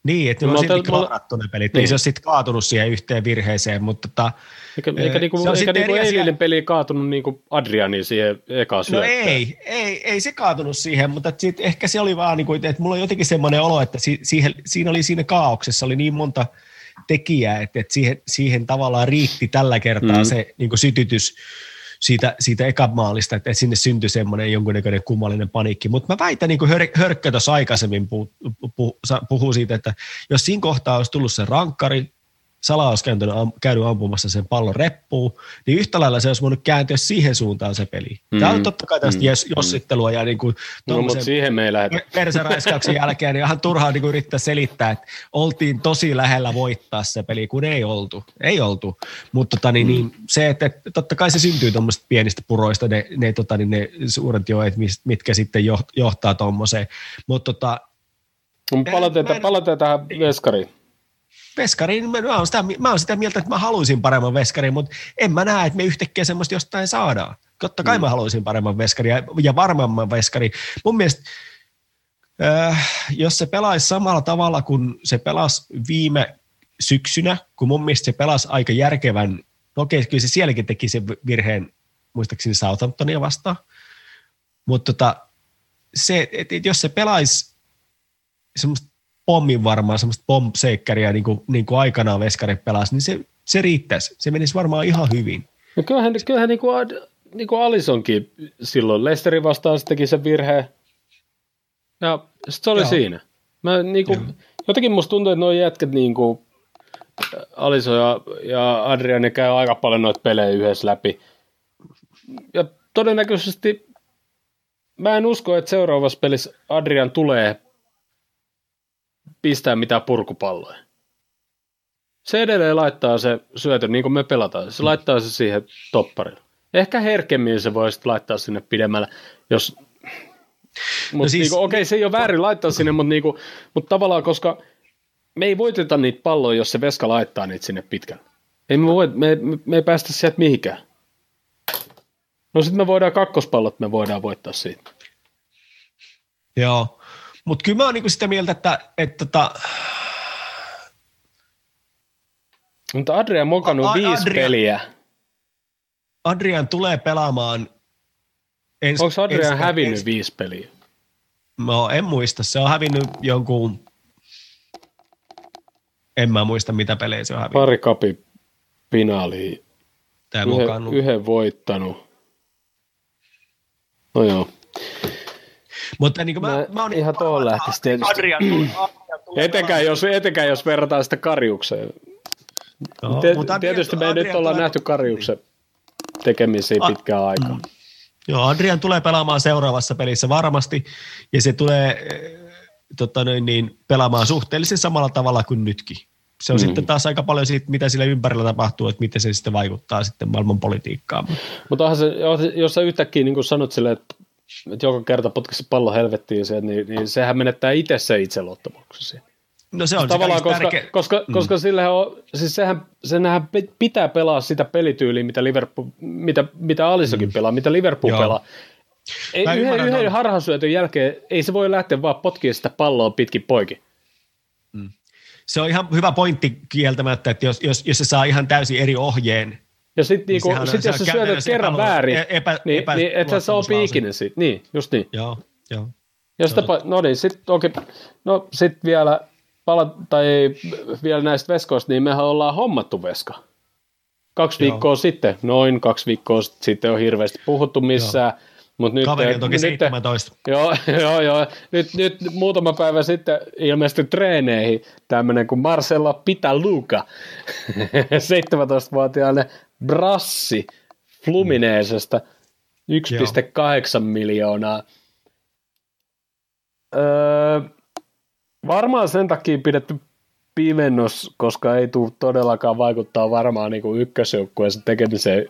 [SPEAKER 2] Niin, että ne on silti klaarattu ne pelit,
[SPEAKER 1] Niin.
[SPEAKER 2] ei se ole sitten kaatunut siihen yhteen virheeseen, mutta tota,
[SPEAKER 1] Eikä, eikä, niinku,
[SPEAKER 2] se on
[SPEAKER 1] eikä niinku eilinen peli kaatunut niinku Adriani siihen ekaan
[SPEAKER 2] No
[SPEAKER 1] syöttöön.
[SPEAKER 2] ei, ei, ei se kaatunut siihen, mutta sit ehkä se oli vaan, niin kuin, että mulla on jotenkin semmoinen olo, että si, siihen, siinä oli siinä kaauksessa oli niin monta tekijää, että, että siihen, siihen tavallaan riitti tällä kertaa
[SPEAKER 1] Mm.
[SPEAKER 2] se niin kuin sytytys siitä, siitä ekamaalista, että, että sinne syntyi semmoinen jonkunnäköinen kummallinen paniikki. Mutta mä väitän, niin kuin Hör, Hörkkö tuossa aikaisemmin puhuu puhu, puhu siitä, että jos siinä kohtaa olisi tullut se rankkari, Sala olisi käynyt, am, käynyt ampumassa sen pallon reppuun, niin yhtä lailla se olisi voinut kääntyä siihen suuntaan se peli. Mm. Tämä on
[SPEAKER 1] Mm.
[SPEAKER 2] totta kai tästä
[SPEAKER 1] Mm.
[SPEAKER 2] mm. jossittelua ja niin kuin
[SPEAKER 1] no, mutta siihen me ei lähdetä.
[SPEAKER 2] jälkeen niin ihan turhaa niin kuin yrittää selittää, että oltiin tosi lähellä voittaa se peli, kun ei oltu. Ei oltu. Mutta tota, niin, niin, se, että, että totta kai se syntyy tuommoisista pienistä puroista, ne, ne, tota, niin ne suuret joet, mitkä sitten joht- johtaa tuommoiseen. Mutta tota,
[SPEAKER 1] palataan, palataan tähän veskariin.
[SPEAKER 2] Veskariin, mä, oon sitä, mä oon sitä mieltä, että mä haluaisin paremman veskarin, mutta en mä näe, että me yhtäkkiä semmoista jostain saadaan. Totta kai mm. mä haluaisin paremman veskarin ja, ja varmemman veskarin. Mun mielestä, äh, jos se pelaisi samalla tavalla kuin se pelasi viime syksynä, kun mun mielestä se pelasi aika järkevän, no okei, kyllä se sielläkin teki sen virheen, muistaakseni Southamptonia vastaan, mutta tota, se, et, et jos se pelaisi semmoista pommin varmaan, semmoista bombseikkäriä, niin kuin, niin kuin aikanaan veskarit pelasi, niin se, se riittäisi. Se menisi varmaan ihan hyvin.
[SPEAKER 1] No kyllähän, kyllähän niin kuin, niin kuin Alisonkin silloin Leicesterin vastaan se teki sen virheen. Ja sit se oli
[SPEAKER 2] Joo.
[SPEAKER 1] siinä. Mä, niin
[SPEAKER 2] Joo.
[SPEAKER 1] kuin, jotenkin musta tuntuu, että nuo jätkät niin kuin, Aliso ja, ja Adrian, ne käy aika paljon noita pelejä yhdessä läpi. Ja todennäköisesti mä en usko, että seuraavassa pelissä Adrian tulee pistää mitään purkupalloja. Se edelleen laittaa se syötön, niin kuin me pelataan. Se laittaa se siihen topparille. Ehkä herkemmin se voi sitten laittaa sinne pidemmällä, jos... No
[SPEAKER 2] siis-
[SPEAKER 1] niinku, okei, se ei ole väärin laittaa sinne, mutta, niinku, mutta tavallaan, koska me ei voiteta niitä palloja, jos se veska laittaa niitä sinne pitkälle. Ei me, voi, me, me, me ei päästä sieltä mihinkään. No sitten me voidaan kakkospallot, me voidaan voittaa siitä.
[SPEAKER 2] Joo, mutta kyllä mä oon niinku sitä mieltä, että, että tota,
[SPEAKER 1] Mutta Adrian mokannut
[SPEAKER 2] A-
[SPEAKER 1] viisi
[SPEAKER 2] Adrian-
[SPEAKER 1] peliä.
[SPEAKER 2] Adrian tulee pelaamaan ens,
[SPEAKER 1] Onko Adrian
[SPEAKER 2] ens-
[SPEAKER 1] hävinnyt
[SPEAKER 2] ens-
[SPEAKER 1] viisi peliä?
[SPEAKER 2] No en muista, se on hävinnyt jonkun, en mä muista mitä pelejä se on hävinnyt.
[SPEAKER 1] Pari kapi finaalia.
[SPEAKER 2] Tää
[SPEAKER 1] Yhden, yhden voittanut. No joo.
[SPEAKER 2] Mutta niin
[SPEAKER 1] mä, mä, mä on ihan tuohon lähtisi tietysti. Adrian, etenkään, jos, etenkään jos verrataan sitä Karjukseen. No, Te, mutta tietysti me ei nyt olla nähty Karjuksen tekemisiä pitkään aikaa. Mm.
[SPEAKER 2] Joo, Adrian tulee pelaamaan seuraavassa pelissä varmasti, ja se tulee eh, tota noin, niin, pelaamaan suhteellisen samalla tavalla kuin nytkin. Se on mm. sitten taas aika paljon siitä, mitä sillä ympärillä tapahtuu, että miten se sitten vaikuttaa sitten maailman politiikkaan.
[SPEAKER 1] Mutta onhan se, jos sä yhtäkkiä niin kuin sanot sille, että, että joka kerta potkisi pallo helvettiin se, niin, niin sehän menettää itse se itseluottamuksesi.
[SPEAKER 2] No se on
[SPEAKER 1] Tavallaan, koska, tärkeä. koska, mm. koska sillä on, siis sehän, senhän pitää pelaa sitä pelityyliä, mitä, Liverpool, mitä, mitä Alissokin mm. pelaa, mitä Liverpool Joo. pelaa. Ei, yhden, yhden harhasyötön jälkeen ei se voi lähteä vaan potkia sitä palloa pitkin poikin.
[SPEAKER 2] Mm. Se on ihan hyvä pointti kieltämättä, että jos, jos, jos se saa ihan täysin eri ohjeen,
[SPEAKER 1] ja sitten niinku, niin sit jos sä syötät kerran väärin, epä, niin, epä, niin et sä opi ikinä siitä. Niin, just niin.
[SPEAKER 2] Joo, joo.
[SPEAKER 1] Ja sitä, no niin, sitten okay. no sit vielä pala, tai vielä näistä veskoista, niin mehän ollaan hommattu veska. Kaksi Joo. viikkoa sitten, noin kaksi viikkoa sitten on hirveästi puhuttu missään. Joo.
[SPEAKER 2] Mut nyt, Kaveri on toki nyt, 17.
[SPEAKER 1] Joo, joo, joo. Nyt, nyt muutama päivä sitten ilmestyi treeneihin tämmöinen kuin Marcella Pitaluka, 17-vuotiaana brassi Flumineesesta, 1,8 miljoonaa. Öö, varmaan sen takia pidetty pimennos, koska ei tule todellakaan vaikuttaa varmaan niin ykkösjoukkueessa tekemiseen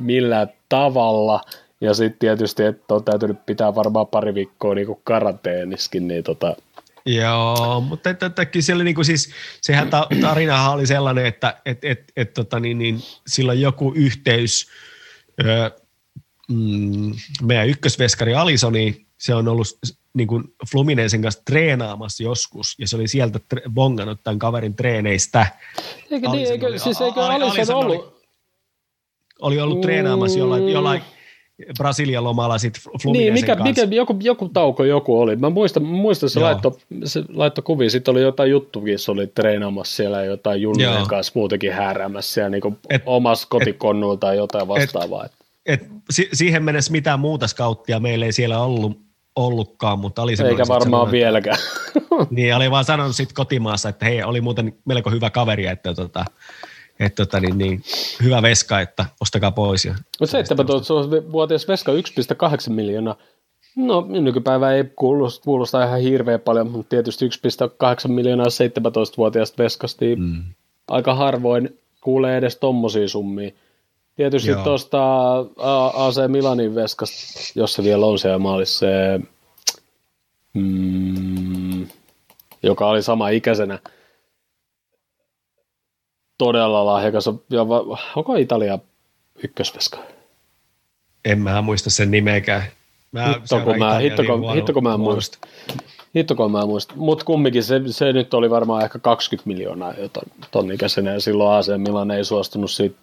[SPEAKER 1] millään tavalla. Ja sitten tietysti, että on täytynyt pitää varmaan pari viikkoa niin kuin karanteeniskin, niin tota,
[SPEAKER 2] Joo, mutta että, että, että siellä niin kuin siis, sehän ta, tarinahan oli sellainen, että et, et, et, tota, niin, niin, sillä on joku yhteys ö, mm, meidän ykkösveskari Alisoni, se on ollut niin kuin Fluminensen kanssa treenaamassa joskus, ja se oli sieltä tre- bongannut tämän kaverin treeneistä.
[SPEAKER 1] Eikö, niin, eikö, oli, siis eikö Alison ollut? Oli,
[SPEAKER 2] oli ollut treenaamassa jollain, jollain Brasilian lomalla sitten Fluminensen niin, mikä, kanssa.
[SPEAKER 1] mikä, joku, joku tauko joku oli. Mä muistan, muistan se, laitto, se laitto kuvia, sitten oli jotain juttukin, se oli treenaamassa siellä jotain junnujen kanssa muutenkin hääräämässä siellä niin et, omassa kotikonnuilla tai jotain vastaavaa. Et,
[SPEAKER 2] et, si- siihen mennessä mitään muuta skauttia meillä ei siellä ollut, ollutkaan, mutta oli
[SPEAKER 1] Eikä varmaan vieläkään.
[SPEAKER 2] niin, oli vaan sanonut sitten kotimaassa, että hei, oli muuten melko hyvä kaveri, että tota, että tota, niin, niin, hyvä veska, että ostakaa pois. Ja
[SPEAKER 1] no 17-vuotias veska 1,8 miljoonaa. No nykypäivä ei kuulosta, kuulosta ihan hirveän paljon, mutta tietysti 1,8 miljoonaa 17-vuotiaasta veskasta niin mm. aika harvoin kuulee edes tommosia summia. Tietysti tuosta AC Milanin veskasta, jos se vielä on siellä maalissa, se, mm, joka oli sama ikäisenä, todella lahjakas. Ja va, onko Italia ykkösveska?
[SPEAKER 2] En mä muista sen nimeäkään.
[SPEAKER 1] Mä hitto, kun mä, hitto, kun, hitto, kun mä muista. Hitto, kun mä muista. Mutta kumminkin se, se, nyt oli varmaan ehkä 20 miljoonaa jo ton, ton ikäisenä, ja silloin AC Milan ei suostunut siitä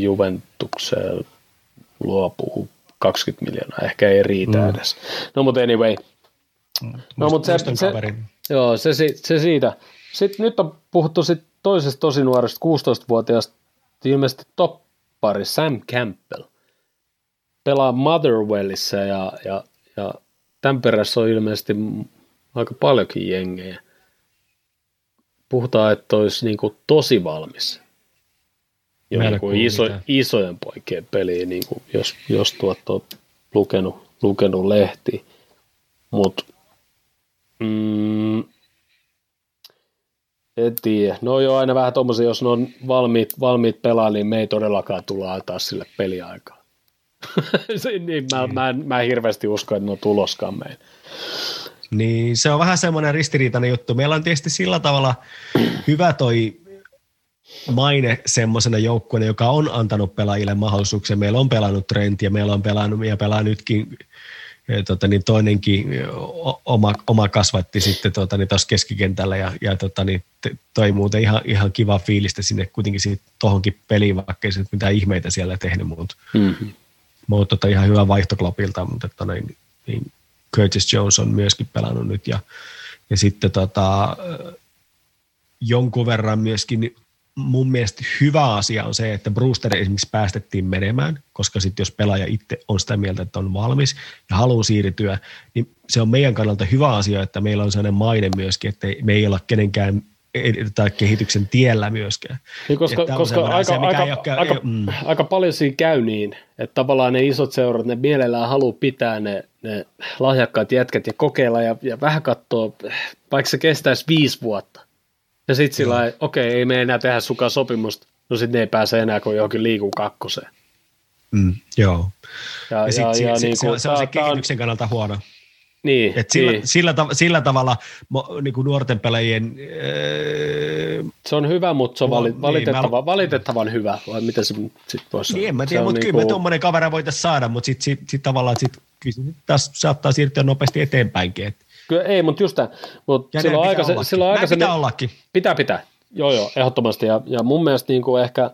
[SPEAKER 1] Juventukseen luopuu 20 miljoonaa, ehkä ei riitä mm. edes. No mutta anyway.
[SPEAKER 2] No mutta se, se,
[SPEAKER 1] joo, se, se, siitä. Sitten nyt on puhuttu sit toisesta tosi nuoresta 16-vuotiaasta, ilmeisesti toppari Sam Campbell. Pelaa Motherwellissa ja, ja, ja tämän perässä on ilmeisesti aika paljonkin jengejä. Puhutaan, että olisi niin kuin tosi valmis niin kuin iso, isojen poikien peliin, niin kuin jos, jos tuot on lukenut, lukenut lehti. Mutta mm, en tiedä. No joo, aina vähän tommosia, jos ne on valmiit, valmiit pelaa, niin me ei todellakaan tulla antaa sille peliaikaa. niin, mä, mä, en, mä en hirveästi usko, että ne on tuloskaan meidän.
[SPEAKER 2] Niin, se on vähän semmoinen ristiriitainen juttu. Meillä on tietysti sillä tavalla hyvä toi maine semmoisena joukkueena, joka on antanut pelaajille mahdollisuuksia. Meillä on pelannut Trent ja meillä on pelannut ja pelaa nytkin tota, niin toinenkin oma, oma kasvatti sitten tota, niin keskikentällä ja, ja tota, niin toi muuten ihan, ihan kiva fiilistä sinne kuitenkin tuohonkin peliin, vaikka ei se mitään ihmeitä siellä tehnyt, mutta mm-hmm. Mut, tota, ihan hyvä vaihtoklopilta, mutta että, niin, niin Curtis Jones on myöskin pelannut nyt ja, ja sitten tota, jonkun verran myöskin mun mielestä hyvä asia on se, että Brewster esimerkiksi päästettiin menemään, koska sitten jos pelaaja itse on sitä mieltä, että on valmis ja haluaa siirtyä, niin se on meidän kannalta hyvä asia, että meillä on sellainen maine myöskin, että me ei olla kenenkään tai kehityksen tiellä myöskään.
[SPEAKER 1] Niin koska koska aika, asia, aika, ole, aika, mm. aika paljon siinä käy niin, että tavallaan ne isot seurat, ne mielellään haluaa pitää ne, ne lahjakkaat jätkät ja kokeilla ja, ja vähän katsoa, vaikka se kestäisi viisi vuotta. Ja sitten sillä okei, okay, ei me enää tehdä sukaan sopimusta, no sitten ne ei pääse enää kuin johonkin liikun kakkoseen.
[SPEAKER 2] Mm, joo. Ja, ja, sit, ja, ja, ja niin se, se on se kehityksen kannalta huono.
[SPEAKER 1] Niin,
[SPEAKER 2] Et sillä, niin. Sillä, tav- sillä tavalla niin kuin nuorten pelaajien... Öö,
[SPEAKER 1] se on hyvä, mutta se on vali, valitettava, niin, mä, valitettavan hyvä, vai miten se sitten voisi
[SPEAKER 2] sanoa? Niin, en mä tiedä, mutta kyllä me tuommoinen kaveri voitaisiin saada, mutta sitten sit, sit tavallaan sit, sit taas saattaa siirtyä nopeasti eteenpäinkin. Et.
[SPEAKER 1] Kyllä ei, mutta just tämä. Mutta silloin aika, se, silloin aika
[SPEAKER 2] pitää ollakin.
[SPEAKER 1] Pitää, pitää. Joo, joo, ehdottomasti. Ja, ja mun mielestä niin kuin ehkä,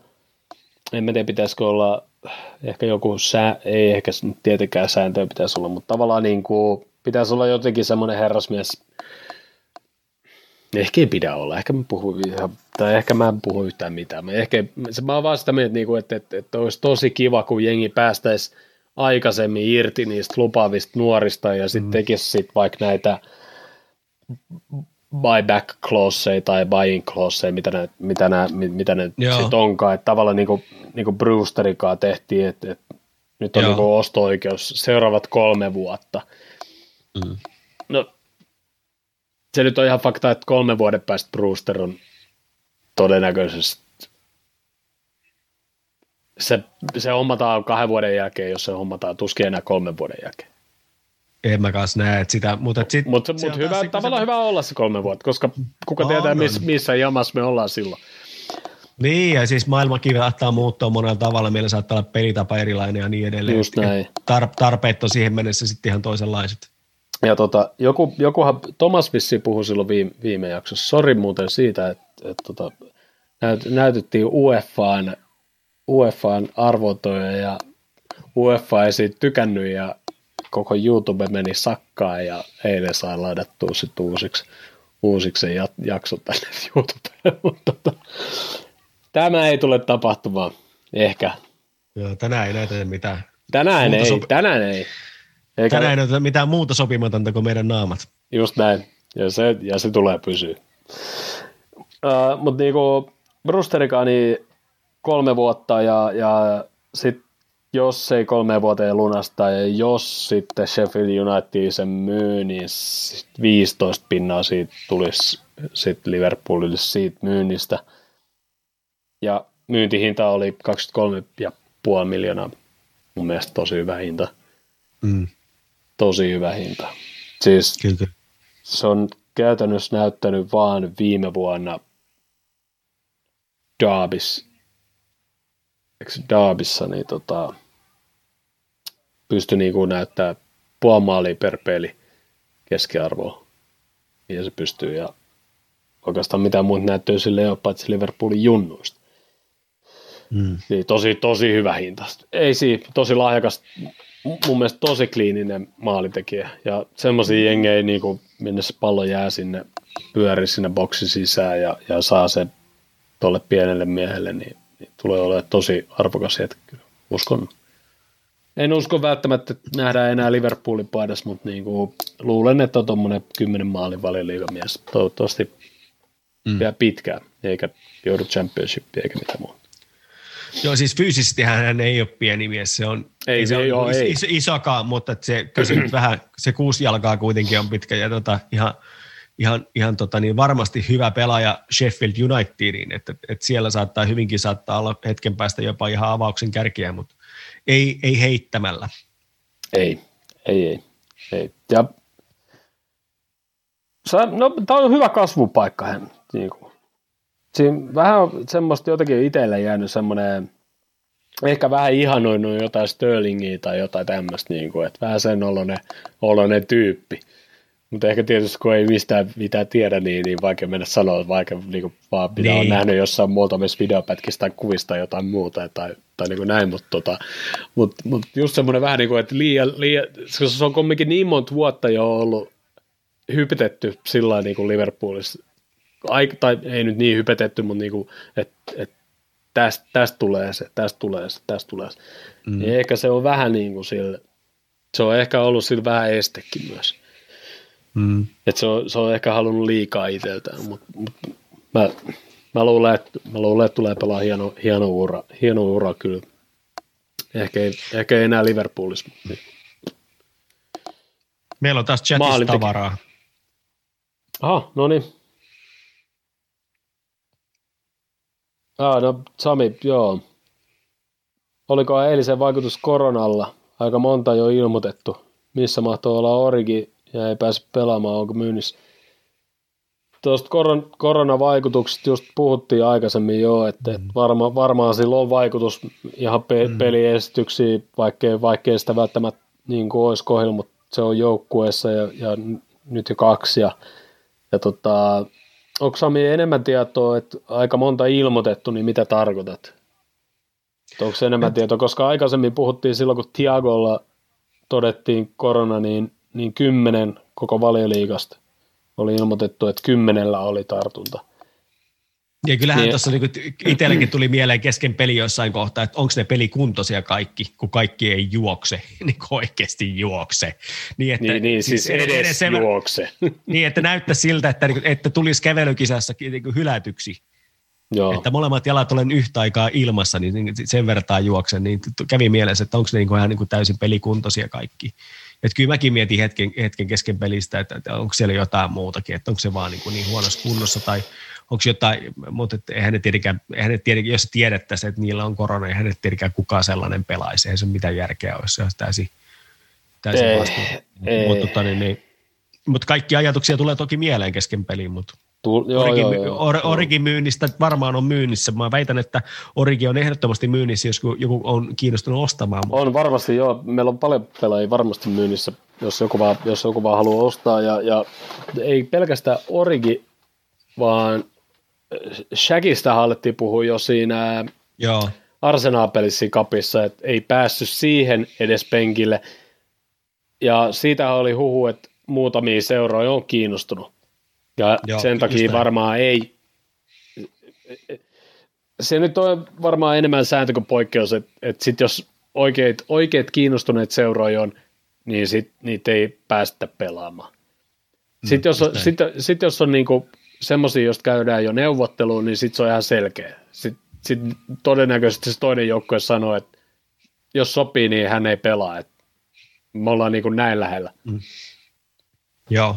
[SPEAKER 1] en tiedä pitäisikö olla, ehkä joku sää, ei ehkä tietenkään sääntöä pitäisi olla, mutta tavallaan niin kuin, pitäisi olla jotenkin semmoinen herrasmies, Ehkä ei pidä olla, ehkä mä puhun, tai ehkä mä en puhu yhtään mitään. Mä, ehkä, se, mä oon vaan sitä mieltä, että, että, että, että olisi tosi kiva, kun jengi päästäisi aikaisemmin irti niistä lupaavista nuorista ja sitten mm. tekisi sit vaikka näitä buyback clauseja tai buying clauseja, mitä ne, mitä ne, mitä ne sitten onkaan. Että tavallaan niin kuin, niin kuin Brewsterikaan tehtiin, että, että nyt on niin osto-oikeus seuraavat kolme vuotta – Mm. No, se nyt on ihan fakta, että kolme vuoden päästä Brewster on todennäköisesti se, se hommataan kahden vuoden jälkeen, jos se hommataan tuskin enää kolmen vuoden jälkeen.
[SPEAKER 2] En mä kanssa näe että sitä, mutta sit,
[SPEAKER 1] Mutta mut hyvä, tavallaan se... hyvä olla se kolme vuotta, koska kuka on, tietää, miss, missä jamassa me ollaan silloin.
[SPEAKER 2] Niin, ja siis maailmakin saattaa muuttua monella tavalla, meillä saattaa olla pelitapa erilainen ja niin edelleen.
[SPEAKER 1] Just näin.
[SPEAKER 2] Tar- tarpeet on siihen mennessä sitten ihan toisenlaiset.
[SPEAKER 1] Ja tota, joku, jokuhan, Thomas Vissi puhui silloin viime, viime jaksossa, sori muuten siitä, että, että tota, näyt, näytettiin UEFAan, UEFAan arvotoja ja UEFA ei siitä tykännyt ja koko YouTube meni sakkaan ja eilen sai ladattua sitten uusiksi, uusiksi se jakso tänne YouTubeen, mutta tota, tämä ei tule tapahtumaan, ehkä.
[SPEAKER 2] Joo, tänään ei näytetä mitään.
[SPEAKER 1] Tänään ei, sopi- tänään ei.
[SPEAKER 2] Eikä Tänään ei ole mitään muuta sopimatonta kuin meidän naamat.
[SPEAKER 1] Just näin, ja se, ja se tulee pysyä. Uh, Mutta niinku Brusterikaan niin kolme vuotta ja, ja sitten jos ei kolme vuoteen lunasta ja jos sitten Sheffield United sen myy, niin 15 pinnaa siitä tulisi sitten Liverpoolille siitä myynnistä. Ja myyntihinta oli 23,5 miljoonaa. Mun mielestä tosi hyvä hinta. Mm tosi hyvä hinta. Siis Kyllä. se on käytännössä näyttänyt vaan viime vuonna Daabis, Daabissa, niin tota, pystyi niinku näyttää puoli maalia per peli keskiarvoa. Ja se pystyy ja oikeastaan mitään muuta näyttöä sille ei ole, paitsi Liverpoolin junnuista. Mm. Niin tosi, tosi hyvä hinta. Ei siinä, tosi lahjakas mun mielestä tosi kliininen maalintekijä. Ja semmoisia jengejä, niin kuin, minne se pallo jää sinne, pyöri sinne boksin sisään ja, ja saa sen tuolle pienelle miehelle, niin, niin tulee olemaan tosi arvokas hetki. Uskon. En usko välttämättä, että nähdään enää Liverpoolin paidassa, mutta niin kuin, luulen, että on tuommoinen kymmenen maalin valioliigamies. Toivottavasti mm. vielä pitkään, eikä joudu championshipia eikä mitään muuta.
[SPEAKER 2] Joo, siis fyysisesti hän ei ole pieni mies, se on,
[SPEAKER 1] ei,
[SPEAKER 2] se
[SPEAKER 1] on joo,
[SPEAKER 2] ei. Iso, isokaan, mutta se, se vähän, se kuusi jalkaa kuitenkin on pitkä ja tota, ihan, ihan, ihan tota, niin varmasti hyvä pelaaja Sheffield Unitediin, että, että siellä saattaa hyvinkin saattaa olla hetken päästä jopa ihan avauksen kärkiä, mutta ei, ei heittämällä.
[SPEAKER 1] Ei, ei, ei. ei. Ja, no, tämä on hyvä kasvupaikka hän, niin kuin siinä vähän semmoista jotenkin itselle jäänyt semmoinen, ehkä vähän ihanoinut jotain Sterlingiä tai jotain tämmöistä, niin kuin, että vähän sen oloinen, oloinen tyyppi. Mutta ehkä tietysti kun ei mistään mitään tiedä, niin, niin vaikea mennä sanoa, vaikka niin kuin, vaan pitää niin. on nähnyt jossain muutamissa videopätkistä tai kuvista jotain muuta tai, tai niin kuin näin, mutta tota, mut, mut just semmoinen vähän niin kuin, että liian, liian, se on kumminkin niin monta vuotta jo ollut hypitetty sillä niin kuin Liverpoolissa tai ei nyt niin hypetetty, mutta niin kuin, että et, tästä, tästä tulee se, tästä tulee se, tästä tulee se. Mm. Niin ehkä se on vähän niin kuin sille, se on ehkä ollut sillä vähän estekin myös. Mm. Et se, on, se on ehkä halunnut liikaa itseltään, mutta mut, mä, mä, luulen, että, mä luulen, että tulee pelaa hieno, hieno, ura, hieno ura kyllä. Ehkä ei, ehkä ei enää Liverpoolissa.
[SPEAKER 2] Meillä on taas chatissa tavaraa.
[SPEAKER 1] Aha, no niin. Ah, no Sami, joo. Oliko eilisen vaikutus koronalla? Aika monta jo ilmoitettu. Missä mahtoo olla Origi ja ei pääse pelaamaan, onko myynnissä? Tuosta koron, koronavaikutuksesta just puhuttiin aikaisemmin jo, että mm. varma, varmaan sillä on vaikutus ihan pe- mm. peliesityksiin, vaikkei, vaikkei sitä välttämättä niin kuin olisi kohdilla, mutta se on joukkueessa ja, ja nyt jo kaksi. Ja, ja tota, onko Sami enemmän tietoa, että aika monta ilmoitettu, niin mitä tarkoitat? Onko se enemmän tietoa, koska aikaisemmin puhuttiin silloin, kun Tiagolla todettiin korona, niin, niin kymmenen koko valioliigasta oli ilmoitettu, että kymmenellä oli tartunta.
[SPEAKER 2] Ja kyllähän niin. tuossa niin itselläkin tuli mieleen kesken peli jossain kohtaa, että onko ne pelikuntoisia kaikki, kun kaikki ei juokse, niin oikeasti juokse.
[SPEAKER 1] Niin, että, niin, niin siis, siis edes, edes sen, juokse.
[SPEAKER 2] Niin, että näyttää siltä, että, niinku, että tulisi kävelykisassa niin hylätyksi. Joo. Että molemmat jalat olen yhtä aikaa ilmassa, niin sen vertaa juoksen, niin kävi mielessä, että onko ne niin ihan niin täysin pelikuntoisia kaikki. Että kyllä mäkin mietin hetken, hetken kesken pelistä, että, että onko siellä jotain muutakin, että onko se vaan niin, kuin niin huonossa kunnossa tai onko jotain, mutta että eihän ne tietenkään, eihän ne tietenkään, jos tiedettäisiin, että niillä on korona, eihän ne tietenkään kukaan sellainen pelaisi, ei se mitään järkeä olisi, se olisi täysin, täysin ei, Mutta, tota, niin, niin, mutta kaikki ajatuksia tulee toki mieleen kesken peliin, mutta Tull, joo, Origin, joo, joo, or, Origin myynnistä varmaan on myynnissä. Mä väitän, että Origi on ehdottomasti myynnissä, jos joku on kiinnostunut ostamaan.
[SPEAKER 1] Mutta... On varmasti, joo. Meillä on paljon pelaajia varmasti myynnissä, jos joku vaan, jos joku vaan haluaa ostaa. Ja, ja ei pelkästään Origi, vaan Shagista hallettiin puhua jo siinä joo. Arsenal-pelissä kapissa, että ei päässyt siihen edes penkille. Ja siitä oli huhu, että muutamia seuroja on kiinnostunut ja Joo, sen takia varmaan ei, se nyt on varmaan enemmän sääntö kuin poikkeus, että, että sit jos oikeat, oikeat kiinnostuneet seuroja on, niin sit niitä ei päästä pelaamaan. Mm, sitten jos on, sit, sit jos on niinku semmoisia, joista käydään jo neuvotteluun, niin sitten se on ihan selkeä. Sitten sit todennäköisesti se toinen joukkue sanoo, että jos sopii, niin hän ei pelaa. Et me ollaan niinku näin lähellä. Mm.
[SPEAKER 2] Joo,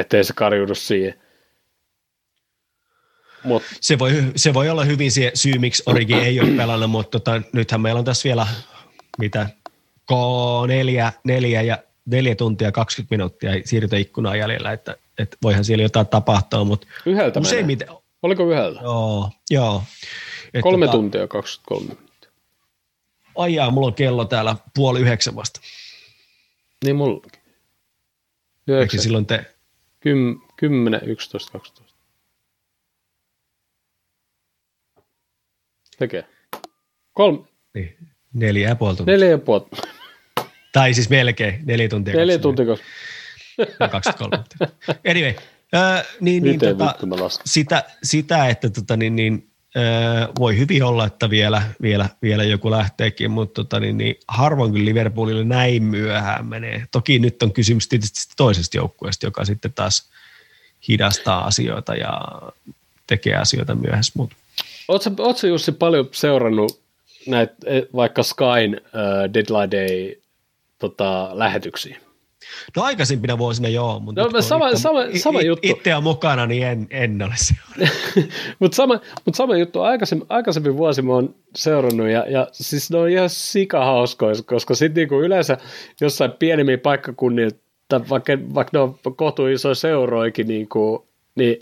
[SPEAKER 1] ettei se karjudu siihen.
[SPEAKER 2] Mut. Se, voi, se voi olla hyvin se syy, miksi Origi ei ole pelannut, mutta tota, nythän meillä on tässä vielä mitä neljä, neljä, ja neljä tuntia 20 minuuttia siirtoikkunaa jäljellä, että, että voihan siellä jotain tapahtua, mutta
[SPEAKER 1] yhdeltä useimmiten, Oliko yhdeltä?
[SPEAKER 2] Joo, joo.
[SPEAKER 1] Et Kolme tota, tuntia 23 minuuttia.
[SPEAKER 2] Ajaa, mulla on kello täällä puoli yhdeksän vasta.
[SPEAKER 1] Niin mullakin.
[SPEAKER 2] Yhdeksän. silloin te,
[SPEAKER 1] 10, 11, 12. Tekee. Kolme.
[SPEAKER 2] Niin, neljä ja puoli
[SPEAKER 1] tuntia. Neljä ja puoli.
[SPEAKER 2] Tai siis melkein neljä tuntia.
[SPEAKER 1] Neljä tuntia.
[SPEAKER 2] 23 tuntia. Anyway, äh, niin, niin, tota, sitä, sitä, että tota, niin, niin, voi hyvin olla, että vielä, vielä, vielä joku lähteekin, mutta tota, niin, niin, harvoin kyllä Liverpoolille näin myöhään menee. Toki nyt on kysymys tietysti toisesta joukkueesta, joka sitten taas hidastaa asioita ja tekee asioita myöhässä. Mutta.
[SPEAKER 1] Oletko Jussi paljon seurannut näitä e, vaikka Skyn uh, Deadline Day tota, lähetyksiä?
[SPEAKER 2] No aikaisempina vuosina joo, mutta
[SPEAKER 1] no, sama, itse, sama, sama juttu.
[SPEAKER 2] itse on mukana, niin en, en ole
[SPEAKER 1] seurannut. mutta sama, mut sama juttu, aikaisemmin, aikaisemmin vuosi mä oon seurannut ja, ja siis ne on ihan sikahauskoja, koska sitten niinku yleensä jossain pienemmin paikkakunnilla, vaikka, vaikka ne on kohtu isoja seuroikin, niinku, niin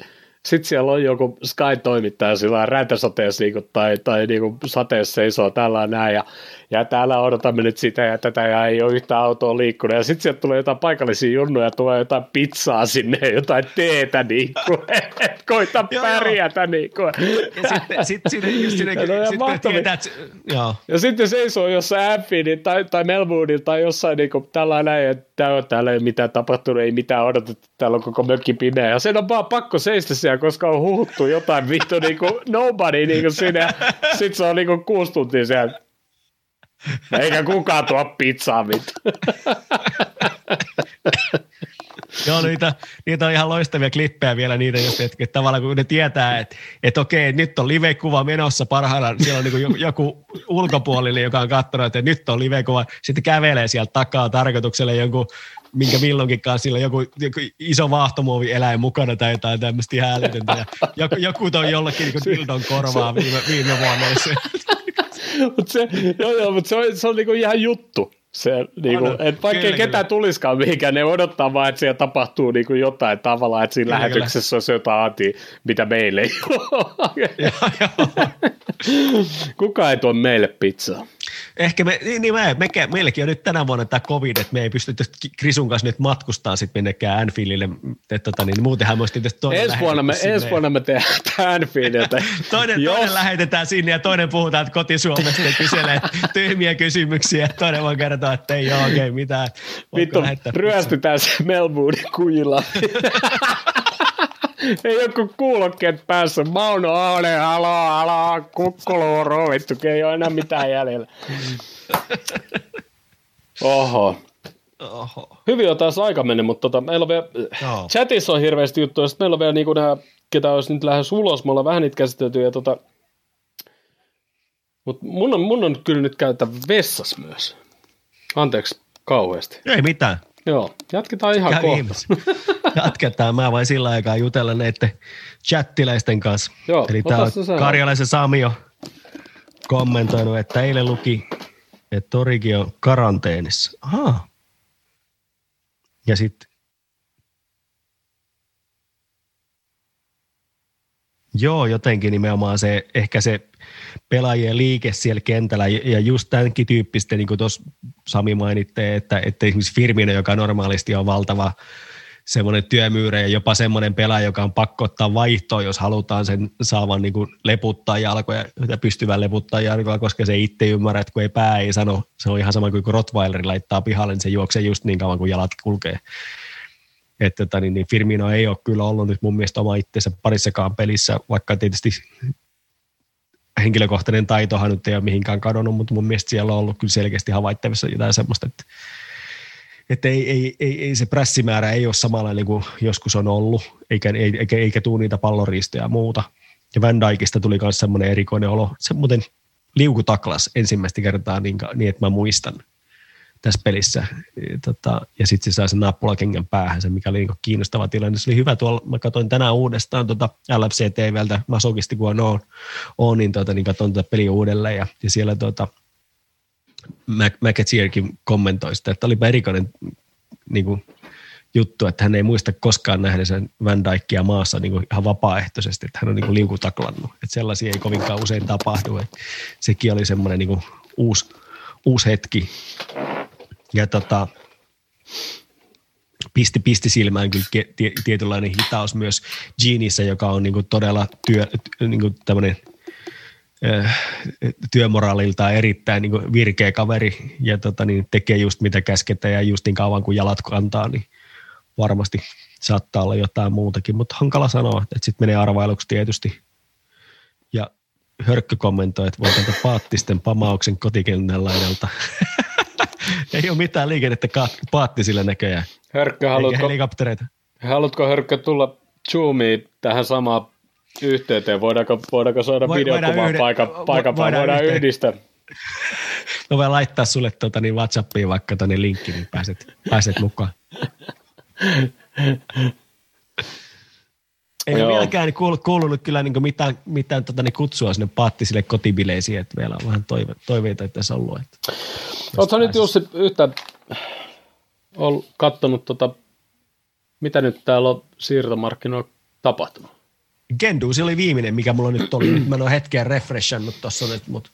[SPEAKER 1] sitten siellä on joku Sky-toimittaja sillä räntäsateessa niinku, tai, tai niinku, sateessa seisoo tällä näin ja ja täällä odotamme nyt sitä ja tätä ja ei ole yhtä autoa liikkunut. Ja sitten sieltä tulee jotain paikallisia junnuja, tulee jotain pizzaa sinne, jotain teetä, niin kuin, että koita pärjätä. Niin kuin. Ja sitten sit, sit, just sinne, no, joo. Ja sitten seisoo jossain Anfieldin tai, tai Melbournein tai jossain niin kuin, tällainen, että täällä ei ole mitään tapahtunut, ei mitään odotettu, täällä on koko mökki pimeä. Ja sen on vaan pakko seistä tuntia, koska on huhuttu jotain vittu niinku nobody niinku sinne. Sitten se on niinku kuusi tuntia siellä. Eikä kukaan tuo pizzaa vittu.
[SPEAKER 2] Joo, niitä, niitä on ihan loistavia klippejä vielä niitä, jos että, että tavallaan kun ne tietää, että, että okei, nyt on live-kuva menossa parhaillaan, siellä on niin joku, ulkopuolinen, joka on katsonut, että nyt on live-kuva, sitten kävelee sieltä takaa tarkoitukselle jonkun minkä milloinkin kanssa sillä joku, joku iso vaahtomuovi eläin mukana tai jotain tämmöistä ihan älytöntä. Ja joku, joku toi jollekin niin dildon korvaa viime, viime vuonna.
[SPEAKER 1] Mutta se, joo, joo, mutta se on, se on niin ihan juttu. Se, niin kuin, että vaikka ei ketään tulisikaan mihinkään, ne odottaa vaan, että siellä tapahtuu niin kuin jotain tavalla, että siinä kyllä, lähetyksessä kyllä. olisi jotain aatia, mitä meille ei ole. Kuka ei tuo meille pizzaa?
[SPEAKER 2] Ehkä me, niin, niin me, me, meilläkin on nyt tänä vuonna tämä covid, että me ei pysty Krisun kanssa nyt matkustaa sitten minnekään Anfieldille. Että, tota, niin muutenhan me olisi toinen
[SPEAKER 1] ensi vuonna me, ensi vuonna me tehdään Anfieldiltä.
[SPEAKER 2] toinen, Jos... toinen lähetetään sinne ja toinen puhutaan että kotisuomesta ja kyselee tyhmiä kysymyksiä. Toinen voi kertoa, että ei ole oikein mitään.
[SPEAKER 1] Vittu, ryöstytään se Melbourne kujilla. ei joku kuulokkeet päässä. Mauno Aune, halo, halo, kukkuluuru, vittu, ei ole enää mitään jäljellä. Oho. Oho. Hyvin on taas aika mennyt, mutta tota, meillä on vielä, no. chatissa on hirveästi juttuja, sitten meillä on vielä niinku nämä, ketä olisi nyt lähes ulos, me ollaan vähän niitä käsitelty, ja tota, mutta mun on, mun on kyllä nyt käytä vessas myös. Anteeksi kauheasti.
[SPEAKER 2] Ei mitään.
[SPEAKER 1] Joo, jatketaan ihan ja kohta.
[SPEAKER 2] Jatketaan, mä vain sillä aikaa jutella näiden chattiläisten kanssa. Joo, Eli tää Karjalaisen Sami on kommentoinut, että eilen luki, että Torigi on karanteenissa. Aha. Ja sitten Joo, jotenkin nimenomaan se, ehkä se pelaajien liike siellä kentällä ja just tämänkin tyyppistä, niin kuin tuossa Sami mainitte, että, että esimerkiksi Firmino, joka normaalisti on valtava semmoinen työmyyrä ja jopa semmoinen pelaaja, joka on pakko ottaa vaihtoa, jos halutaan sen saavan niin kuin leputtaa jalkoja ja pystyvän leputtaa jalkoja, koska se itse ymmärrä, että kun ei pää ei sano, se on ihan sama kuin kun Rottweileri laittaa pihalle, niin se juoksee just niin kauan kuin jalat kulkee. Että tota, niin, niin Firmino ei ole kyllä ollut nyt mun mielestä oma itsensä parissakaan pelissä, vaikka tietysti henkilökohtainen taitohan nyt ei ole mihinkään kadonnut, mutta mun mielestä siellä on ollut kyllä selkeästi havaittavissa jotain semmoista, että, että ei, ei, ei, ei, se pressimäärä ei ole samanlainen kuin joskus on ollut, eikä, eikä, eikä tule niitä palloriistoja ja muuta. Ja Van Dijkista tuli myös semmoinen erikoinen olo. Se muuten liukutaklas ensimmäistä kertaa niin, niin että mä muistan tässä pelissä. Tota, ja sitten se sai sen nappulakengän päähän, se mikä oli niin kiinnostava tilanne. Se oli hyvä tuolla, mä katsoin tänään uudestaan tuota LFC TVltä, masokisti kun on, on niin, tota, niin katsoin tätä peliä uudelleen ja, ja siellä tuota, McAteerkin kommentoi sitä, että olipa erikoinen niin kuin, juttu, että hän ei muista koskaan sen Van Dijkia maassa niin kuin ihan vapaaehtoisesti, että hän on niin kuin liukutaklannut. Että sellaisia ei kovinkaan usein tapahdu. Että sekin oli semmoinen niin kuin uusi, uusi hetki ja tota, pisti, pisti silmään kyllä tietynlainen hitaus myös Jeanissä, joka on niinku todella työ, niinku tämmöinen äh, työmoraaliltaan erittäin niin virkeä kaveri ja tota, niin tekee just mitä käsketään ja just niin kauan kuin jalat kantaa, niin varmasti saattaa olla jotain muutakin, mutta hankala sanoa, että sitten menee arvailuksi tietysti. Ja Hörkkö kommentoi, että voi Paattisten pamauksen kotikentän laidalta. Ei ole mitään liikennettä paattisille näköjään.
[SPEAKER 1] Hörkkö, haluatko, helikoptereita. haluatko Hörkkö tulla Zoomiin tähän samaan yhteyteen? Voidaanko, voidaanko saada videokuvaa yhde, paikan, paikan vo, voidaan, voidaan yhdistää?
[SPEAKER 2] Mä voin laittaa sulle tuota, niin Whatsappiin vaikka tuonne linkki, niin pääset, pääset mukaan. Ei Joo. vieläkään kuulunut, kuulunut kyllä niin mitään, mitään tota, niin kutsua sinne paattisille kotibileisiin, että vielä on vähän toive, toiveita, että tässä ollut. Että
[SPEAKER 1] Oletko nyt Jussi yhtä on kattonut, tota, mitä nyt täällä on siirtomarkkinoilla tapahtunut?
[SPEAKER 2] Se oli viimeinen, mikä mulla nyt oli. Nyt mä en ole hetkeä refreshannut tuossa nyt, mutta...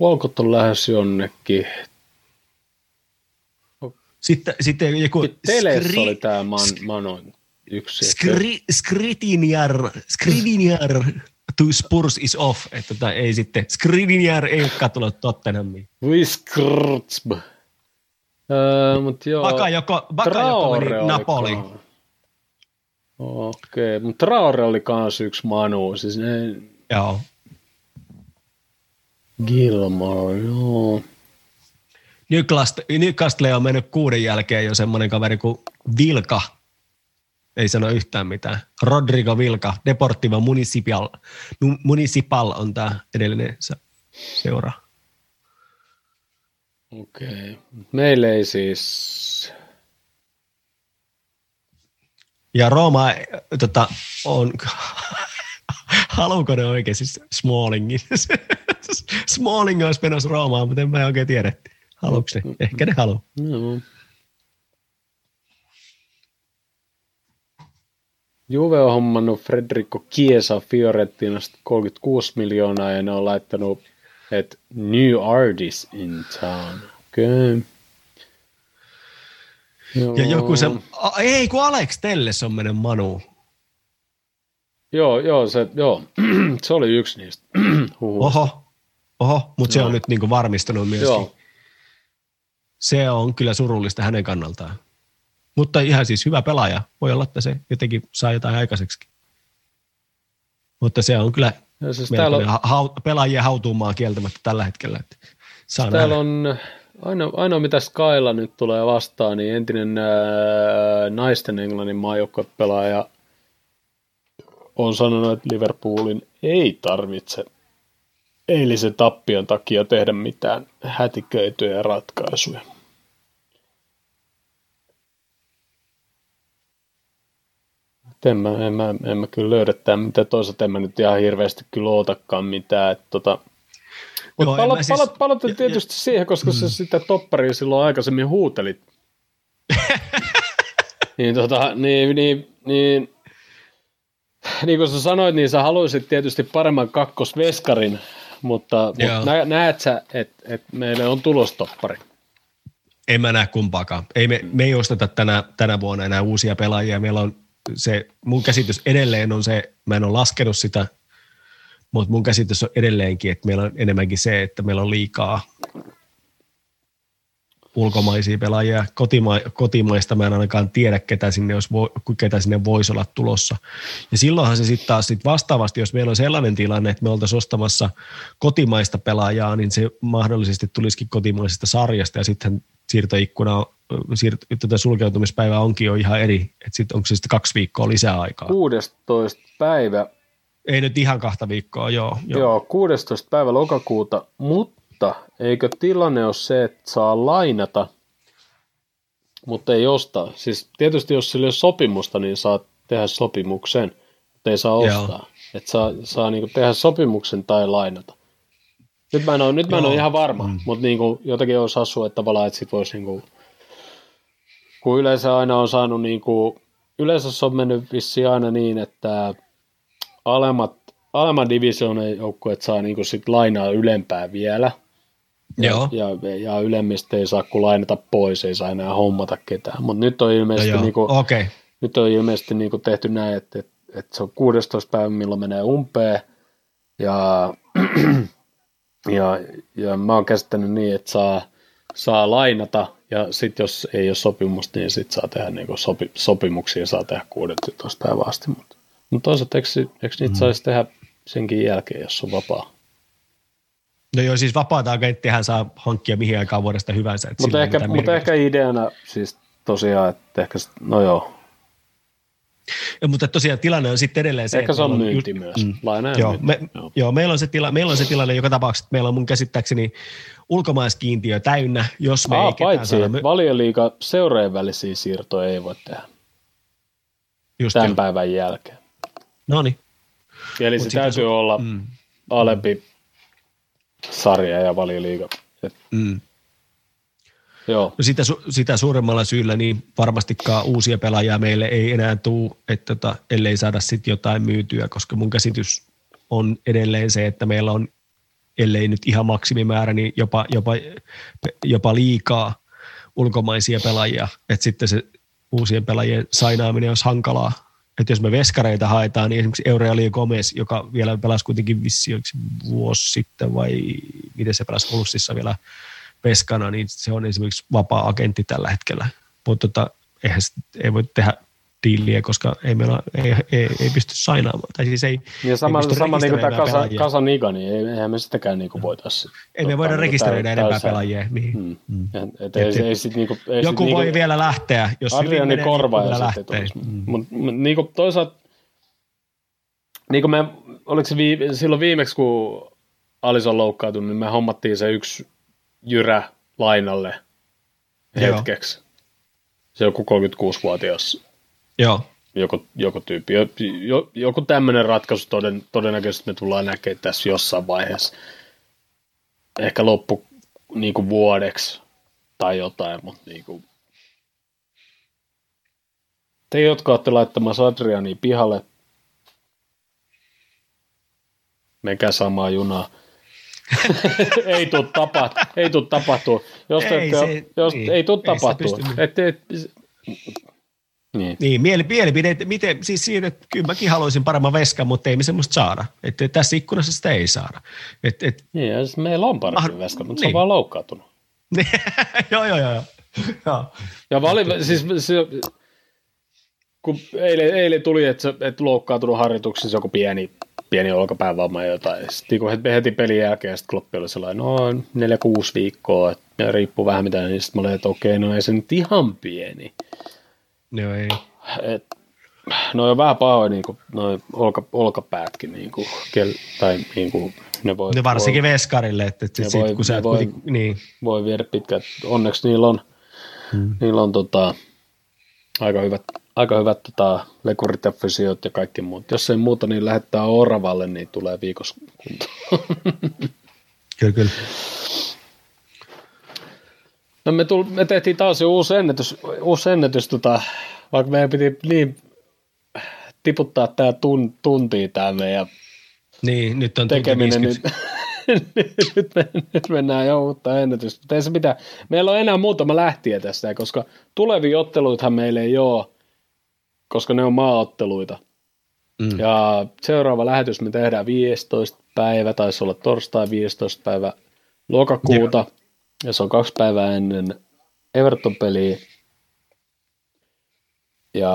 [SPEAKER 1] Volkot on lähes jonnekin.
[SPEAKER 2] Sitten, sitten joku...
[SPEAKER 1] Skri... oli tämä man, Manoin yksi.
[SPEAKER 2] Skri, Skritiniar, Skriniar to Spurs is off, että tota, ei sitten, Skriniar ei ole kattonut Tottenhamiin.
[SPEAKER 1] Wiskrtsb. Öö, mut joo.
[SPEAKER 2] Bakayoko, Bakayoko meni Napoli.
[SPEAKER 1] Okei, okay. mutta Traore oli kans yksi Manu. Siis ne...
[SPEAKER 2] Joo.
[SPEAKER 1] Gilmore, joo.
[SPEAKER 2] Newcastle, Newcastle on mennyt kuuden jälkeen jo semmoinen kaveri kuin Vilka. Ei sano yhtään mitään. Rodrigo Vilka, Deportivo Municipal, Municipal on tämä edellinen seura.
[SPEAKER 1] Okei. Okay. Meillä ei siis...
[SPEAKER 2] Ja Rooma tota, on... Haluuko ne oikein siis Smallingin? Smalling olisi menossa Roomaan, mutta en mä oikein tiedä. Haluatko ne? Ehkä ne haluaa. No.
[SPEAKER 1] Juve on hommannut Frederico Chiesa Fiorentinasta 36 miljoonaa ja ne on laittanut, että new artist in town. Okay.
[SPEAKER 2] Joo. Ja joku se, a, ei kun Alex Telles on mennyt Manu.
[SPEAKER 1] Joo, joo, se, joo. se oli yksi niistä.
[SPEAKER 2] oho, oho, mutta se on nyt niinku varmistunut myöskin. Joo. Se on kyllä surullista hänen kannaltaan. Mutta ihan siis hyvä pelaaja. Voi olla, että se jotenkin saa jotain aikaiseksi. Mutta se on kyllä ja siis täällä on, ha, pelaajien hautuumaa kieltämättä tällä hetkellä. Että
[SPEAKER 1] saa täällä on ainoa, ainoa, mitä Skylla nyt tulee vastaan, niin entinen ää, naisten Englannin maajoukkuepelaaja on sanonut, että Liverpoolin ei tarvitse eilisen tappion takia tehdä mitään hätiköityjä ratkaisuja. En mä, en, mä, en mä kyllä löydä tämän, mitä toisaalta en mä nyt ihan hirveästi kyllä ootakaan mitään. Että tota, mutta palat, siis, palat, palat tietysti ja, siihen, koska mm. se sitä topparia silloin aikaisemmin huutelit. niin, tota, niin, niin, niin, niin kuin sä sanoit, niin sä haluaisit tietysti paremman kakkosveskarin, mutta, mutta näet sä, että et meille on tulostoppari?
[SPEAKER 2] En mä näe kumpaakaan. Ei me, me ei osteta tänä, tänä vuonna enää uusia pelaajia. Meillä on se, mun käsitys edelleen on se, mä en ole laskenut sitä, mutta mun käsitys on edelleenkin, että meillä on enemmänkin se, että meillä on liikaa ulkomaisia pelaajia. Kotima- kotimaista mä en ainakaan tiedä, ketä sinne, olisi, ketä sinne voisi olla tulossa. Ja silloinhan se sitten taas sit vastaavasti, jos meillä on sellainen tilanne, että me oltaisiin ostamassa kotimaista pelaajaa, niin se mahdollisesti tulisikin kotimaisesta sarjasta ja sitten siirtoikkuna, tätä sulkeutumispäivää onkin jo ihan eri, että sitten onko se sitten kaksi viikkoa lisää aikaa.
[SPEAKER 1] 16. päivä.
[SPEAKER 2] Ei nyt ihan kahta viikkoa, joo.
[SPEAKER 1] Joo, joo 16. päivä lokakuuta, mutta eikö tilanne ole se, että saa lainata, mutta ei ostaa. Siis tietysti jos sillä ei ole sopimusta, niin saa tehdä sopimuksen, mutta ei saa ostaa. Että saa, saa niinku tehdä sopimuksen tai lainata. Nyt mä en ole, nyt mä en ole ihan varma, mm. mutta niinku, jotenkin olisi hassua, että tavallaan, että sit voisi niinku, kun yleensä aina on saanut niinku, yleensä se on mennyt vissiin aina niin, että alemmat, alemman divisioonan joukkueet saa niinku sit lainaa ylempää vielä.
[SPEAKER 2] Joo.
[SPEAKER 1] Ja, ja, ylemmistä ei saa kun lainata pois, ei saa enää hommata ketään. Mutta nyt on ilmeisesti, no niinku,
[SPEAKER 2] okay.
[SPEAKER 1] nyt on ilmeisesti niinku tehty näin, että, että, että se on 16 päivä, milloin menee umpeen. Ja Ja, ja mä oon käsittänyt niin, että saa, saa lainata ja sitten jos ei ole sopimusta, niin sitten saa tehdä niin sopi, sopimuksia, saa tehdä 16 päivää asti. Mutta, mutta toisaalta eikö, eikö niitä mm. saisi tehdä senkin jälkeen, jos on vapaa?
[SPEAKER 2] No joo, siis vapaata agenttihän saa hankkia mihin aikaan vuodesta hyvänsä.
[SPEAKER 1] Mutta ehkä, mutta ehkä ideana siis tosiaan, että ehkä, no joo,
[SPEAKER 2] ja, mutta tosiaan tilanne on sitten edelleen se,
[SPEAKER 1] Ehkä se on myynti just, myös, mm,
[SPEAKER 2] joo, me, joo. joo, meillä on, se tila, meillä on se tilanne joka tapauksessa, että meillä on mun käsittääkseni ulkomaiskiintiö täynnä, jos me Aa, ei
[SPEAKER 1] paitsi, ketään saada... valioliiga seureen välisiä siirtoja ei voi tehdä Just tämän jo. päivän jälkeen.
[SPEAKER 2] No niin.
[SPEAKER 1] Eli Mut se täytyy su- olla mm. alempi sarja ja valioliiga. Mm. Joo.
[SPEAKER 2] No sitä, sitä suuremmalla syyllä niin varmastikaan uusia pelaajia meille ei enää tule, että tota, ellei saada sitten jotain myytyä, koska mun käsitys on edelleen se, että meillä on, ellei nyt ihan maksimimäärä, niin jopa, jopa, jopa liikaa ulkomaisia pelaajia, että sitten se uusien pelaajien sainaaminen olisi hankalaa. Että jos me veskareita haetaan, niin esimerkiksi Eureali Gomez, joka vielä pelasi kuitenkin vissi vuosi sitten vai miten se pelasi Ulssissa vielä veskana, niin se on esimerkiksi vapaa-agentti tällä hetkellä. Mutta tota, eihän sit, ei voi tehdä diiliä, koska ei meillä ei, ei, ei pysty sainaamaan. Tai siis ei,
[SPEAKER 1] Ja sama,
[SPEAKER 2] ei pysty
[SPEAKER 1] sama niin kuin tämä Kasa,
[SPEAKER 2] pelaajia.
[SPEAKER 1] Kasaniga, niin ei- eihän me sitäkään niin kuin voitaisiin.
[SPEAKER 2] Ei me voida rekisteröidä enempää pelaajia. Niin.
[SPEAKER 1] Mm.
[SPEAKER 2] Mm.
[SPEAKER 1] Et, et, ei,
[SPEAKER 2] Et-
[SPEAKER 1] ei sit niinku, ei
[SPEAKER 2] Joku
[SPEAKER 1] sit
[SPEAKER 2] voi
[SPEAKER 1] niinku,
[SPEAKER 2] vielä lähteä, jos hyvin
[SPEAKER 1] Adriani
[SPEAKER 2] menee,
[SPEAKER 1] korva
[SPEAKER 2] niin
[SPEAKER 1] ja
[SPEAKER 2] vielä
[SPEAKER 1] sitten
[SPEAKER 2] lähtee.
[SPEAKER 1] tulisi.
[SPEAKER 2] Mm.
[SPEAKER 1] Mutta niinku toisaalta, niinku me, oliko se vii, silloin viimeksi, kun Alison loukkaantui, niin me hommattiin se yksi jyrä lainalle
[SPEAKER 2] Joo.
[SPEAKER 1] hetkeksi. Se joku 36-vuotias
[SPEAKER 2] Joo,
[SPEAKER 1] joku, joku tyyppi. Jo, jo, joku tämmöinen ratkaisu toden, todennäköisesti me tullaan näkemään tässä jossain vaiheessa. Ehkä loppu niin kuin vuodeksi tai jotain, mutta niin kuin... Te, jotka olette laittamassa Adriania pihalle, menkää samaa junaa. ei tuu tapahtua. Ei tuu tapahtua. Jos, te,
[SPEAKER 2] Ei
[SPEAKER 1] ette,
[SPEAKER 2] se-
[SPEAKER 1] jos
[SPEAKER 2] niin.
[SPEAKER 1] ei tuu tapahtua. Et, et, niin.
[SPEAKER 2] Niin, mieli, mielipide, että miten, siis siitä, että kyllä mäkin haluaisin paremman veskan, mutta ei me semmoista saada. Että tässä ikkunassa sitä ei saada. Et, et,
[SPEAKER 1] Niin, ja siis meillä on parempi
[SPEAKER 2] Ah,
[SPEAKER 1] veska, mutta se on
[SPEAKER 2] niin.
[SPEAKER 1] vaan loukkaantunut.
[SPEAKER 2] joo, joo, joo. joo.
[SPEAKER 1] Ja vali, siis se, kun eilen, eilen tuli, että, se, että loukkaantunut harjoituksissa joku pieni, pieni olkapäävamma ja jotain. Sitten kun he- heti pelin jälkeen sitten Kloppi oli sellainen, no 4-6 viikkoa, että ja riippuu vähän mitä, niin sitten mä olin, että okei, no ei se nyt ihan pieni.
[SPEAKER 2] Joo, ei.
[SPEAKER 1] Et, no on vähän pahoin niin kuin, noin olka, olkapäätkin, niin kuin, kel, tai niin kuin, ne voi,
[SPEAKER 2] No varsinkin
[SPEAKER 1] voi,
[SPEAKER 2] veskarille, että, että sit,
[SPEAKER 1] voi-
[SPEAKER 2] kun sä
[SPEAKER 1] voi-
[SPEAKER 2] kuitenkin- niin,
[SPEAKER 1] voi viedä pitkät. Onneksi niillä on,
[SPEAKER 2] Hmm.
[SPEAKER 1] niillä on tota, aika hyvät, aika hyvät tota, lekurit ja fysiot ja kaikki muut. Jos ei muuta, niin lähettää Oravalle, niin tulee viikossa
[SPEAKER 2] kyllä, kyllä.
[SPEAKER 1] No me, tul, me tehtiin taas jo uusi ennätys, uusi ennätys tota, vaikka meidän piti niin tiputtaa tämä tun, tuntia tämä meidän
[SPEAKER 2] Niin, nyt on tunti
[SPEAKER 1] tekeminen, niin
[SPEAKER 2] 50.
[SPEAKER 1] nyt, me, nyt mennään jo uutta ennätystä. Mutta ei se mitään. Meillä on enää muutama lähtiä tästä, koska tulevia otteluithan meillä ei ole, koska ne on maaotteluita.
[SPEAKER 2] Mm.
[SPEAKER 1] Ja seuraava lähetys me tehdään 15 päivä, taisi olla torstai 15 päivä lokakuuta, ja se on kaksi päivää ennen Everton-peliä. Ja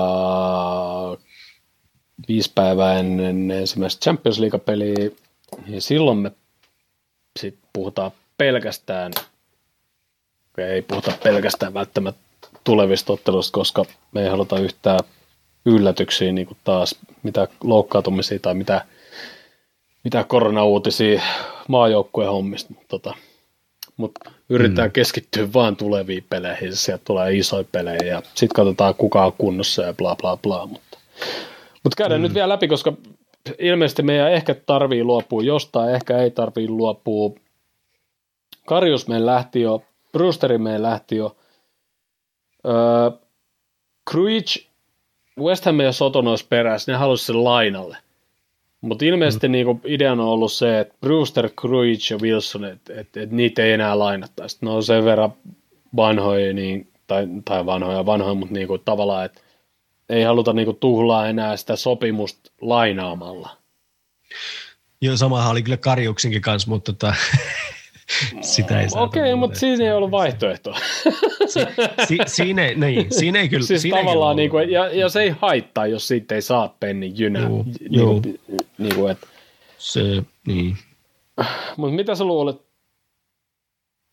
[SPEAKER 1] viisi päivää ennen ensimmäistä Champions League-peliä, niin silloin me sit puhutaan pelkästään, ei puhuta pelkästään välttämättä tulevista otteluista, koska me ei haluta yhtään yllätyksiä niin kuin taas, mitä loukkaantumisia tai mitä, mitä koronauutisia maajoukkueen hommista. Mutta tota, mut yritetään mm. keskittyä vaan tuleviin peleihin, sieltä tulee isoja pelejä ja sitten katsotaan kuka on kunnossa ja bla bla bla. Mutta, mutta käydään mm. nyt vielä läpi, koska ilmeisesti meidän ehkä tarvii luopua jostain, ehkä ei tarvii luopua. Karjus meidän lähti jo, Brewsteri meidän lähti jo. Öö, Cruich, West Ham ja Soton olisi perässä, ne halusi sen lainalle. Mutta ilmeisesti mm. niinku ideana on ollut se, että Brewster, Cruich ja Wilson, että et, et niitä ei enää lainattaisi. Ne on sen verran vanhoja, niin, tai, tai vanhoja vanhoja, mutta niinku tavallaan, että ei haluta niinku tuhlaa enää sitä sopimusta lainaamalla.
[SPEAKER 2] Joo, samahan oli kyllä Karjuksinkin kanssa, mutta tota, sitä ei.
[SPEAKER 1] Okei, okay, mutta siinä ei ollut vaihtoehtoa.
[SPEAKER 2] Si, siinä, ei, niin, siinä ei kyllä.
[SPEAKER 1] siis
[SPEAKER 2] siinä
[SPEAKER 1] tavallaan, niinku,
[SPEAKER 2] ollut.
[SPEAKER 1] ja, ja se ei haittaa, jos siitä ei saa pennin jynä.
[SPEAKER 2] Juu,
[SPEAKER 1] Niinku, niinku, et,
[SPEAKER 2] Se, niin.
[SPEAKER 1] Mutta mitä sä luulet?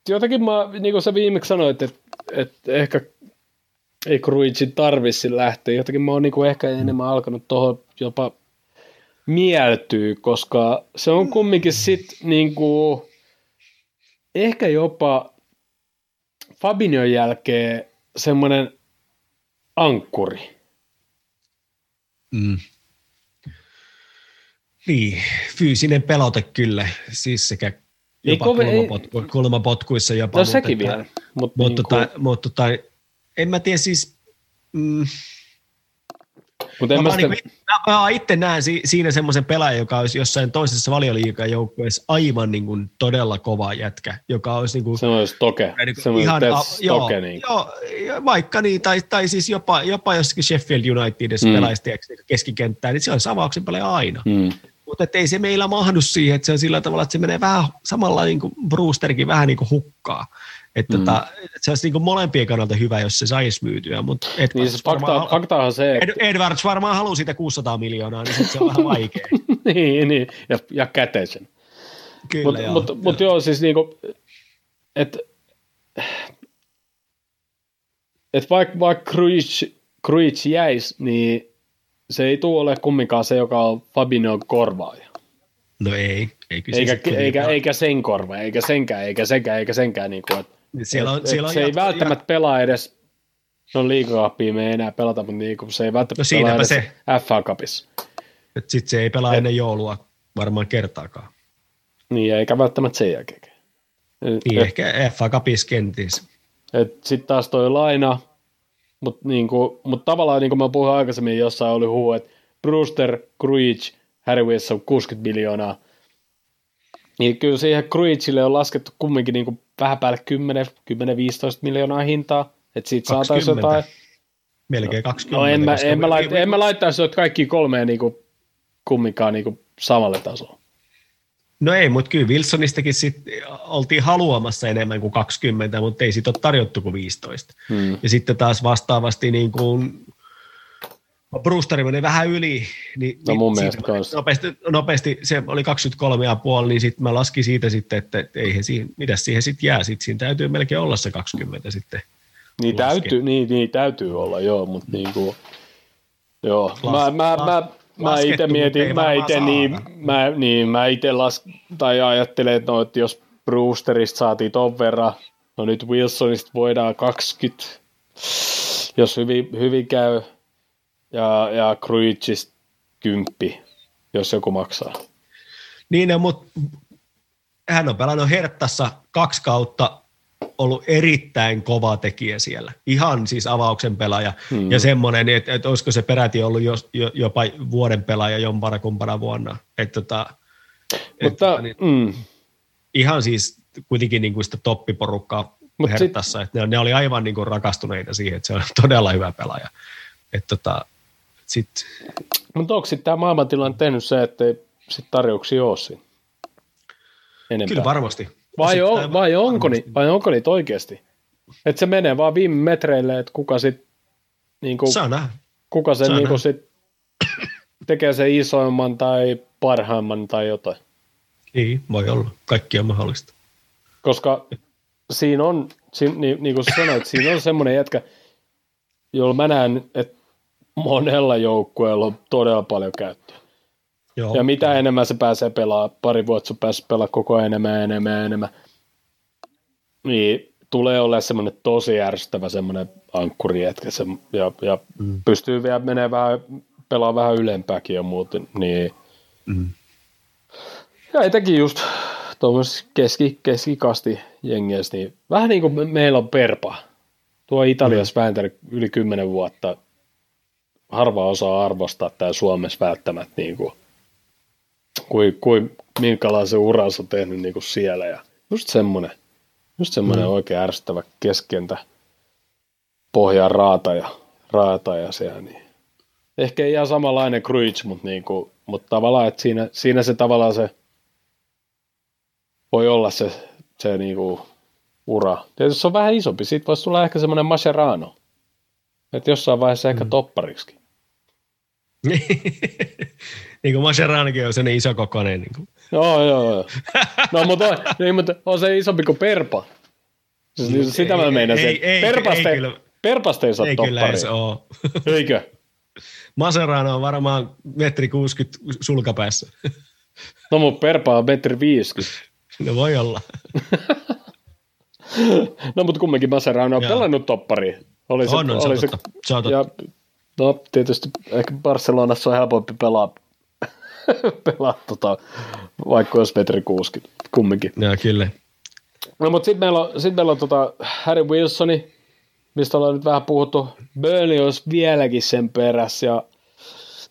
[SPEAKER 1] Jotenkin mä, niin kuin sä viimeksi sanoit, että, että ehkä ei Kruitsin tarvitsi lähteä. Jotenkin mä oon niin kuin ehkä enemmän alkanut tuohon jopa mieltyy, koska se on kumminkin sit niin kuin, ehkä jopa Fabinion jälkeen semmoinen ankkuri.
[SPEAKER 2] Mm. Niin, fyysinen pelote kyllä, siis sekä
[SPEAKER 1] Ei
[SPEAKER 2] jopa
[SPEAKER 1] ei-
[SPEAKER 2] kulmapotku, kulmapotkuissa jopa.
[SPEAKER 1] No
[SPEAKER 2] mutta
[SPEAKER 1] sekin
[SPEAKER 2] että-
[SPEAKER 1] vielä. Mut
[SPEAKER 2] Mutta,
[SPEAKER 1] niin
[SPEAKER 2] tota, mutta tota, en mä tiedä siis, mm,
[SPEAKER 1] mut en
[SPEAKER 2] mä,
[SPEAKER 1] mä sitä,
[SPEAKER 2] niinku, mä, mä itse näen si, siinä semmoisen pelaajan, joka olisi jossain toisessa valioliikan joukkueessa aivan niin kuin todella kova jätkä, joka olisi niin kuin,
[SPEAKER 1] se olisi toke.
[SPEAKER 2] niin kuin
[SPEAKER 1] Se on
[SPEAKER 2] ihan, a, joo,
[SPEAKER 1] toke. Niin.
[SPEAKER 2] joo, vaikka niin, tai, tai siis jopa, jopa jossakin Sheffield Unitedissa
[SPEAKER 1] Mm.
[SPEAKER 2] pelaisi tiedätkö, keskikenttää, niin se on samauksen pelaaja aina.
[SPEAKER 1] Mm.
[SPEAKER 2] Mutta ei se meillä mahdu siihen, että se on sillä tavalla, että se menee vähän samalla niin kuin Brewsterkin vähän niin kuin hukkaa. Että mm. tota, se olisi niin molempien kannalta hyvä, jos se saisi myytyä. Mutta
[SPEAKER 1] niin siis fakta, fakta on se,
[SPEAKER 2] että... Edwards varmaan haluaa siitä 600 miljoonaa, niin se on vähän vaikea.
[SPEAKER 1] niin, niin, ja, ja käteisen.
[SPEAKER 2] Kyllä,
[SPEAKER 1] Mutta
[SPEAKER 2] joo.
[SPEAKER 1] mut, mut joo, siis niinku, että et vaikka vaik Cruich jäisi, niin se ei tule ole kumminkaan se, joka on Fabinho korvaaja.
[SPEAKER 2] No ei. ei
[SPEAKER 1] Eikä, eikä, eikä sen korva, eikä senkään, eikä senkään, eikä senkään. Niin kuin, et,
[SPEAKER 2] Siellä on,
[SPEAKER 1] et,
[SPEAKER 2] siellä
[SPEAKER 1] et
[SPEAKER 2] on
[SPEAKER 1] se ei
[SPEAKER 2] jatko-
[SPEAKER 1] välttämättä pelaa edes, no liikakappia me ei enää pelata, mutta niin kuin, se ei välttämättä
[SPEAKER 2] No
[SPEAKER 1] pelaa edes
[SPEAKER 2] se.
[SPEAKER 1] FA Cupissa.
[SPEAKER 2] Että sit se ei pelaa ennen joulua varmaan kertaakaan.
[SPEAKER 1] Niin, eikä välttämättä sen jälkeen.
[SPEAKER 2] Niin
[SPEAKER 1] Et-
[SPEAKER 2] ehkä FA Cupissa kenties.
[SPEAKER 1] Sitten taas toi laina, mutta niinku, mut tavallaan niin kuin mä puhuin aikaisemmin, jossain oli huu, että Brewster, Cruich, Harry Wilson 60 miljoonaa. Niin kyllä siihen Cruichille on laskettu kumminkin niinku vähän päälle 10, 10-15 miljoonaa hintaa, että siitä saataisiin
[SPEAKER 2] 20.
[SPEAKER 1] jotain.
[SPEAKER 2] Melkein 20.
[SPEAKER 1] No en mä, en mä, lait, en mä laittaisi noita kaikki kolmea niinku, kumminkaan niinku samalle tasolle.
[SPEAKER 2] No ei, mutta kyllä Wilsonistakin sit oltiin haluamassa enemmän kuin 20, mutta ei siitä ole tarjottu kuin 15.
[SPEAKER 1] Hmm.
[SPEAKER 2] Ja sitten taas vastaavasti niin kuin Brewsteri meni vähän yli. Niin,
[SPEAKER 1] No mun
[SPEAKER 2] siitä
[SPEAKER 1] kans.
[SPEAKER 2] nopeasti, nopeasti, se oli 23,5, niin sitten mä laskin siitä sitten, että, ei he siihen, mitä siihen sitten jää. Sitten siinä täytyy melkein olla se 20 sitten.
[SPEAKER 1] Niin
[SPEAKER 2] Laske.
[SPEAKER 1] täytyy, niin, niin täytyy olla, joo, mutta niinku, joo,
[SPEAKER 2] Las-
[SPEAKER 1] mä, mä, mä, mä itse mietin, mä itse niin, mä, niin, mä itse las, tai ajattelen, että, no, että jos Brewsterista saatiin ton verran, no nyt Wilsonista voidaan 20, jos hyvin, hyvin käy, ja, ja Cruichista 10, jos joku maksaa.
[SPEAKER 2] Niin, no, mutta hän on pelannut Herttassa kaksi kautta, ollut erittäin kova tekijä siellä. Ihan siis avauksen pelaaja.
[SPEAKER 1] Mm.
[SPEAKER 2] Mm. Ja semmoinen, että, että olisiko se peräti ollut jo, jo, jopa vuoden pelaaja jompana kumpana vuonna. Että, tota, että,
[SPEAKER 1] Mutta,
[SPEAKER 2] tota, niin,
[SPEAKER 1] mm,
[SPEAKER 2] ihan siis kuitenkin niin kuin sitä toppiporukkaa
[SPEAKER 1] Mut sit-
[SPEAKER 2] Herttassa. Että ne, ne, oli aivan niin kuin rakastuneita siihen, että se on todella hyvä pelaaja. Että, tota, sit,
[SPEAKER 1] mutta onko sitten tämä maailmantilanne tehnyt se, että ei sit tarjouksia ole siinä? Enempää.
[SPEAKER 2] kyllä varmasti.
[SPEAKER 1] Vai,
[SPEAKER 2] Sitten
[SPEAKER 1] on, vai, onko
[SPEAKER 2] varmasti.
[SPEAKER 1] ni, vai onko niitä oikeasti? Että se menee vaan viime metreille, että kuka sit, niinku, kuka sen niinku sit tekee sen isoimman tai parhaimman tai jotain.
[SPEAKER 2] Niin, voi olla. Kaikki on mahdollista.
[SPEAKER 1] Koska siinä on, siinä, niin, niin kuin sanoit, siinä on semmoinen jätkä, jolla mä näen, että monella joukkueella on todella paljon käyttöä.
[SPEAKER 2] Joo.
[SPEAKER 1] Ja mitä enemmän se pääsee pelaamaan, pari vuotta se pääsee pelaamaan koko ajan enemmän ja enemmän enemmän, niin tulee olemaan semmoinen tosi ärsyttävä semmoinen ankkuri jätkä se, ja, ja
[SPEAKER 2] Mm.
[SPEAKER 1] pystyy vielä menee vähän, pelaa vähän ylempääkin ja muuten, niin
[SPEAKER 2] Mm.
[SPEAKER 1] ja etenkin just tuommoisessa keski, keskikasti jengeissä, niin vähän niin kuin me- meillä on Perpa. Tuo Italiassa
[SPEAKER 2] Mm.
[SPEAKER 1] vääntänyt yli kymmenen vuotta. Harva osaa arvostaa tämä Suomessa välttämättä, niin kuin, kuin, kuin minkälaisen uransa on tehnyt niin kuin siellä. Ja just semmoinen, just semmoinen
[SPEAKER 2] Mm.
[SPEAKER 1] oikein ärsyttävä keskentä pohjaan raata ja, raata ja siellä. Niin. Ehkä ihan samanlainen Cruich, mutta, niin kuin, mutta tavallaan, että siinä, siinä se tavallaan se voi olla se, se niinku ura. Tietysti se on vähän isompi, siitä voisi tulla ehkä semmoinen Mascherano. Että jossain vaiheessa ehkä
[SPEAKER 2] Mm.
[SPEAKER 1] Toppariksi.
[SPEAKER 2] niin kuin Mascheranikin on sellainen iso kokoinen. Niin kuin.
[SPEAKER 1] Joo, joo, joo. No, mutta on, niin, mutta on se isompi kuin Perpa. Siis, niin, sitä mä
[SPEAKER 2] Ei,
[SPEAKER 1] meinasin.
[SPEAKER 2] ei, ei,
[SPEAKER 1] Perpasta,
[SPEAKER 2] ei
[SPEAKER 1] ei,
[SPEAKER 2] kyllä.
[SPEAKER 1] Perpasta ei saa
[SPEAKER 2] Ei kyllä edes
[SPEAKER 1] topparia.
[SPEAKER 2] ole.
[SPEAKER 1] Eikö?
[SPEAKER 2] Maserano on varmaan metri 60 sulkapäässä.
[SPEAKER 1] No, mutta Perpa on metri 50.
[SPEAKER 2] No voi olla.
[SPEAKER 1] No, mutta kumminkin Mascherano on pelannut toppari. Oli se,
[SPEAKER 2] On, on, se on
[SPEAKER 1] oli se,
[SPEAKER 2] totta. Se on totta.
[SPEAKER 1] ja, no, tietysti ehkä Barcelonassa on helpompi pelaa, pelaa tota, vaikka olisi metri 60, kumminkin.
[SPEAKER 2] Joo, kyllä.
[SPEAKER 1] No, mutta sitten meillä on, sit meillä on tota Harry Wilsoni, mistä ollaan nyt vähän puhuttu. Burnley olisi vieläkin sen perässä ja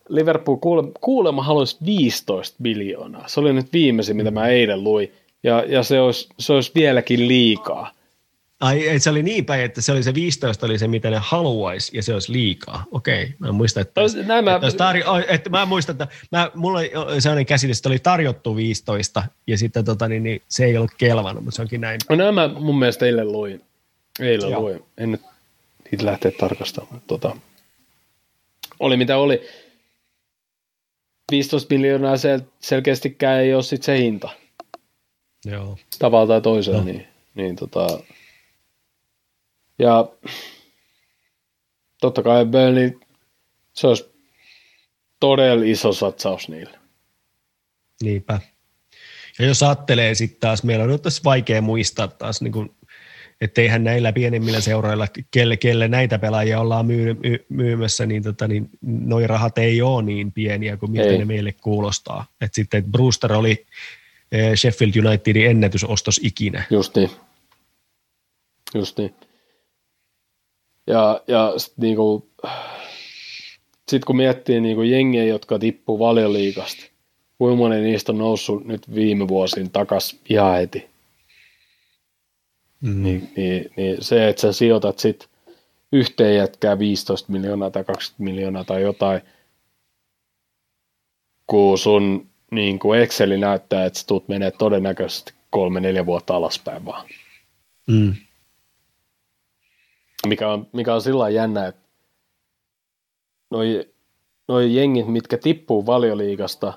[SPEAKER 1] Liverpool kuule, kuulemma haluaisi 15 miljoonaa. Se oli nyt viimeisin, mitä mä eilen luin. Ja, ja se, olisi, se olisi vieläkin liikaa.
[SPEAKER 2] Ai, se oli niin päin, että se oli se 15 oli se, mitä ne haluaisi, ja se olisi liikaa. Okei, mä muistan, että,
[SPEAKER 1] Tos, näin mä,
[SPEAKER 2] että, tarjo- että mä muistan, että mä, mulla oli sellainen käsitys, että oli tarjottu 15, ja sitten tota, niin, niin, se ei ollut kelvannut, mutta se onkin näin.
[SPEAKER 1] no, nämä mun mielestä eilen luin. Eilen Joo. luin. En nyt niitä lähteä tarkastamaan, mutta tota, oli mitä oli. 15 miljoonaa sel- selkeästikään ei ole sit se hinta.
[SPEAKER 2] Joo.
[SPEAKER 1] Tavalla tai toisella, no. niin, niin tota, ja totta kai Burnley, se olisi todella iso satsaus niille.
[SPEAKER 2] Niinpä. Ja jos ajattelee sitten taas, meillä on tässä vaikea muistaa taas, niin kuin, että eihän näillä pienemmillä seuroilla, kelle, kelle näitä pelaajia ollaan myy, myy, myymässä, niin, tota, niin noi rahat ei ole niin pieniä kuin miltä ei. ne meille kuulostaa. Et sitten Brewster oli eh, Sheffield Unitedin ennätysostos ikinä.
[SPEAKER 1] Just niin. Ja, ja sitten niinku, sit kun miettii niinku jengiä, jotka tippuu valioliikasta, kuinka moni niistä on noussut nyt viime vuosin takas ihan heti. Mm. Niin, niin, niin, se, että sä sijoitat sit yhteen jätkää 15 miljoonaa tai 20 miljoonaa tai jotain, kun sun niin kuin Exceli näyttää, että sä tuut menee todennäköisesti kolme-neljä vuotta alaspäin vaan. Mm mikä on, mikä on sillä jännä, että noi, noi jengit, mitkä tippuu valioliigasta,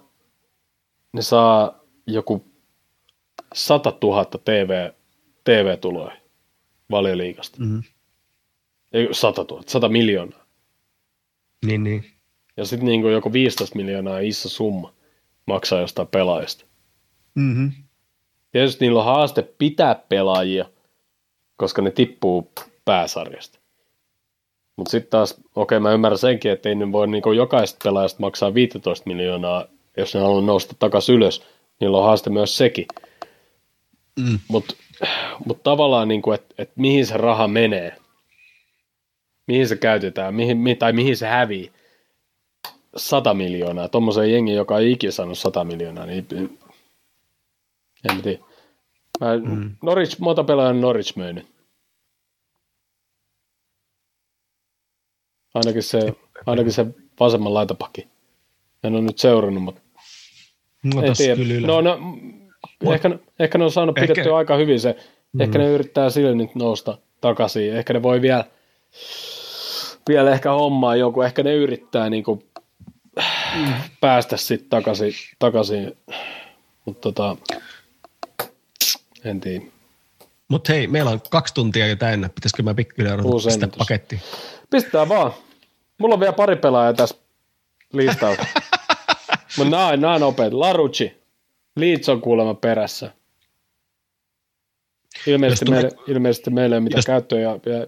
[SPEAKER 1] ne saa joku 100 000 TV, TV-tuloja valioliigasta. Mm-hmm. Ei 100 000, 100 miljoonaa.
[SPEAKER 2] Niin, niin.
[SPEAKER 1] Ja sitten niin joku 15 miljoonaa iso summa maksaa jostain pelaajista. Mm-hmm. Tietysti niillä on haaste pitää pelaajia, koska ne tippuu pääsarjasta. Mutta sitten taas, okei mä ymmärrän senkin, että ei ne voi niinku jokaisesta pelaajasta maksaa 15 miljoonaa, jos ne haluaa nousta takaisin ylös. Niillä on haaste myös sekin. Mm. Mutta mut tavallaan, niinku, että et mihin se raha menee, mihin se käytetään, mihin, tai mihin se hävii. 100 miljoonaa, tuommoisen jengi, joka ei ikinä saanut 100 miljoonaa, niin en tiedä. Mä, mm. Norwich, monta pelaajan Norwich myynyt. Ainakin se, ainakin se vasemman laitapakki. En ole nyt seurannut, mutta
[SPEAKER 2] no, ei tiedä.
[SPEAKER 1] No, no, ehkä, ehkä ne on saanut ehkä... pidettyä aika hyvin se. Mm. Ehkä ne yrittää sille nyt nousta takaisin. Ehkä ne voi vielä, vielä ehkä hommaa joku. Ehkä ne yrittää niin kuin, mm. päästä sitten takaisin. takaisin. Mutta tota, en tiedä.
[SPEAKER 2] Mutta hei, meillä on kaksi tuntia jo täynnä. Pitäisikö mä pikkuhiljaa pistää paketti?
[SPEAKER 1] Pistetään vaan. Mulla on vielä pari pelaajaa tässä listalla. Mutta nämä, nämä nopeat. Larucci. Leeds on kuulemma perässä. Ilmeisesti, meille, ilmeisesti meillä ei ole mitään jos... käyttöä ja, ja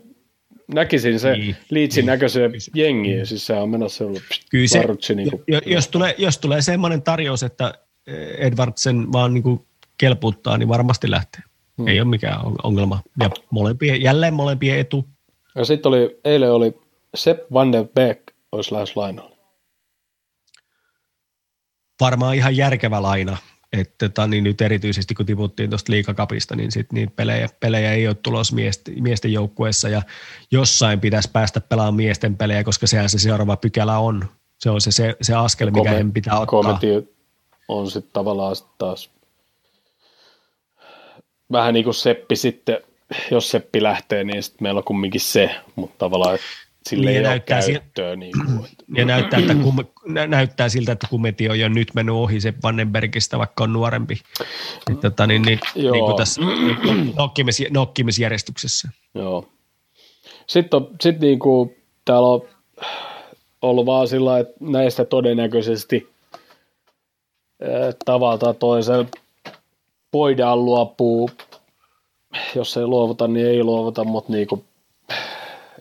[SPEAKER 1] näkisin se niin. Leedsin niin. näköisen jengi, siis se on menossa ollut Kyllä se, Larucci, niin kuin,
[SPEAKER 2] jos, jos, tulee, jos tulee semmoinen tarjous, että Edwardsen vaan niin kuin kelpuuttaa, niin varmasti lähtee. Hmm. Ei ole mikään ongelma. Ja molempien, jälleen molempien etu.
[SPEAKER 1] Ja sitten oli, eilen oli Sepp van der Beek olisi lähes lainalla.
[SPEAKER 2] Varmaan ihan järkevä laina. Että tota, niin nyt erityisesti kun tiputtiin tuosta liikakapista, niin sit niin pelejä, pelejä ei ole tulossa miesten, miesten joukkueessa ja jossain pitäisi päästä pelaamaan miesten pelejä, koska sehän se seuraava pykälä on. Se on se, se, se askel, mikä Kome, pitää ottaa.
[SPEAKER 1] Komenti on sitten tavallaan sit taas vähän niin kuin Seppi sitten, jos Seppi lähtee, niin sitten meillä on kumminkin se, mutta tavallaan sille niin, ei näyttää ole käyttöä. Si- niin kuin, että.
[SPEAKER 2] Ja näyttää, että kum, näyttää siltä, että Kumeti on jo nyt mennyt ohi se Vandenbergistä, vaikka on nuorempi. Niin, tota, niin, niin, niin kuin tässä nokkimis, nokkimisjärjestyksessä.
[SPEAKER 1] Joo. Sitten on, sit niin kuin, täällä on ollut vaan sillä että näistä todennäköisesti tavalla tai toisella voidaan luopua, jos ei luovuta, niin ei luovuta, mutta niin kuin,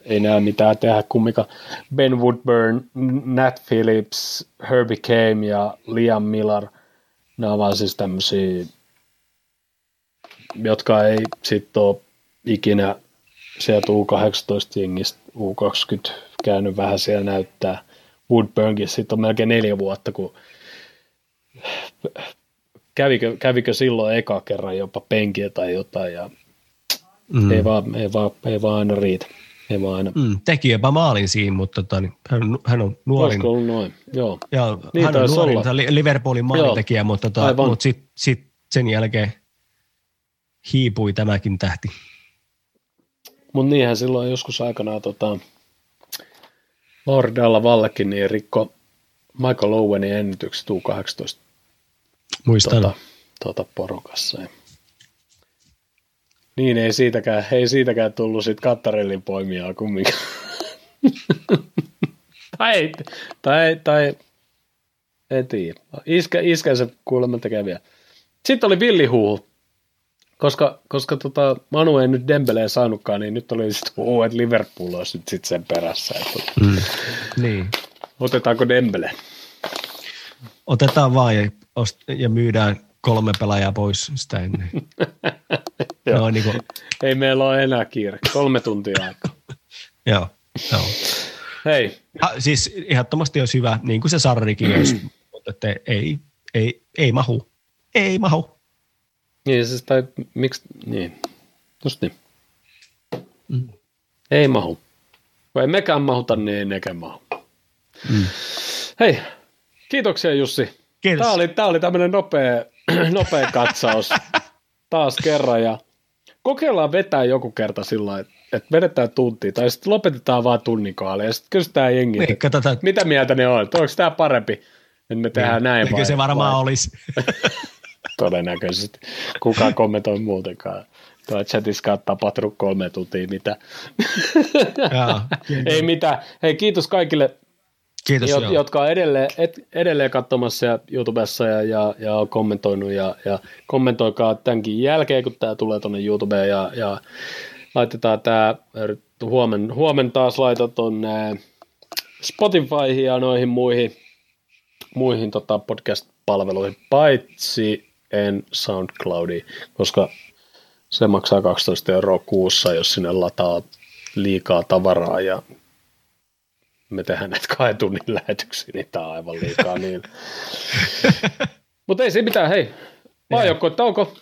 [SPEAKER 1] ei näe mitään tehdä kumminkaan. Ben Woodburn, Nat Phillips, Herbie Kame ja Liam Miller, nämä ovat siis tämmöisiä, jotka ei sitten ole ikinä sieltä U18-jengistä U20 käynyt vähän siellä näyttää. Woodburnkin sitten on melkein neljä vuotta, kun kävikö, kävikö silloin eka kerran jopa penkiä tai jotain ja Mm. Ei, vaan, ei, vaan, ei vaan aina riitä. Ei vaan aina.
[SPEAKER 2] Mm, teki jopa maalin siinä, mutta tota, niin, hän, hän on nuorin.
[SPEAKER 1] Olisiko ollut noin? Joo.
[SPEAKER 2] Ja niin hän on nuorin olla. Liverpoolin maalintekijä, mutta, tota, mutta sitten sit sen jälkeen hiipui tämäkin tähti.
[SPEAKER 1] Mutta niinhän silloin joskus aikanaan tota, Lauri Dalla Vallekin niin rikko Michael Owenin ennätykset U18
[SPEAKER 2] Muistan.
[SPEAKER 1] Tota, tota porukassa. Ja niin, ei siitäkään, ei siitäkään tullut sit Kattarellin poimiaa kumminkaan. tai, tai, tai, en tiedä. Iskä, iskänsä kuulemma tekee vielä. Sitten oli villihuuhu. Koska, koska tota, Manu ei nyt Dembeleen saanutkaan, niin nyt oli sitten huuhu, että Liverpool olisi nyt sitten sen perässä. Että,
[SPEAKER 2] mm. niin.
[SPEAKER 1] Otetaanko Dembele?
[SPEAKER 2] Otetaan vaan ja, ja myydään kolme pelaajaa pois sitä ennen.
[SPEAKER 1] no, niin kuin... Ei meillä ole enää kiire. Kolme tuntia aikaa.
[SPEAKER 2] joo, joo.
[SPEAKER 1] Hei.
[SPEAKER 2] Ha, siis ehdottomasti olisi hyvä, niin kuin se Sarrikin olisi, mutta että ei, ei, ei mahu. Ei mahu.
[SPEAKER 1] Niin, siis tai miksi, niin, just niin. Mm. Ei mahu. Kun ei mekään mahuta, niin ei nekään mahu. Mm. Hei, kiitoksia Jussi. Kiitos. Tämä oli, tämä oli tämmöinen nopea, nopea katsaus taas kerran ja kokeillaan vetää joku kerta sillä että että vedetään tuntia, tai sitten lopetetaan vaan tunnin kohdalle, ja sitten kysytään jengi, niin, että mitä mieltä ne on, onko tämä parempi, että me tehdään niin, näin
[SPEAKER 2] vai? se varmaan vai? olisi.
[SPEAKER 1] Todennäköisesti. Kukaan kommentoi muutenkaan. Tuo chatissa on tapahtunut kolme tuntia, mitä. Jaa, Ei mitään. Hei, kiitos kaikille
[SPEAKER 2] Kiitos,
[SPEAKER 1] jot, jotka on edelleen, et, edelleen katsomassa ja YouTubessa ja, ja, ja on kommentoinut ja, ja kommentoikaa tämänkin jälkeen, kun tämä tulee tuonne YouTubeen ja, ja laitetaan tämä, huomen, huomen taas laitan tuonne Spotifyhin ja noihin muihin, muihin tota podcast-palveluihin, paitsi en SoundCloudi, koska se maksaa 12 euroa kuussa, jos sinne lataa liikaa tavaraa ja me tehdään näitä kahden tunnin lähetyksiä, niin tämä on aivan liikaa niin. Mutta ei se mitään, hei. Maajokko, tauko.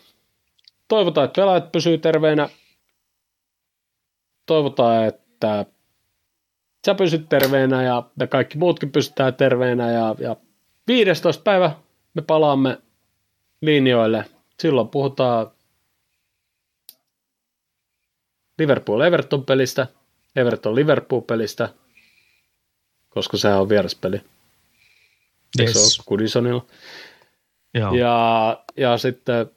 [SPEAKER 1] Toivotaan, että pelaajat pysyy terveenä. Toivotaan, että sä pysyt terveenä ja me kaikki muutkin pysytään terveenä. Ja, ja 15. päivä me palaamme linjoille. Silloin puhutaan Liverpool-Everton-pelistä, Everton-Liverpool-pelistä – koska sehän on vieraspeli. Yes. Se on. Joo. Ja, ja sitten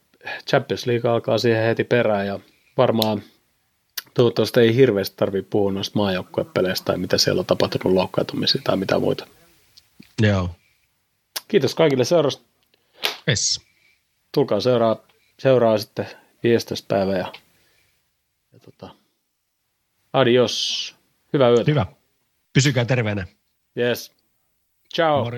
[SPEAKER 1] Champions League alkaa siihen heti perään ja varmaan toivottavasti ei hirveästi tarvitse puhua noista maajoukkuepeleistä tai mitä siellä on tapahtunut loukkaantumisia tai mitä muita.
[SPEAKER 2] Joo.
[SPEAKER 1] Kiitos kaikille seurasta.
[SPEAKER 2] Yes.
[SPEAKER 1] Tulkaa seuraa, seuraa sitten 15. päivä ja, ja tota, adios. Hyvää yötä.
[SPEAKER 2] Hyvä. Pysykää terveenä.
[SPEAKER 1] Yes. Ciao.